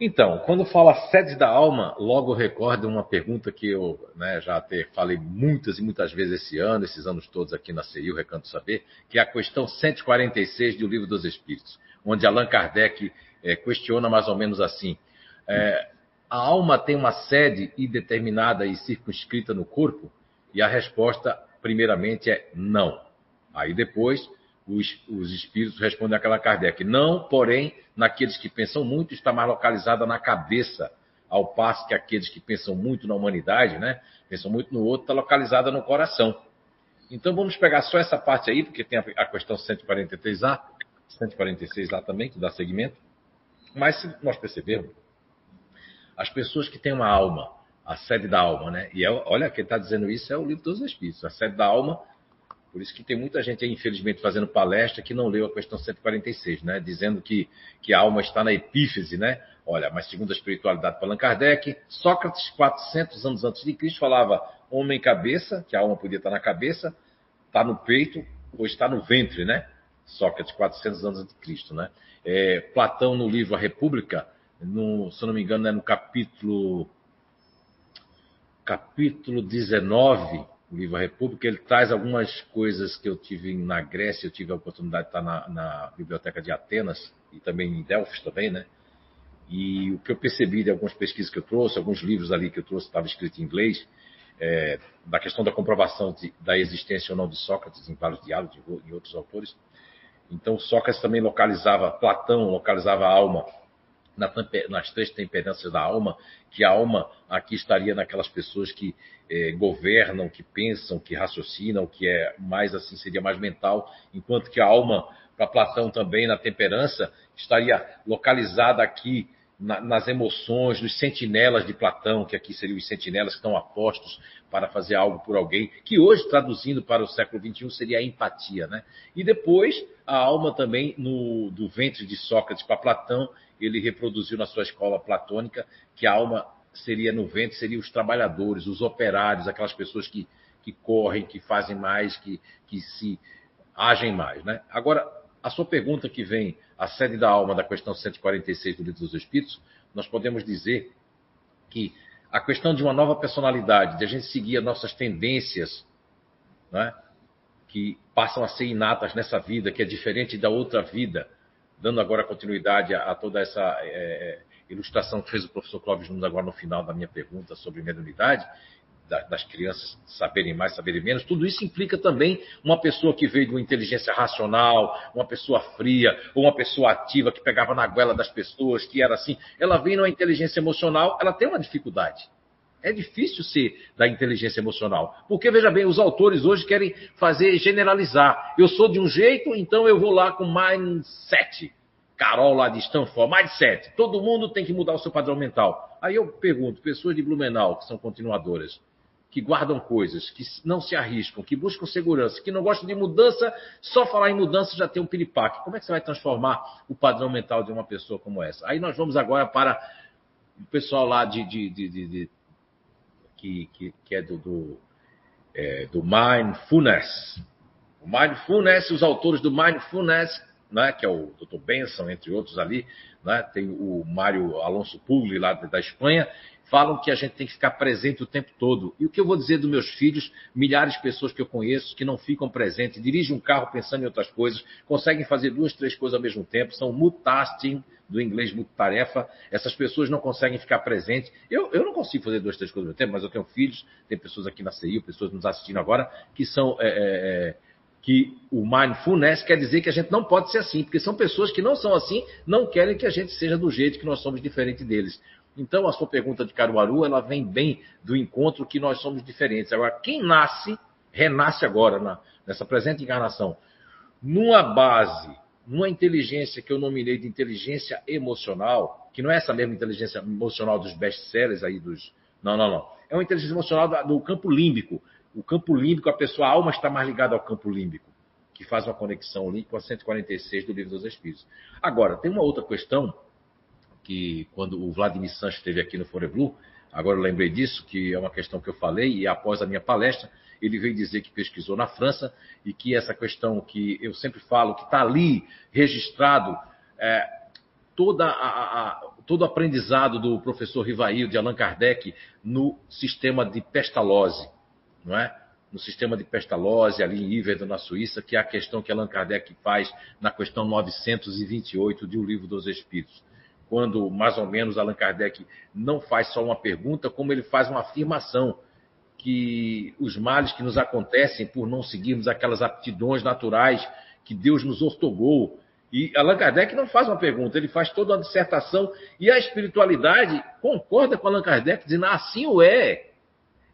Então, quando fala sede da alma, logo recordo uma pergunta que eu né, já até falei muitas e muitas vezes esse ano, esses anos todos aqui na CI, o Recanto Saber, que é a questão 146 do Livro dos Espíritos, onde Allan Kardec é, questiona mais ou menos assim: é, a alma tem uma sede indeterminada e circunscrita no corpo? E a resposta, primeiramente, é não. Aí depois os, os espíritos respondem àquela Kardec. Não, porém, naqueles que pensam muito, está mais localizada na cabeça, ao passo que aqueles que pensam muito na humanidade, né, pensam muito no outro, está localizada no coração. Então vamos pegar só essa parte aí, porque tem a, a questão 143A, 146A também, que dá seguimento. Mas se nós percebermos, as pessoas que têm uma alma, a sede da alma, né? E é, olha, quem está dizendo isso é o livro dos Espíritos. A sede da alma por isso que tem muita gente aí, infelizmente, fazendo palestra que não leu a questão 146, né? Dizendo que, que a alma está na epífise, né? Olha, mas segundo a espiritualidade de Allan Kardec, Sócrates, 400 anos antes de Cristo, falava homem cabeça, que a alma podia estar na cabeça, está no peito ou está no ventre, né? Sócrates, 400 anos antes de Cristo, né? É, Platão, no livro A República, no, se eu não me engano, é no capítulo capítulo 19, o livro A República, ele traz algumas coisas que eu tive na Grécia, eu tive a oportunidade de estar na, na Biblioteca de Atenas e também em Delfos também, né? E o que eu percebi de algumas pesquisas que eu trouxe, alguns livros ali que eu trouxe, estava escrito em inglês, é, da questão da comprovação de, da existência ou não de Sócrates em vários diálogos e outros autores. Então, Sócrates também localizava, Platão localizava a alma nas três temperanças da alma, que a alma aqui estaria naquelas pessoas que eh, governam, que pensam, que raciocinam, que é mais assim, seria mais mental, enquanto que a alma, para Platão também, na temperança, estaria localizada aqui na, nas emoções, nos sentinelas de Platão, que aqui seriam os sentinelas que estão apostos para fazer algo por alguém, que hoje, traduzindo para o século XXI, seria a empatia. Né? E depois, a alma também, no, do ventre de Sócrates para Platão, ele reproduziu na sua escola platônica que a alma seria no ventre, seriam os trabalhadores, os operários, aquelas pessoas que, que correm, que fazem mais, que, que se agem mais. Né? Agora, a sua pergunta que vem, a sede da alma da questão 146 do Livro dos Espíritos, nós podemos dizer que a questão de uma nova personalidade, de a gente seguir as nossas tendências, né, que passam a ser inatas nessa vida, que é diferente da outra vida, dando agora continuidade a, a toda essa é, ilustração que fez o professor Clóvis Nunes agora no final da minha pergunta sobre mediunidade, das crianças saberem mais, saberem menos, tudo isso implica também uma pessoa que veio de uma inteligência racional, uma pessoa fria, ou uma pessoa ativa que pegava na goela das pessoas, que era assim. Ela vem numa inteligência emocional, ela tem uma dificuldade. É difícil ser da inteligência emocional. Porque, veja bem, os autores hoje querem fazer generalizar. Eu sou de um jeito, então eu vou lá com mindset. Carol lá de Stanford, mindset. Todo mundo tem que mudar o seu padrão mental. Aí eu pergunto, pessoas de Blumenau, que são continuadoras, que guardam coisas, que não se arriscam, que buscam segurança, que não gostam de mudança, só falar em mudança já tem um piripaque. Como é que você vai transformar o padrão mental de uma pessoa como essa? Aí nós vamos agora para o pessoal lá de, de, de, de que, que, que, é do, do, é, do Mindfulness. O Mindfulness, os autores do Mindfulness né, que é o Dr. Benson, entre outros ali, né, tem o Mário Alonso Pugli, lá da Espanha, falam que a gente tem que ficar presente o tempo todo. E o que eu vou dizer dos meus filhos, milhares de pessoas que eu conheço que não ficam presentes, dirigem um carro pensando em outras coisas, conseguem fazer duas, três coisas ao mesmo tempo, são multitasking, do inglês multitarefa, essas pessoas não conseguem ficar presentes. Eu, eu não consigo fazer duas, três coisas ao mesmo tempo, mas eu tenho filhos, tem pessoas aqui na CI, pessoas nos assistindo agora, que são... É, é, que o mindfulness quer dizer que a gente não pode ser assim, porque são pessoas que não são assim, não querem que a gente seja do jeito que nós somos diferente deles. Então, a sua pergunta de Caruaru, ela vem bem do encontro que nós somos diferentes. Agora, quem nasce, renasce agora, na, nessa presente encarnação, numa base, numa inteligência que eu nominei de inteligência emocional, que não é essa mesma inteligência emocional dos best-sellers aí dos... Não, não, não. É uma inteligência emocional do campo límbico, o campo límbico, a pessoa, a alma está mais ligada ao campo límbico, que faz uma conexão ali com a 146 do Livro dos Espíritos. Agora, tem uma outra questão que quando o Vladimir Sanches esteve aqui no Foreblu, agora eu lembrei disso, que é uma questão que eu falei, e após a minha palestra, ele veio dizer que pesquisou na França e que essa questão que eu sempre falo, que está ali registrado, é, toda a, a, todo o aprendizado do professor Rivail de Allan Kardec no sistema de Pestalozzi não é? no sistema de Pestalozzi, ali em Iverdo, na Suíça, que é a questão que Allan Kardec faz na questão 928 de O Livro dos Espíritos. Quando, mais ou menos, Allan Kardec não faz só uma pergunta, como ele faz uma afirmação que os males que nos acontecem por não seguirmos aquelas aptidões naturais que Deus nos ortogou. E Allan Kardec não faz uma pergunta, ele faz toda uma dissertação e a espiritualidade concorda com Allan Kardec, dizendo assim o é.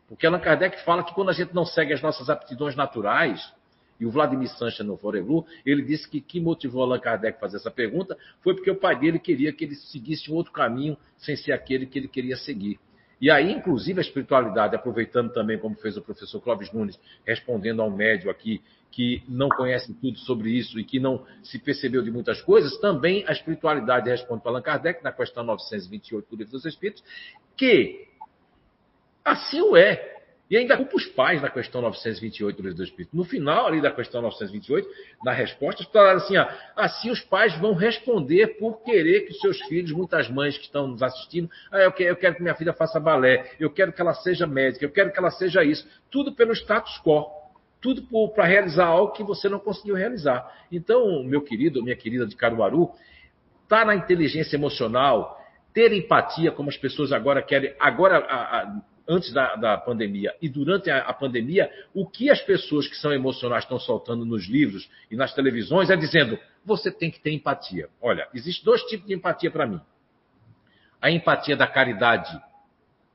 Porque Allan Kardec fala que quando a gente não segue as nossas aptidões naturais, e o Vladimir Sancha no Foreblu, ele disse que que motivou Allan Kardec a fazer essa pergunta foi porque o pai dele queria que ele seguisse um outro caminho sem ser aquele que ele queria seguir. E aí, inclusive, a espiritualidade, aproveitando também, como fez o professor Clóvis Nunes, respondendo ao médio aqui, que não conhece tudo sobre isso e que não se percebeu de muitas coisas, também a espiritualidade responde para Allan Kardec, na questão 928 do Livro dos Espíritos, que Assim o é. E ainda culpa os pais na questão 928 do Espírito. No final ali da questão 928, na resposta, falaram assim: ó, assim os pais vão responder por querer que seus filhos, muitas mães que estão nos assistindo, ah, eu, quero, eu quero que minha filha faça balé, eu quero que ela seja médica, eu quero que ela seja isso. Tudo pelo status quo. Tudo para realizar algo que você não conseguiu realizar. Então, meu querido, minha querida de Caruaru, tá na inteligência emocional, ter empatia, como as pessoas agora querem. Agora, a, a, antes da, da pandemia e durante a, a, pandemia, o que as pessoas que são emocionais estão soltando nos livros e nas televisões é dizendo: você tem que ter empatia. Olha, existe dois tipos de empatia para mim: a empatia da caridade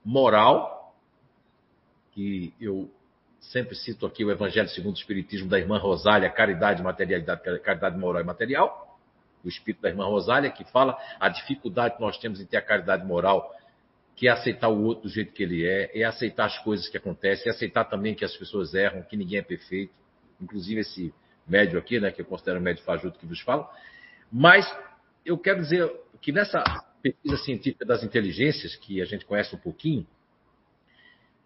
moral, que eu sempre cito aqui o Evangelho segundo o Espiritismo da irmã Rosália, caridade, materialidade, caridade moral e material. O espírito da irmã Rosália, que fala a dificuldade que nós temos em ter a caridade moral que é aceitar o outro do jeito que ele é, é aceitar as coisas que acontecem, é aceitar também que as pessoas erram, que ninguém é perfeito, inclusive esse médio aqui, né, que eu considero médio fajuto que vos falo. Mas eu quero dizer que nessa pesquisa científica das inteligências, que a gente conhece um pouquinho,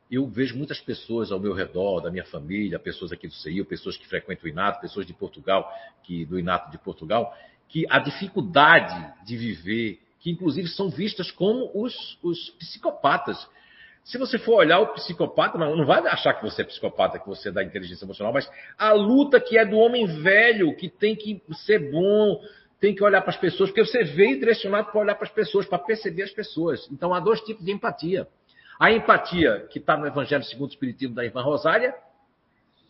eu vejo muitas pessoas ao meu redor, da minha família, pessoas aqui do CEIU, pessoas que frequentam o INATO, pessoas de Portugal, que do INATO de Portugal, que a dificuldade de viver que inclusive são vistas como os, os psicopatas. Se você for olhar o psicopata, não, vai achar que você é psicopata, que você é da inteligência emocional, mas a luta que é do homem velho, que tem que ser bom, tem que olhar para as pessoas, porque você veio direcionado para olhar para as pessoas, para perceber as pessoas. Então há dois tipos de empatia. A empatia que está no Evangelho segundo o Espiritismo da irmã Rosália,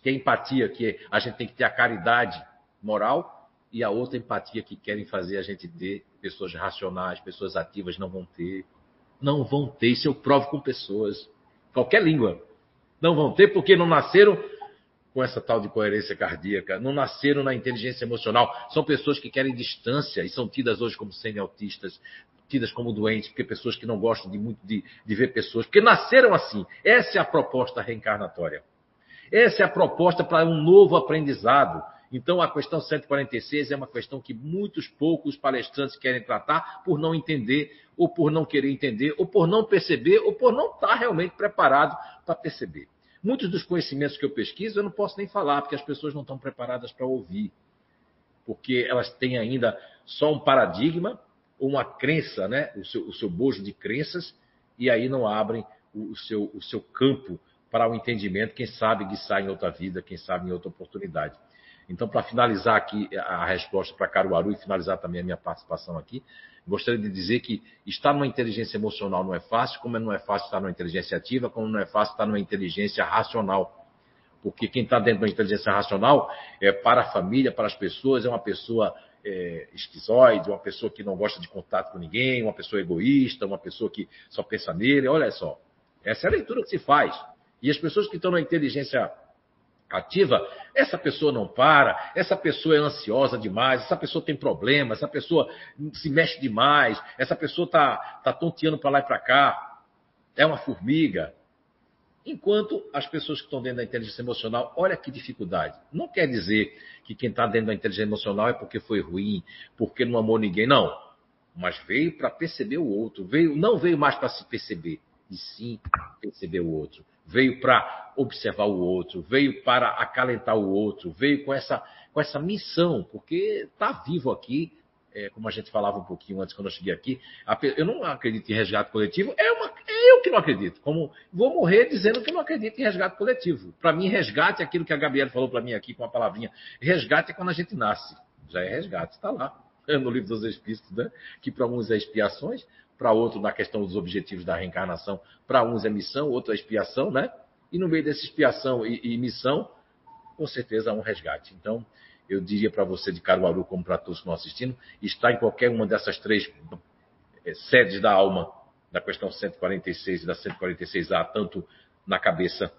que é empatia que a gente tem que ter a caridade moral, e a outra empatia que querem fazer a gente ter pessoas racionais, pessoas ativas, não vão ter. Não vão ter, isso eu provo com pessoas. Qualquer língua. Não vão ter porque não nasceram com essa tal de coerência cardíaca, não nasceram na inteligência emocional. São pessoas que querem distância e são tidas hoje como semi-autistas, tidas como doentes, porque pessoas que não gostam de muito de, de ver pessoas, porque nasceram assim. Essa é a proposta reencarnatória. Essa é a proposta para um novo aprendizado. Então, a questão 146 é uma questão que muitos poucos palestrantes querem tratar por não entender, ou por não querer entender, ou por não perceber, ou por não estar realmente preparado para perceber. Muitos dos conhecimentos que eu pesquiso eu não posso nem falar, porque as pessoas não estão preparadas para ouvir. Porque elas têm ainda só um paradigma, uma crença, né? o, seu, o seu bojo de crenças, e aí não abrem o, o, seu, o seu campo para o entendimento, quem sabe que sai em outra vida, quem sabe em outra oportunidade. Então, para finalizar aqui a resposta para Caruaru e finalizar também a minha participação aqui, gostaria de dizer que estar numa inteligência emocional não é fácil, como não é fácil estar numa inteligência ativa, como não é fácil estar numa inteligência racional. Porque quem está dentro da inteligência racional é para a família, para as pessoas, é uma pessoa é, esquizoide, uma pessoa que não gosta de contato com ninguém, uma pessoa egoísta, uma pessoa que só pensa nele. Olha só, essa é a leitura que se faz. E as pessoas que estão na inteligência ativa, essa pessoa não para, essa pessoa é ansiosa demais, essa pessoa tem problemas, essa pessoa se mexe demais, essa pessoa está tá tonteando para lá e para cá, é uma formiga. Enquanto as pessoas que estão dentro da inteligência emocional, olha que dificuldade. Não quer dizer que quem está dentro da inteligência emocional é porque foi ruim, porque não amou ninguém, não. Mas veio para perceber o outro, veio, não veio mais para se perceber, e sim perceber o outro veio para observar o outro, veio para acalentar o outro, veio com essa, com essa missão, porque está vivo aqui, é, como a gente falava um pouquinho antes quando eu cheguei aqui, eu não acredito em resgate coletivo, é, uma, é eu que não acredito. Como vou morrer dizendo que não acredito em resgate coletivo. Para mim, resgate é aquilo que a Gabriela falou para mim aqui com uma palavrinha. Resgate é quando a gente nasce. Já é resgate, está lá. No livro dos Espíritos, né? que para alguns é expiações, para outro na questão dos objetivos da reencarnação, para uns é missão, outro é expiação, né? E no meio dessa expiação e, e missão, com certeza há um resgate. Então, eu diria para você de Caruaru, como para todos que estão assistindo, está em qualquer uma dessas três é, sedes da alma, da questão 146 e da 146A, tanto na cabeça,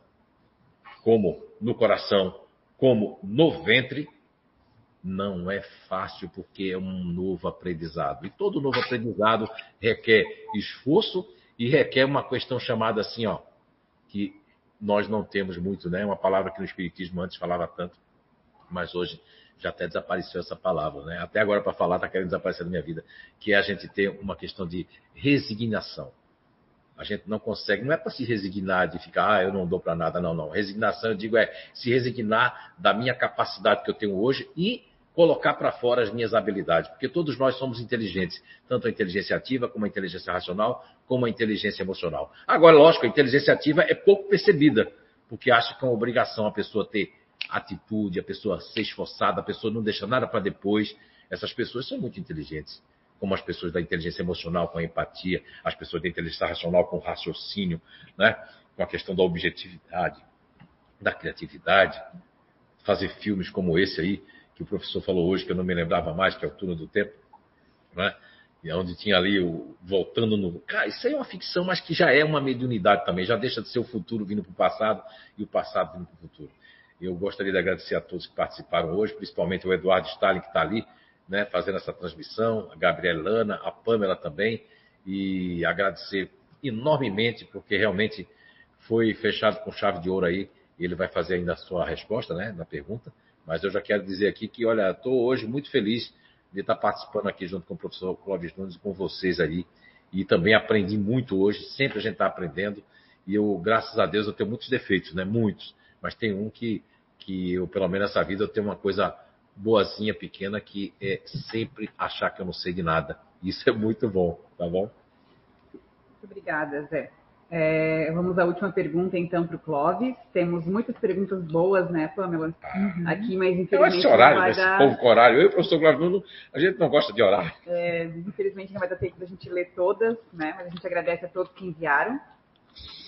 como no coração, como no ventre, não é fácil porque é um novo aprendizado. E todo novo aprendizado requer esforço e requer uma questão chamada assim, ó, que nós não temos muito, né? Uma palavra que no Espiritismo antes falava tanto, mas hoje já até desapareceu essa palavra, né? Até agora para falar está querendo desaparecer da minha vida, que é a gente ter uma questão de resignação. A gente não consegue, não é para se resignar de ficar, ah, eu não dou para nada, não, não. Resignação, eu digo, é se resignar da minha capacidade que eu tenho hoje e colocar para fora as minhas habilidades, porque todos nós somos inteligentes, tanto a inteligência ativa como a inteligência racional, como a inteligência emocional. Agora, lógico, a inteligência ativa é pouco percebida, porque acha que é uma obrigação a pessoa ter atitude, a pessoa ser esforçada, a pessoa não deixa nada para depois. Essas pessoas são muito inteligentes, como as pessoas da inteligência emocional com a empatia, as pessoas da inteligência racional com o raciocínio, né? com a questão da objetividade, da criatividade, fazer filmes como esse aí, que o professor falou hoje, que eu não me lembrava mais, que é o Turno do Tempo, né? E onde tinha ali o voltando no. Cara, isso aí é uma ficção, mas que já é uma mediunidade também, já deixa de ser o futuro vindo para o passado e o passado vindo para o futuro. Eu gostaria de agradecer a todos que participaram hoje, principalmente o Eduardo Stalin, que está ali, né, fazendo essa transmissão, a Gabriela Lana, a Pamela também, e agradecer enormemente, porque realmente foi fechado com chave de ouro aí. Ele vai fazer ainda a sua resposta, né, na pergunta. Mas eu já quero dizer aqui que, olha, estou hoje muito feliz de estar participando aqui junto com o professor Clóvis Nunes e com vocês aí. E também aprendi muito hoje, sempre a gente está aprendendo. E eu, graças a Deus, eu tenho muitos defeitos, né? Muitos. Mas tem um que, que eu, pelo menos nessa vida, eu tenho uma coisa boazinha, pequena, que é sempre achar que eu não sei de nada. Isso é muito bom, tá bom? Muito obrigada, Zé. É, vamos à última pergunta, então, para o Clóvis. Temos muitas perguntas boas, né, Pamela? Uhum. Aqui, mas infelizmente. Eu acho esse horário, esse dar... povo com horário. Eu e o professor Clóvis Nuno, a gente não gosta de horário. É, infelizmente não vai dar tempo da gente ler todas, né? Mas a gente agradece a todos que enviaram.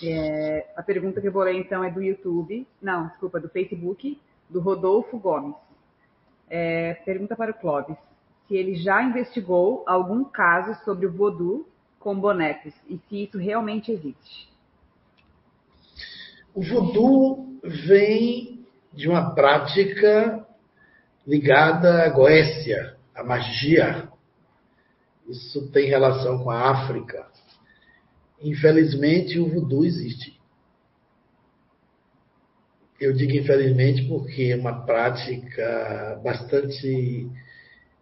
É, a pergunta que eu vou ler, então, é do YouTube. Não, desculpa, do Facebook, do Rodolfo Gomes. É, pergunta para o Clóvis se ele já investigou algum caso sobre o voodoo com bonecos e se isso realmente existe. O voodoo vem de uma prática ligada à Goécia, à magia. Isso tem relação com a África. Infelizmente, o voodoo existe. Eu digo infelizmente porque é uma prática bastante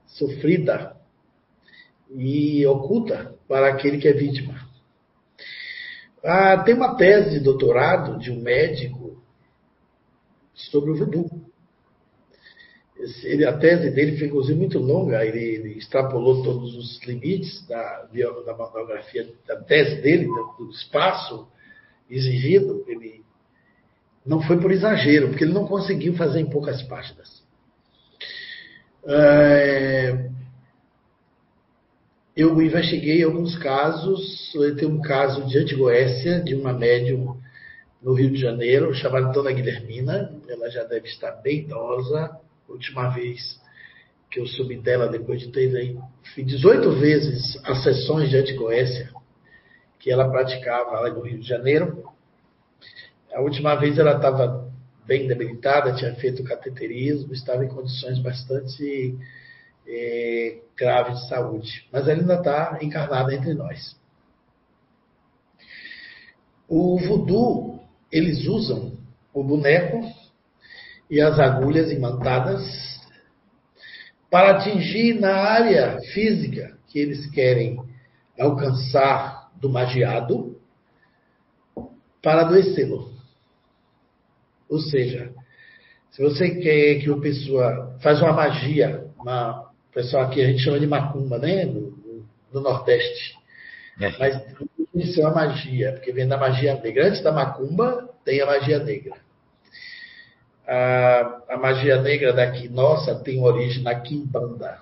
sofrida e oculta para aquele que é vítima. Ah, tem uma tese de doutorado de um médico sobre o voodoo. Ele, a tese dele foi, inclusive, muito longa, ele, ele extrapolou todos os limites da, da monografia, da tese dele, do, do espaço exigido. Ele não foi por exagero, porque ele não conseguiu fazer em poucas páginas. É, eu investiguei alguns casos. Tem um caso de Antigoécia, de uma médium no Rio de Janeiro, chamada Dona Guilhermina. Ela já deve estar bem idosa. Última vez que eu soube dela, depois de ter aí, 18 vezes as sessões de Antigoécia que ela praticava lá no Rio de Janeiro. A última vez ela estava bem debilitada, tinha feito cateterismo, estava em condições bastante é, graves de saúde, mas ela ainda está encarnada entre nós. O voodoo, eles usam o boneco e as agulhas imantadas para atingir na área física que eles querem alcançar do magiado para adoecê-lo. Ou seja, se você quer que uma pessoa faz uma magia, uma, o pessoal aqui a gente chama de macumba, né? No, no Nordeste. É. Mas isso é uma magia, porque vem da magia negra. Antes da macumba, tem a magia negra. A, a magia negra daqui, nossa, tem origem na Quimbanda.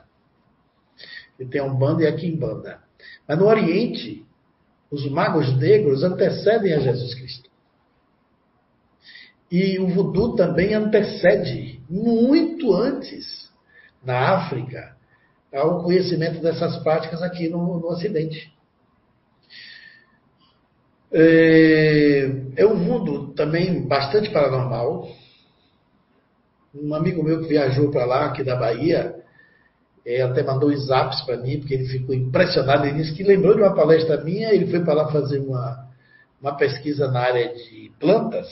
E tem a Umbanda e a Quimbanda. Mas no Oriente, os magos negros antecedem a Jesus Cristo. E o voodoo também antecede, muito antes, na África, ao conhecimento dessas práticas aqui no, no Ocidente. É, é, um mundo também bastante paranormal. Um amigo meu que viajou para lá, aqui da Bahia, é, até mandou os zaps para mim, porque ele ficou impressionado. Ele disse que lembrou de uma palestra minha, ele foi para lá fazer uma, uma pesquisa na área de plantas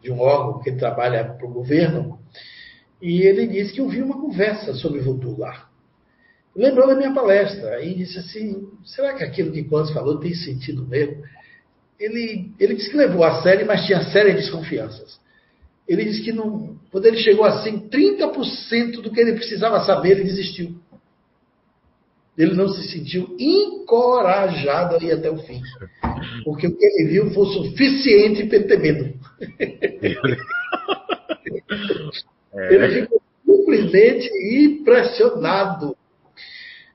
de um órgão que trabalha para o governo, e ele disse que ouviu uma conversa sobre voodoo lá. Lembrou da minha palestra e disse assim: será que aquilo que Clóvis falou tem sentido mesmo? Ele, ele disse que levou a sério, mas tinha sérias desconfianças. Ele disse que não, quando ele chegou assim, 30% do que ele precisava saber, ele desistiu. Ele não se sentiu encorajado a ir até o fim. Porque o que ele viu foi suficiente para ele ter medo. É. Ele ficou simplesmente impressionado.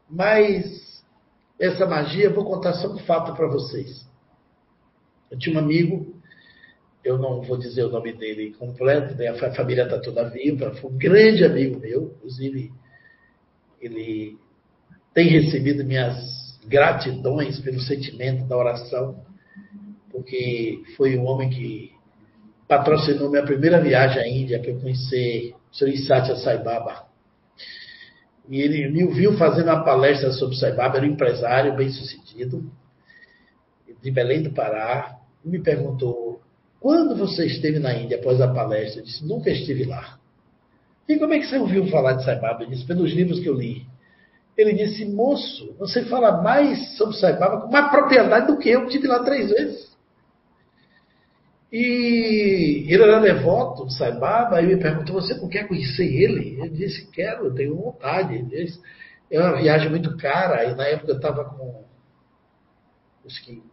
Mas essa magia, vou contar só um fato para vocês. Eu tinha um amigo, eu não vou dizer o nome dele completo, né? a família está toda viva, foi um grande amigo meu, inclusive ele tem recebido minhas gratidões pelo sentimento da oração, porque foi um homem que patrocinou minha primeira viagem à Índia, que eu conheci o Sr. Satya Sai Baba. E ele me ouviu fazendo uma palestra sobre Sai Baba, era um empresário bem sucedido, de Belém do Pará, e me perguntou, quando você esteve na Índia após a palestra? Eu disse, nunca estive lá. E como é que você ouviu falar de Sai Baba? Eu disse, pelos livros que eu li. Ele disse, moço, você fala mais sobre Sai Baba com mais propriedade do que eu, que estive lá três vezes. E ele era devoto de Sai Baba, aí me perguntou, você não quer conhecer ele? Eu disse, quero, eu tenho vontade. Ele disse, é uma viagem muito cara, e na época eu estava com que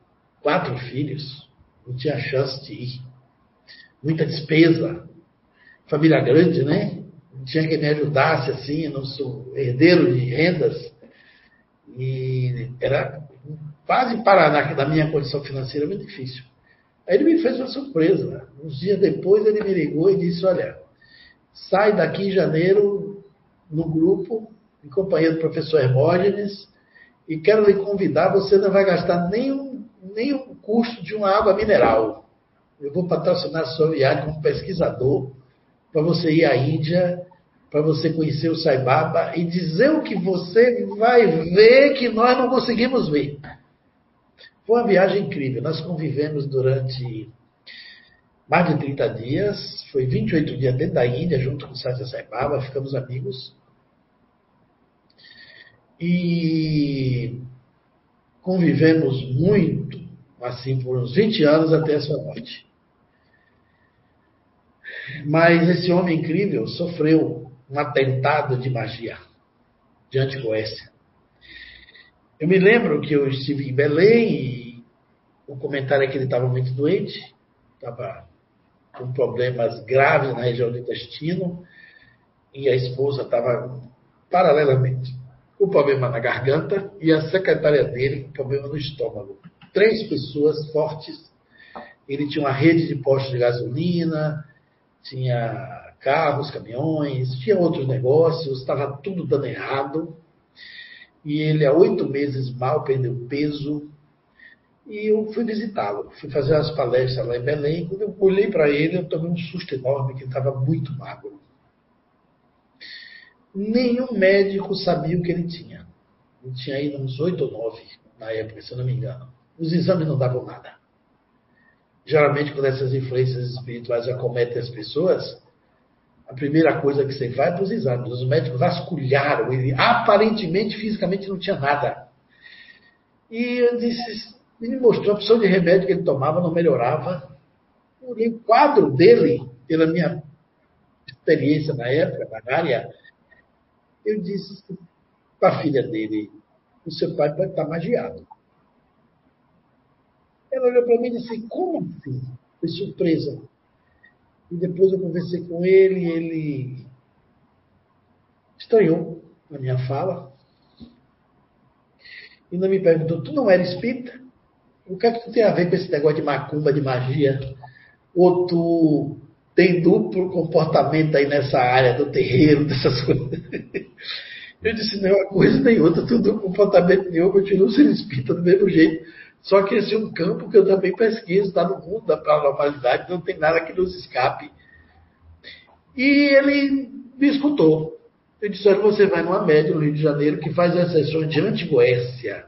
quatro filhos, não tinha chance de ir. Muita despesa, família grande, né? Tinha que me ajudasse assim, eu não sou herdeiro de rendas. E era quase parar na minha condição financeira muito difícil. Aí ele me fez uma surpresa. Uns dias depois ele me ligou e disse: Olha, sai daqui em janeiro no grupo, em companhia do professor Hermógenes, e quero lhe convidar. Você não vai gastar nenhum, nenhum custo de uma água mineral. Eu vou patrocinar a sua viagem como pesquisador para você ir à Índia, para você conhecer o Sai Baba e dizer o que você vai ver que nós não conseguimos ver. Foi uma viagem incrível. Nós convivemos durante mais de 30 dias. Foi 28 dias dentro da Índia, junto com Satya Sai Baba. Ficamos amigos. E convivemos muito, assim, por uns 20 anos até a sua morte. Mas esse homem incrível sofreu um atentado de magia de Antigoécia. Eu me lembro que eu estive em Belém e o comentário é que ele estava muito doente, estava com problemas graves na região do intestino e a esposa estava paralelamente com problema na garganta e a secretária dele com problema no estômago. Três pessoas fortes. Ele tinha uma rede de postos de gasolina, tinha carros, caminhões, tinha outros negócios, estava tudo dando errado. E ele, há oito meses mal, perdeu peso. E eu fui visitá-lo, fui fazer umas palestras lá em Belém. Quando eu olhei para ele, eu tomei um susto enorme, que ele estava muito magro. Nenhum médico sabia o que ele tinha. Ele tinha aí uns oito ou nove na época, se eu não me engano. Os exames não davam nada. Geralmente, quando essas influências espirituais acometem as pessoas, a primeira coisa que você vai é para os exames. Os médicos vasculharam ele. Aparentemente, fisicamente, não tinha nada. E eu disse, ele mostrou a opção de remédio que ele tomava, não melhorava. Olhei o quadro dele, pela minha experiência na época, na área, eu disse para a filha dele, o seu pai pode estar magiado. Ela olhou para mim e disse, como assim? Surpresa. E depois eu conversei com ele ele estranhou a minha fala. E não me perguntou, tu não era espírita? O que é que tu tem a ver com esse negócio de macumba, de magia? Ou tu tem duplo comportamento aí nessa área do terreiro, dessas coisas? Eu disse, não, uma coisa nem outra, tudo comportamento nenhum, eu continuo sendo espírita do mesmo jeito. Só que esse é um campo que eu também pesquiso, está no mundo da paranormalidade, não tem nada que nos escape. E ele me escutou. Eu disse, olha, você vai numa média no Rio de Janeiro que faz as sessões de Antigoécia.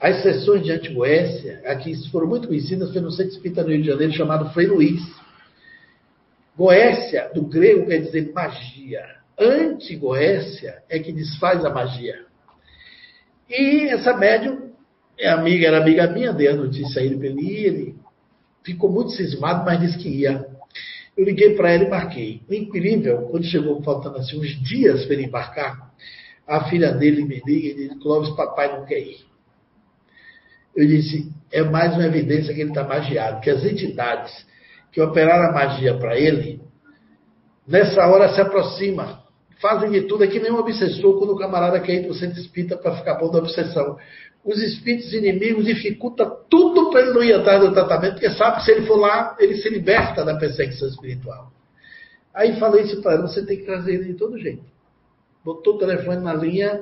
As sessões de Antigoécia, aqui foram muito conhecidas pelo centro espírita no Rio de Janeiro chamado Frei Luiz. Goécia, do grego, quer dizer magia. Antigoécia é que desfaz a magia. E essa médium minha amiga era amiga minha, dei a notícia a ele para ele ele ficou muito cismado, mas disse que ia. Eu liguei para ele e marquei. O incrível, quando chegou faltando assim uns dias para ele embarcar, a filha dele me liga e diz, Clóvis, papai não quer ir. Eu disse, é mais uma evidência que ele está magiado, que as entidades que operaram a magia para ele, nessa hora se aproximam, fazem de tudo, é que nem um obsessor quando o camarada quer ir para o centro espírita para ficar bom da obsessão os espíritos inimigos dificultam tudo para ele não ir atrás do tratamento, porque sabe que se ele for lá, ele se liberta da perseguição espiritual. Aí falei isso para ele, você tem que trazer ele de todo jeito. Botou o telefone na linha,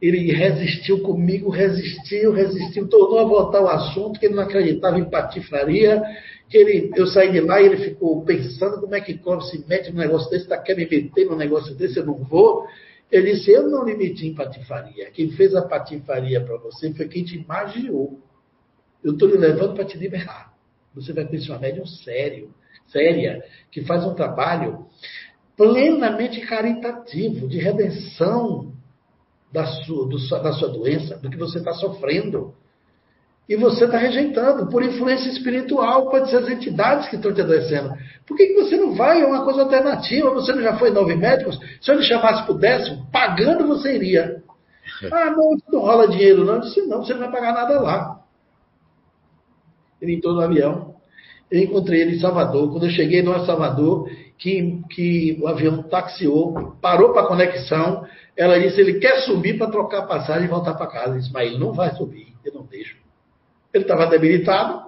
ele resistiu comigo, resistiu, resistiu, tornou a voltar o assunto, que ele não acreditava em patifraria, que ele, eu saí de lá e ele ficou pensando como é que Clóvis se mete num negócio desse, está querendo me meter num negócio desse, eu não vou. Ele disse: Eu não lhe meti em patifaria. Quem fez a patifaria para você foi quem te magiou. Eu estou lhe levando para te liberar. Você vai conhecer uma médium sério, séria, que faz um trabalho plenamente caritativo, de redenção da sua, do, da sua doença, do que você está sofrendo e você está rejeitando por influência espiritual, pode ser as entidades que estão te adoecendo. Por que, que você não vai a uma coisa alternativa? Você não já foi nove médicos? Se eu lhe chamasse para o décimo, pagando você iria. Ah, não, não rola dinheiro, não. Eu disse, não, você não vai pagar nada lá. Ele entrou no avião. Eu encontrei ele em Salvador. Quando eu cheguei no Salvador, que, que o avião taxiou, parou para conexão. Ela disse: ele quer subir para trocar a passagem e voltar para casa. Eu disse: mas ele não vai subir, eu não deixo. Ele estava debilitado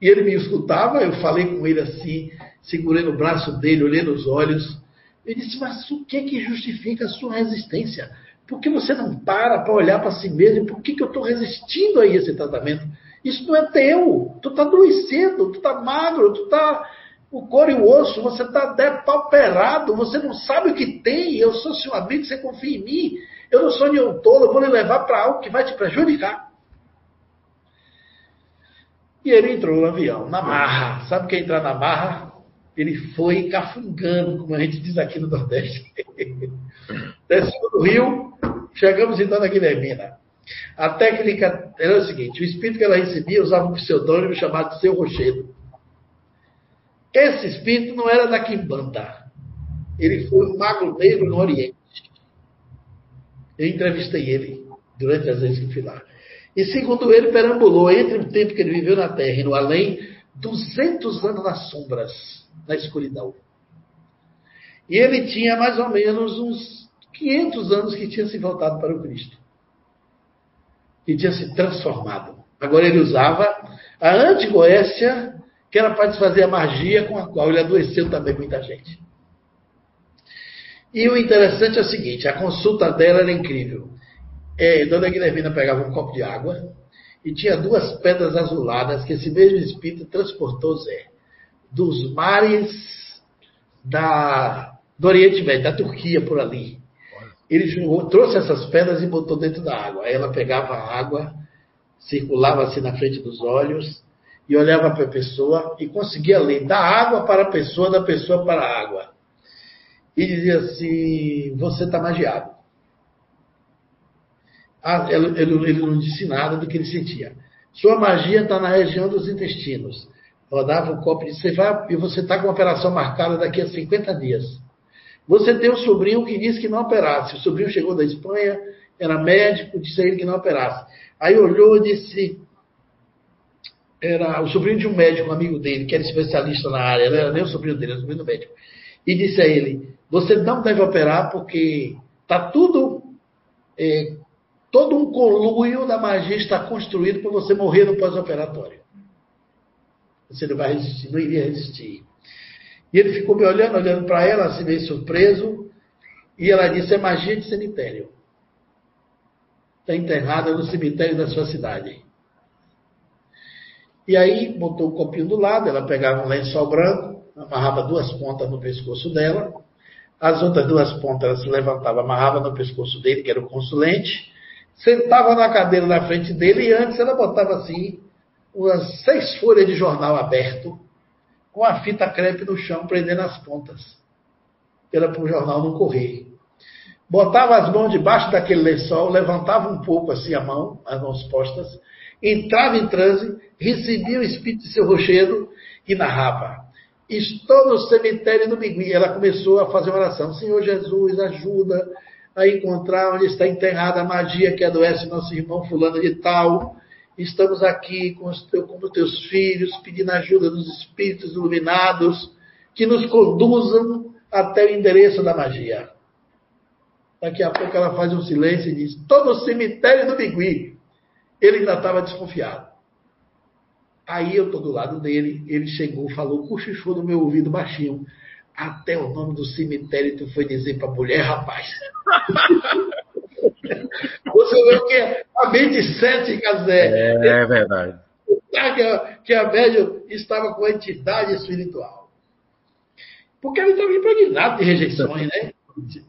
e ele me escutava. Eu falei com ele assim, segurei no braço dele, olhei nos olhos. Ele disse: Mas o que que justifica a sua resistência? Por que você não para para olhar para si mesmo? Por que, que eu estou resistindo a esse tratamento? Isso não é teu. Tu está adoecendo, tu está magro, tu está o couro e o osso, você está depauperado, você não sabe o que tem. Eu sou seu amigo, você confia em mim. Eu não sou nenhum tolo, eu vou lhe levar para algo que vai te prejudicar. E ele entrou no avião, na marra. Sabe o que é entrar na marra? Ele foi cafungando, como a gente diz aqui no Nordeste. Desceu do rio, chegamos então na Guilhermina. A técnica era o seguinte: o espírito que ela recebia usava um pseudônimo chamado Seu Rochedo. Esse espírito não era da Quimbanda. Ele foi um mago negro no Oriente. Eu entrevistei ele durante as vezes que fui lá. E segundo ele, perambulou entre o tempo que ele viveu na Terra e no além, 200 anos nas sombras, na escuridão. E ele tinha mais ou menos uns 500 anos que tinha se voltado para o Cristo. E tinha se transformado. Agora ele usava a antigoécia, que era para desfazer a magia com a qual ele adoeceu também muita gente. E o interessante é o seguinte: a consulta dela era incrível é, Dona Guilhermina pegava um copo de água e tinha duas pedras azuladas que esse mesmo espírito transportou Zé dos mares da, do Oriente Médio, da Turquia por ali. Ele jogou, trouxe essas pedras e botou dentro da água. Aí ela pegava a água, circulava assim na frente dos olhos e olhava para a pessoa e conseguia ler da água para a pessoa, da pessoa para a água. E dizia assim: Você está magiado. Ah, ele, ele, ele não disse nada do que ele sentia. Sua magia está na região dos intestinos. Rodava o copo e disse: vai, e você está com a operação marcada daqui a 50 dias. Você tem um sobrinho que disse que não operasse. O sobrinho chegou da Espanha, era médico, disse a ele que não operasse. Aí olhou e disse: era o sobrinho de um médico, um amigo dele, que era especialista na área, não era nem o sobrinho dele, era o sobrinho do médico. E disse a ele: Você não deve operar porque está tudo é, Todo um conluio da magia está construído para você morrer no pós-operatório. Você não vai resistir, não iria resistir. E ele ficou me olhando, olhando para ela, assim meio surpreso. E ela disse: é magia de cemitério. Está enterrada no cemitério da sua cidade. E aí botou o copinho do lado, ela pegava um lençol branco, amarrava duas pontas no pescoço dela, as outras duas pontas ela se levantava, amarrava no pescoço dele, que era o consulente, sentava na cadeira na frente dele e antes ela botava assim umas seis folhas de jornal aberto com a fita crepe no chão prendendo as pontas. Era para o jornal não correr. Botava as mãos debaixo daquele lençol, levantava um pouco assim a mão, as mãos postas, entrava em transe, recebia o espírito de seu rochedo e narrava. Estou no cemitério do Migui. Ela começou a fazer uma oração. Senhor Jesus, ajuda a encontrar onde está enterrada a magia que adoece nosso irmão fulano de tal. Estamos aqui com os, com os teus filhos, pedindo ajuda dos espíritos iluminados que nos conduzam até o endereço da magia. Daqui a pouco ela faz um silêncio e diz: Todo o cemitério do Bigui. Ele ainda estava desconfiado. Aí eu estou do lado dele, ele chegou, falou, cochichou no meu ouvido baixinho. Até o nome do cemitério tu foi dizer para a mulher, rapaz. Você vê o que é a mente cética, Zé. É, é verdade. Que a, que a média estava com a entidade espiritual. Porque ele estava impregnado de rejeições, né?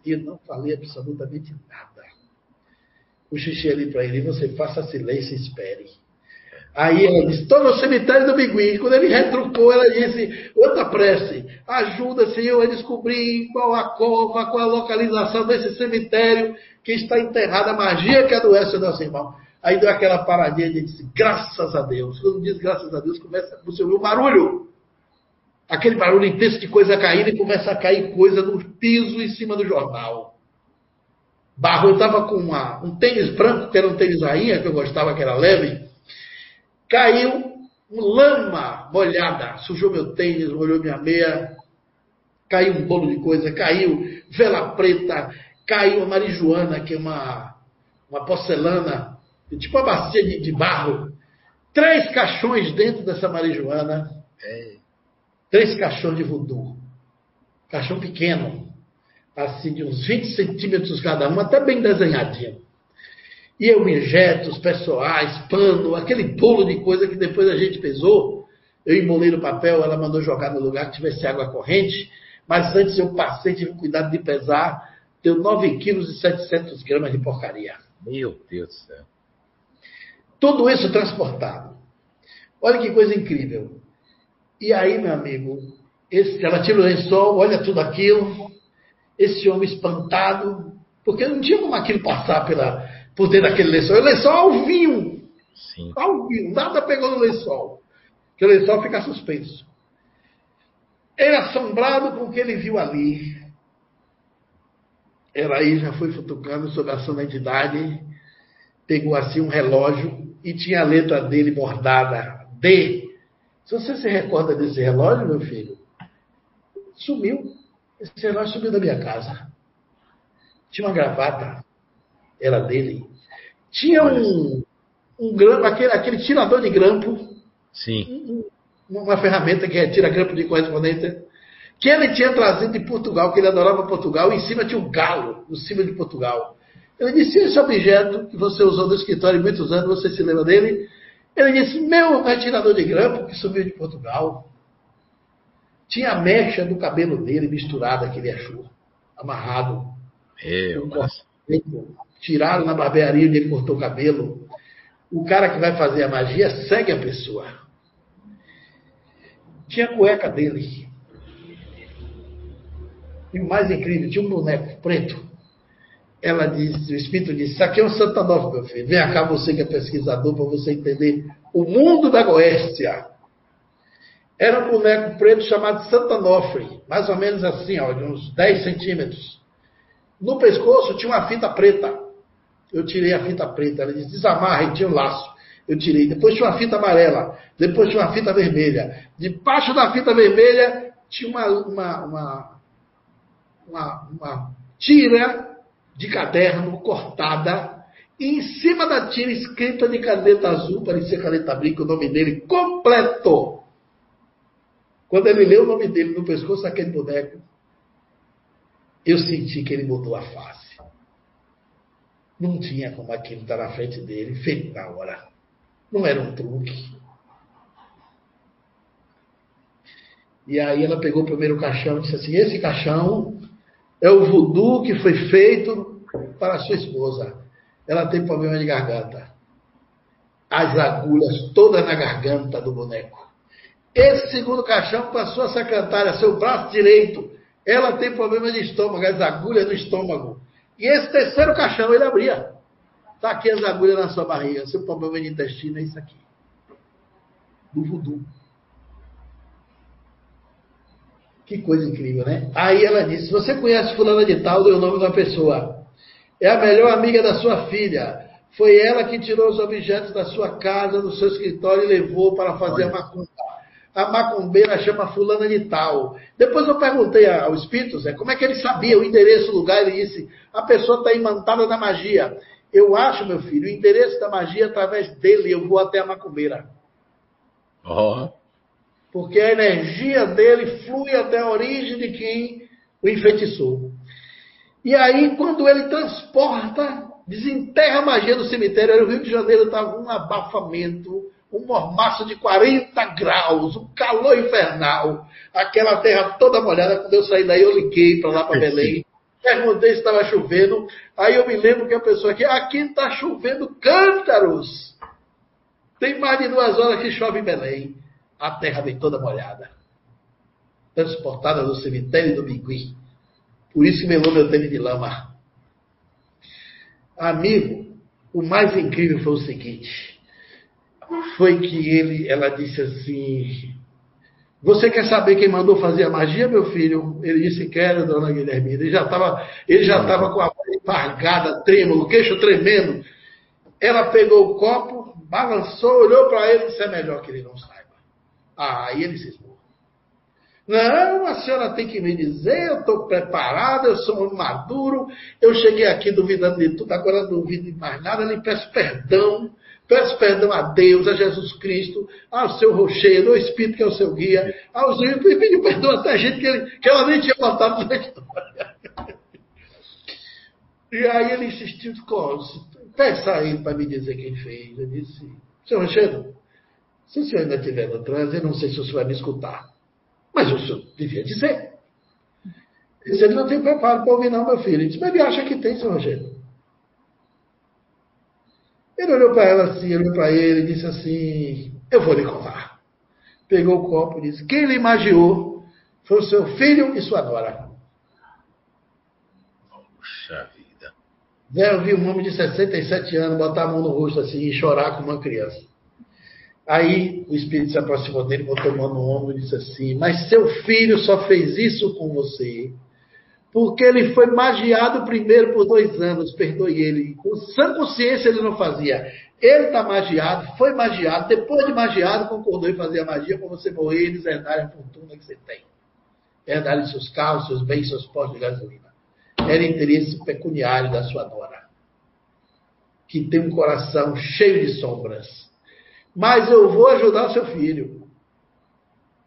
Eu não falei absolutamente nada. O xixi ali para ele, você faça silêncio e espere. Aí ela disse, estou no cemitério do Bigui. Quando ele retrucou, ela disse, outra prece, ajuda, Senhor, a descobrir qual a cova, qual a localização desse cemitério que está enterrada, a magia que adoece o nosso irmão. Aí deu aquela paradinha e disse, graças a Deus. Quando diz graças a Deus, começa você ouvir o barulho. Aquele barulho intenso de coisa caindo e começa a cair coisa no piso em cima do jornal. Barro, eu estava com uma, um tênis branco, que era um tênis rainha, que eu gostava, que era leve, caiu um lama molhada, sujou meu tênis, molhou minha meia, caiu um bolo de coisa, caiu vela preta, caiu a marijuana, que é uma, uma porcelana, tipo uma bacia de, de barro. Três caixões dentro dessa marijuana. É. Três caixões de voodoo. Caixão pequeno, assim, de uns 20 centímetros cada um, até bem desenhadinho. E objetos pessoais, pano, aquele bolo de coisa que depois a gente pesou. Eu embolei no papel, ela mandou jogar no lugar que tivesse água corrente. Mas antes eu passei, tive cuidado de pesar. Deu 9 quilos e 700 gramas de porcaria. Meu Deus do céu. Tudo isso transportado. Olha que coisa incrível. E aí, meu amigo, esse, ela tira o lençol, olha tudo aquilo. Esse homem espantado, porque não tinha como aquilo passar pela, por dentro daquele lençol. O lençol ao vinho. Sim. Ao vinho. Nada pegou no lençol. Porque o lençol fica suspenso. Ele assombrado com o que ele viu ali. Ela aí já foi futucando sobre a sonantidade, pegou assim um relógio e tinha a letra dele bordada, D. Se você se recorda desse relógio, meu filho, sumiu. Esse relógio sumiu da minha casa. Tinha uma gravata era dele. Tinha um, um grampo, aquele, aquele tirador de grampo. Sim. Uma ferramenta que tira grampo de correspondência. Que ele tinha trazido de Portugal, que ele adorava Portugal, e em cima tinha um galo, em cima de Portugal. Ele disse: Esse objeto que você usou no escritório há muitos anos, você se lembra dele? Ele disse: Meu retirador de grampo que subiu de Portugal. Tinha a mecha do cabelo dele misturada que ele achou, amarrado. Meu, tiraram na barbearia onde ele cortou o cabelo. O cara que vai fazer a magia segue a pessoa. Tinha a cueca dele. E o mais incrível, tinha um boneco preto. Ela disse, o espírito disse, isso aqui é um Santanov, meu filho. Vem cá você que é pesquisador para você entender o mundo da Goécia. Era um boneco preto chamado Santanofre, mais ou menos assim, ó, de uns 10 centímetros. No pescoço tinha uma fita preta. Eu tirei a fita preta. Ela disse, desamarra e tinha um laço. Eu tirei. Depois tinha uma fita amarela. Depois tinha uma fita vermelha. Debaixo da fita vermelha tinha uma, uma, uma, uma, uma tira de caderno cortada. E em cima da tira escrita de caneta azul, parecia caneta branca, o nome dele completo. Quando ele leu o nome dele no pescoço daquele boneco, eu senti que ele mudou a face. Não tinha como aquilo estar na frente dele, feito na hora. Não era um truque. E aí ela pegou o primeiro caixão e disse assim: Esse caixão é o voodoo que foi feito para sua esposa. Ela tem problema de garganta. As agulhas todas na garganta do boneco. Esse segundo caixão para sua secretária, seu braço direito. Ela tem problema de estômago, as agulhas no estômago. E esse terceiro caixão ele abria. Está aqui as agulhas na sua barriga. Seu problema de intestino é isso aqui. Do voodoo. Que coisa incrível, né? Aí ela disse: Você conhece Fulana de Tal? Deu o nome da pessoa. É a melhor amiga da sua filha. Foi ela que tirou os objetos da sua casa, do seu escritório e levou para fazer Olha. a macumba a macumbeira chama fulana de tal. Depois eu perguntei ao espírito, Zé, como é que ele sabia o endereço do lugar? Ele disse, a pessoa está imantada na magia. Eu acho, meu filho, o endereço da magia é através dele, eu vou até a macumbeira. Oh. Porque a energia dele flui até a origem de quem o enfeitiçou. E aí, quando ele transporta, desenterra a magia do cemitério, o Rio de Janeiro estava um abafamento, um mormaço de 40 graus, um calor infernal, aquela terra toda molhada. Quando eu saí daí, eu liguei para lá para Belém, perguntei se estava chovendo. Aí eu me lembro que a pessoa aqui, aqui está chovendo cântaros. Tem mais de duas horas que chove em Belém. A terra vem toda molhada. Transportada do cemitério do Bigui. Por isso que melou meu tênis de lama. Amigo, o mais incrível foi o seguinte foi que ele, ela disse assim: Você quer saber quem mandou fazer a magia, meu filho? Ele disse: Quero, dona Guilhermina. Ele já estava ele já estava com a voz embargada, trêmulo, o queixo tremendo. Ela pegou o copo, balançou, olhou para ele e disse: É melhor que ele não saiba. Aí ele se esmurra. Não, a senhora tem que me dizer, eu estou preparado, eu sou maduro, eu cheguei aqui duvidando de tudo, agora não duvido de mais nada, lhe peço perdão, peço perdão a Deus, a Jesus Cristo, ao seu rochedo, ao Espírito que é o seu guia, aos e pediu perdão até a gente que, ele, que ela nem tinha botado na história. E aí ele insistiu, peça a ele para me dizer quem fez. Eu disse, senhor Rochedo, se o senhor ainda estiver no trânsito, eu não sei se o senhor vai me escutar. Mas o senhor devia dizer. Ele disse, ele não tem preparo para ouvir não, meu filho. Ele disse, mas ele acha que tem, senhor Rogério. Ele olhou para ela assim, olhou para ele e disse assim, eu vou lhe contar. Pegou o copo e disse, quem lhe magiou foi o seu filho e sua nora. Puxa vida. Eu vi um homem de 67 anos botar a mão no rosto assim e chorar como uma criança. Aí o Espírito se aproximou dele, botou a mão no ombro e disse assim: Mas seu filho só fez isso com você porque ele foi magiado primeiro por dois anos, perdoe ele. Com sã consciência ele não fazia. Ele está magiado, foi magiado, depois de magiado, concordou em fazer a magia para você morrer e eles herdarem a fortuna que você tem. Herdarem seus carros, seus bens, seus postos de gasolina. Era interesse pecuniário da sua nora, que tem um coração cheio de sombras mas eu vou ajudar seu filho.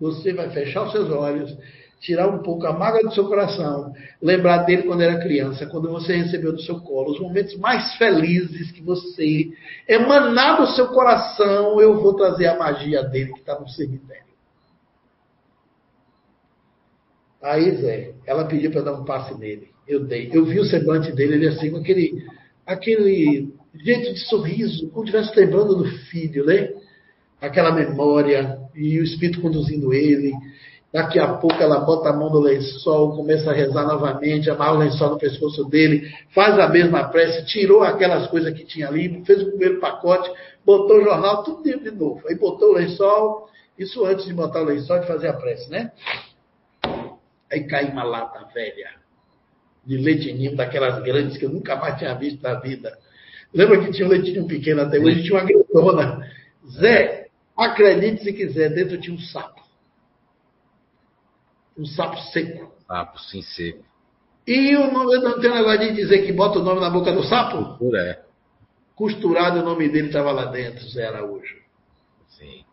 Você vai fechar os seus olhos, tirar um pouco a mágoa do seu coração, lembrar dele quando era criança, quando você recebeu do seu colo, os momentos mais felizes que você emanar do seu coração, eu vou trazer a magia dele que está no cemitério. Aí, Zé, ela pediu para dar um passe nele. Eu dei. Eu vi o semblante dele, ele assim, com aquele, aquele jeito de sorriso, como estivesse lembrando do filho, né? Aquela memória e o Espírito conduzindo ele. Daqui a pouco ela bota a mão no lençol, começa a rezar novamente, amarra o lençol no pescoço dele, faz a mesma prece, tirou aquelas coisas que tinha ali, fez o primeiro pacote, botou o jornal, tudo de novo. Aí botou o lençol, isso antes de botar o lençol e fazer a prece, né? Aí caiu uma lata velha de leite ninho, daquelas grandes que eu nunca mais tinha visto na vida Lembra que tinha um leitinho pequeno até hoje? Tinha uma grandona. Zé, acredite se quiser, dentro tinha um sapo. Um sapo seco. Sapo, sim, seco. E o nome, não tem negócio de dizer que bota o nome na boca do sapo? É. Costurado o nome dele estava lá dentro, Zé Araújo. Sim.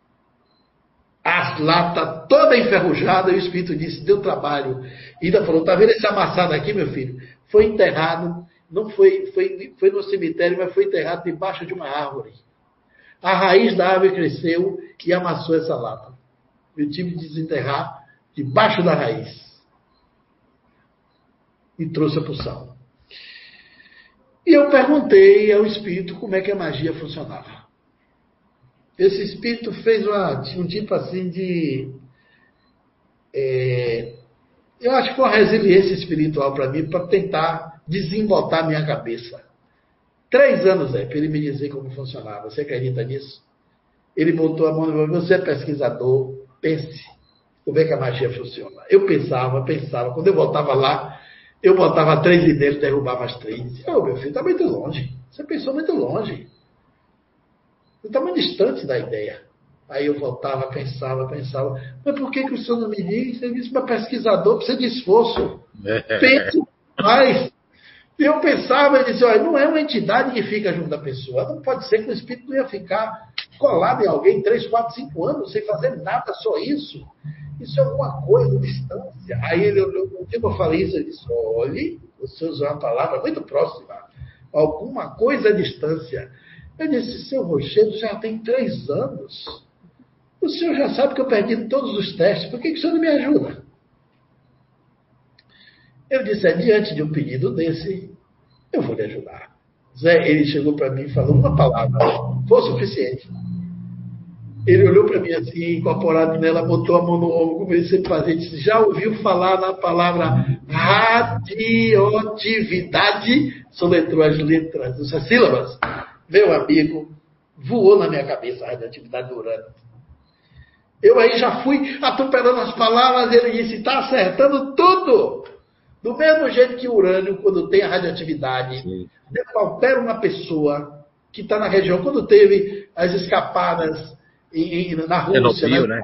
As latas toda enferrujada, e o Espírito disse, deu trabalho. E ainda falou, tá vendo esse amassado aqui, meu filho? Foi enterrado não foi, foi, foi no cemitério, mas foi enterrado debaixo de uma árvore. A raiz da árvore cresceu e amassou essa lata. Eu tive de desenterrar debaixo da raiz. E trouxe a poção. E eu perguntei ao espírito como é que a magia funcionava. Esse espírito fez uma, um tipo assim de. É, eu acho que foi uma resiliência espiritual para mim, para tentar desembotar minha cabeça. Três anos, é, para ele me dizer como funcionava. Você acredita nisso? Ele botou a mão no meu, você é pesquisador, pense como é que a magia funciona. Eu pensava, pensava, quando eu voltava lá, eu botava três ideias, derrubava as três. Oh, meu filho, está muito longe. Você pensou muito longe. Você está muito distante da ideia. Aí eu voltava, pensava, pensava. Mas por que, que o senhor não me diz? Ele disse, mas pesquisador precisa de esforço. Pense mais. E eu pensava, ele disse, olha, não é uma entidade que fica junto da pessoa. Não pode ser que o espírito não ia ficar colado em alguém três, quatro, cinco anos sem fazer nada, só isso. Isso é alguma coisa, distância. Aí ele no tempo eu falei isso, ele disse, olhe, você usou uma palavra muito próxima. Alguma coisa à distância. Eu disse, seu Rochedo já tem três anos. O senhor já sabe que eu perdi todos os testes, por que, que o senhor não me ajuda? Eu disse, é, diante de um pedido desse, eu vou lhe ajudar. Zé, ele chegou para mim e falou uma palavra, foi suficiente. Ele olhou para mim assim, incorporado nela, botou a mão no ombro, ele sempre fazia, disse, já ouviu falar na palavra radioatividade? Soletrou as letras, as sílabas. Meu amigo, voou na minha cabeça a radioatividade do urânio. Eu aí já fui atropelando as palavras, ele disse, está acertando tudo. Do mesmo jeito que o urânio, quando tem a radioatividade, depaupera uma pessoa que está na região, quando teve as escapadas em, na Rússia, Chernobyl, né?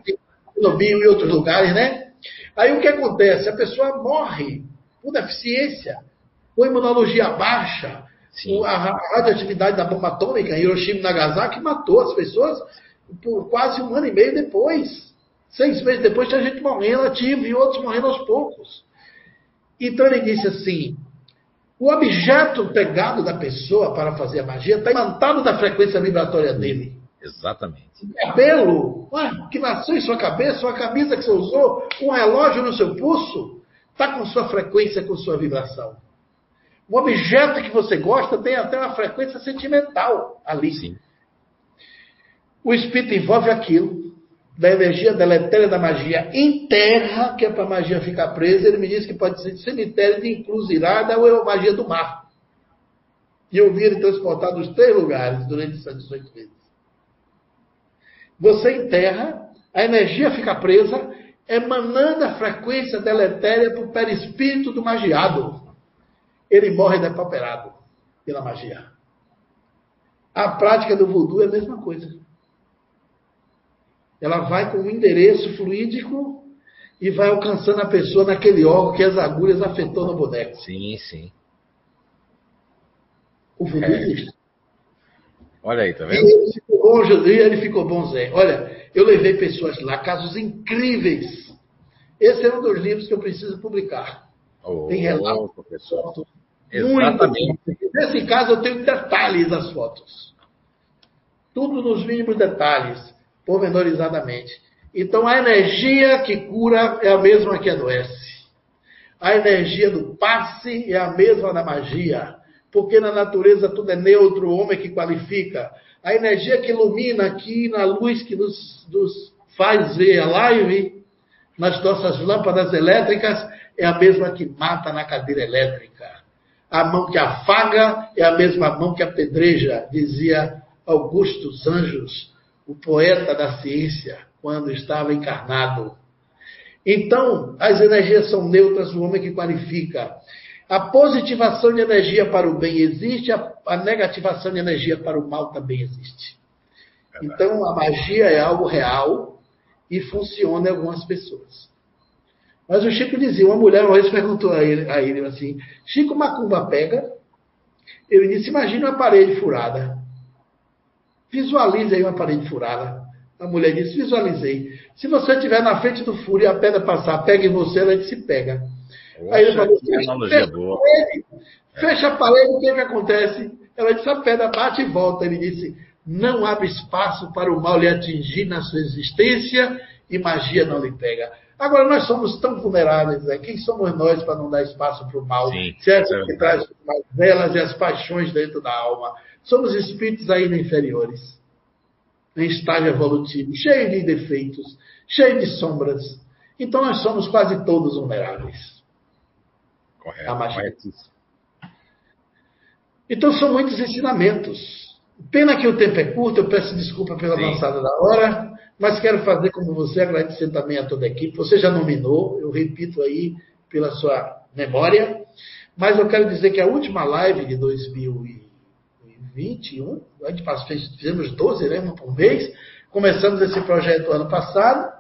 Chernobyl e outros lugares, né? Aí o que acontece? A pessoa morre por deficiência, com imunologia baixa, Sim. a radioatividade da bomba atômica, Hiroshima e Nagasaki, matou as pessoas por quase um ano e meio depois. Seis meses depois tinha gente morrendo ativo e outros morrendo aos poucos. Então ele disse assim: o objeto pegado da pessoa para fazer a magia está imantado da frequência vibratória dele. Exatamente. O cabelo ué, que nasceu em sua cabeça, uma camisa que você usou, um relógio no seu pulso, está com sua frequência, com sua vibração. Um objeto que você gosta tem até uma frequência sentimental ali. Sim. O espírito envolve aquilo, da energia deletéria da magia em terra, que é para a magia ficar presa. Ele me disse que pode ser de cemitério, de encruzilhada ou magia do mar. E eu vi ele transportar dos três lugares durante essas 18 vezes. Você enterra, a energia fica presa, emanando a frequência deletéria para o perispírito do magiado. Ele morre depauperado pela magia. A prática do voodoo é a mesma coisa. Ela vai com um endereço fluídico e vai alcançando a pessoa naquele órgão que as agulhas afetou no boneco. Sim, sim. O voodoo é. existe. Olha aí, tá vendo? E ele ficou bom, ele ficou bom, Zé. Olha, eu levei pessoas lá, casos incríveis. Esse é um dos livros que eu preciso publicar. Oh, Tem relatos, professor. Exatamente. Nesse caso, eu tenho detalhes das fotos. Tudo nos mínimos detalhes, pormenorizadamente. Então, a energia que cura é a mesma que adoece. A energia do passe é a mesma da magia porque na natureza tudo é neutro, o homem que qualifica. A energia que ilumina aqui na luz que nos, nos faz ver a live, nas nossas lâmpadas elétricas, é a mesma que mata na cadeira elétrica. A mão que afaga é a mesma mão que apedreja, dizia Augusto Anjos, o poeta da ciência, quando estava encarnado. Então, as energias são neutras, o homem que qualifica. A positivação de energia para o bem existe, a, a negativação de energia para o mal também existe. Então, a magia é algo real e funciona em algumas pessoas. Mas o Chico dizia, uma mulher uma vez perguntou a ele, a ele assim, Chico Macumba pega? Ele disse, imagine uma parede furada. Visualize aí uma parede furada. A mulher disse, visualizei. Se você estiver na frente do furo e a pedra passar, pega em você, ela disse, pega. Poxa, Aí ele falou, fecha, fecha, boa. Parede, fecha a parede, o que, é que acontece? Ela disse, a pedra bate e volta. Ele disse, não abre espaço para o mal lhe atingir na sua existência e magia não lhe pega. Agora, nós somos tão vulneráveis, né? quem somos nós para não dar espaço para o mal? Sim, se é que traz as velas e as paixões dentro da alma. Somos espíritos ainda inferiores, em estágio evolutivo, cheio de defeitos, cheio de sombras. Então, nós somos quase todos vulneráveis. Correto. A magia. Então são muitos ensinamentos. Pena que o tempo é curto, eu peço desculpa pela Sim. avançada da hora, mas quero fazer como você, agradecer também a toda a equipe. Você já nominou, eu repito aí pela sua memória, mas eu quero dizer que a última live de 2021, a gente fizemos 12, né, uma por mês, começamos esse projeto ano passado,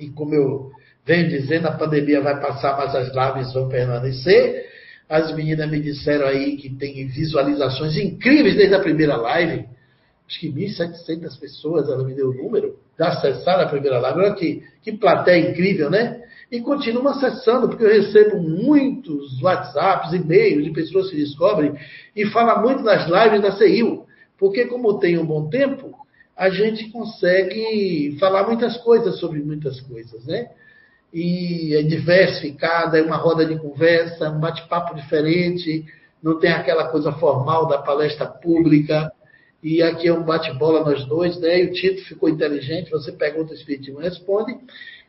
e como eu venho dizendo, a pandemia vai passar, mas as lives vão permanecer. As meninas me disseram aí que tem visualizações incríveis desde a primeira live. Acho que 1.700 pessoas, ela me deu o número, já acessaram a primeira live. Olha que, que plateia incrível, né? E continuam acessando, porque eu recebo muitos WhatsApps, e-mails de pessoas que descobrem e falam muito nas lives da CIU. Porque como tem um bom tempo, a gente consegue falar muitas coisas sobre muitas coisas, né? E é diversificada, é uma roda de conversa, um bate-papo diferente, não tem aquela coisa formal da palestra pública. E aqui é um bate-bola nós dois, né? E o Tito ficou inteligente, você pergunta, o Espiritismo responde.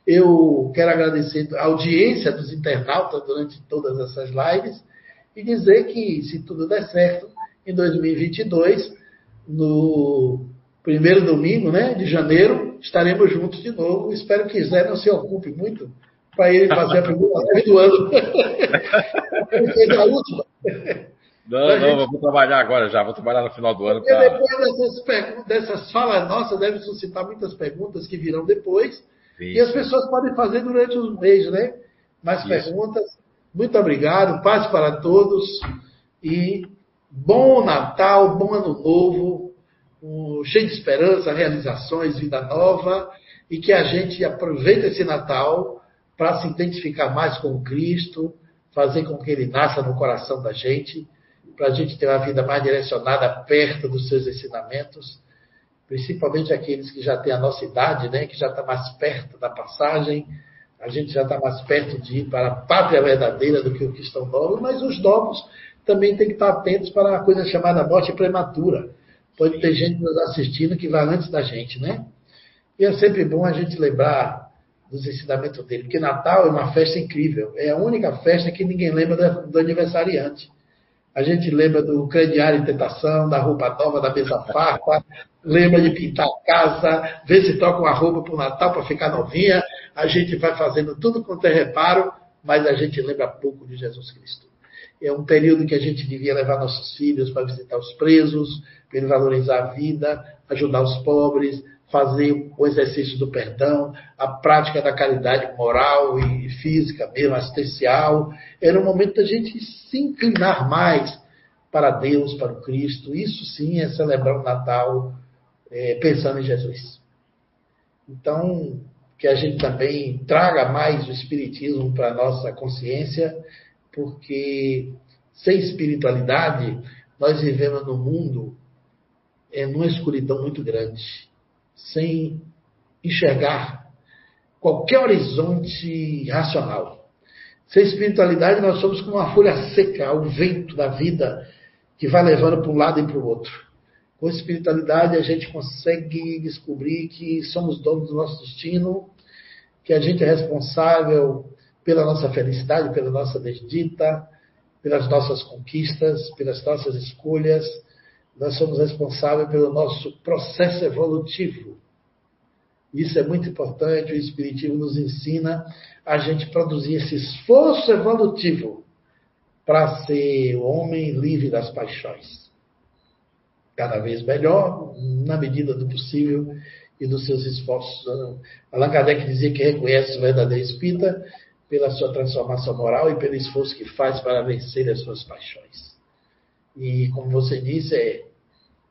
Eu quero agradecer a audiência dos internautas durante todas essas lives e dizer que, se tudo der certo, em 2022, no primeiro domingo né, de janeiro, estaremos juntos de novo. Espero que Zé não se ocupe muito para ele fazer a primeira live do ano. a última. Não, não, gente... vou trabalhar agora já, vou trabalhar no final do ano. Pra... Depois dessas, dessas falas nossas, deve suscitar muitas perguntas que virão depois. E as pessoas podem fazer durante os meses, né? Mais Isso. perguntas. Muito obrigado, paz para todos e bom Natal, bom Ano Novo, cheio de esperança, realizações, vida nova e que a gente aproveite esse Natal para se identificar mais com Cristo, fazer com que ele nasça no coração da gente, para a gente ter uma vida mais direcionada perto dos seus ensinamentos, principalmente aqueles que já têm a nossa idade, né, que já está mais perto da passagem, a gente já está mais perto de ir para a pátria verdadeira do que o cristão novo, mas os novos também têm que estar atentos para a coisa chamada morte prematura. Pode ter gente nos assistindo que vai antes da gente, né? E é sempre bom a gente lembrar dos ensinamentos dele, porque Natal é uma festa incrível. É a única festa que ninguém lembra do aniversariante. A gente lembra do crediário em tentação, da roupa nova, da mesa farta, lembra de pintar a casa, ver se troca uma roupa para o Natal para ficar novinha. A gente vai fazendo tudo quanto é reparo, mas a gente lembra pouco de Jesus Cristo. É um período que a gente devia levar nossos filhos para visitar os presos, para valorizar a vida, ajudar os pobres, fazer o exercício do perdão, a prática da caridade moral e física mesmo, assistencial. Era um momento da gente se inclinar mais para Deus, para o Cristo. Isso sim é celebrar o Natal é, pensando em Jesus. Então, que a gente também traga mais o Espiritismo para a nossa consciência, porque sem espiritualidade nós vivemos num mundo é, numa escuridão muito grande sem enxergar qualquer horizonte racional. Sem espiritualidade, nós somos como uma folha seca, o vento da vida que vai levando para um lado e para o outro. Com espiritualidade, a gente consegue descobrir que somos donos do nosso destino, que a gente é responsável pela nossa felicidade, pela nossa desdita, pelas nossas conquistas, pelas nossas escolhas, nós somos responsáveis pelo nosso processo evolutivo. Isso é muito importante, o Espiritismo nos ensina a gente produzir esse esforço evolutivo para ser o homem livre das paixões. Cada vez melhor, na medida do possível e dos seus esforços. Allan Kardec dizia que reconhece o verdadeiro espírita pela sua transformação moral e pelo esforço que faz para vencer as suas paixões. E, como você disse, é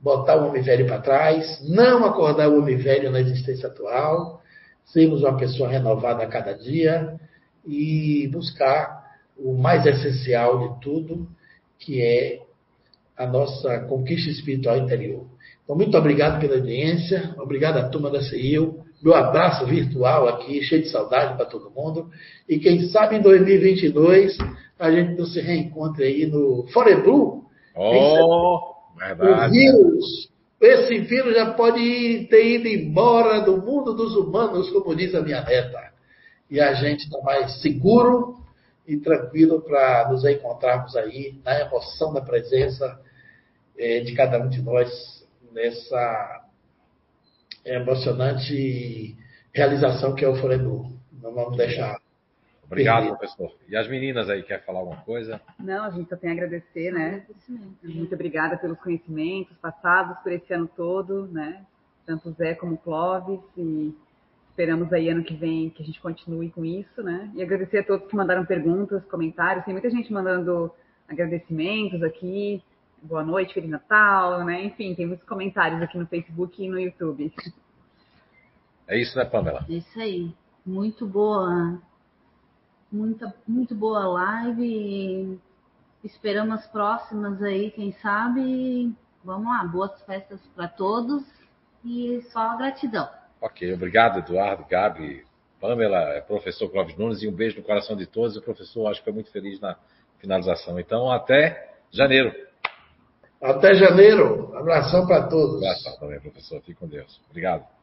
botar o homem velho para trás, não acordar o homem velho na existência atual, sermos uma pessoa renovada a cada dia e buscar o mais essencial de tudo, que é a nossa conquista espiritual interior. Então, muito obrigado pela audiência, obrigado à turma da CIU, meu abraço virtual aqui, cheio de saudade para todo mundo, e quem sabe em 2022 a gente não se reencontre aí no Foreblue. Oh! Verdade. O vírus, esse vírus já pode ter ido embora do mundo dos humanos, como diz a minha neta. E a gente está mais seguro e tranquilo para nos encontrarmos aí na emoção da presença é, de cada um de nós nessa emocionante realização que é o Forenur. Não vamos deixar Obrigado, professor. E as meninas aí, quer falar alguma coisa? Não, a gente só tem a agradecer, né? Muito obrigada pelos conhecimentos passados por esse ano todo, né? Tanto o Zé como o Clóvis. E esperamos aí ano que vem que a gente continue com isso, né? E agradecer a todos que mandaram perguntas, comentários. Tem muita gente mandando agradecimentos aqui. Boa noite, Feliz Natal, né? Enfim, tem muitos comentários aqui no Facebook e no YouTube. É isso, né, Pamela? É isso aí. Muito boa Muita, muito boa live. Esperamos as próximas aí, quem sabe. Vamos lá, boas festas para todos e só gratidão. Ok, obrigado, Eduardo, Gabi, Pamela, é, professor Clóvis Nunes, e um beijo no coração de todos. O professor acho que foi muito feliz na finalização. Então, até janeiro. Até janeiro. Abração para todos. Abração também, professor. Fique com Deus. Obrigado.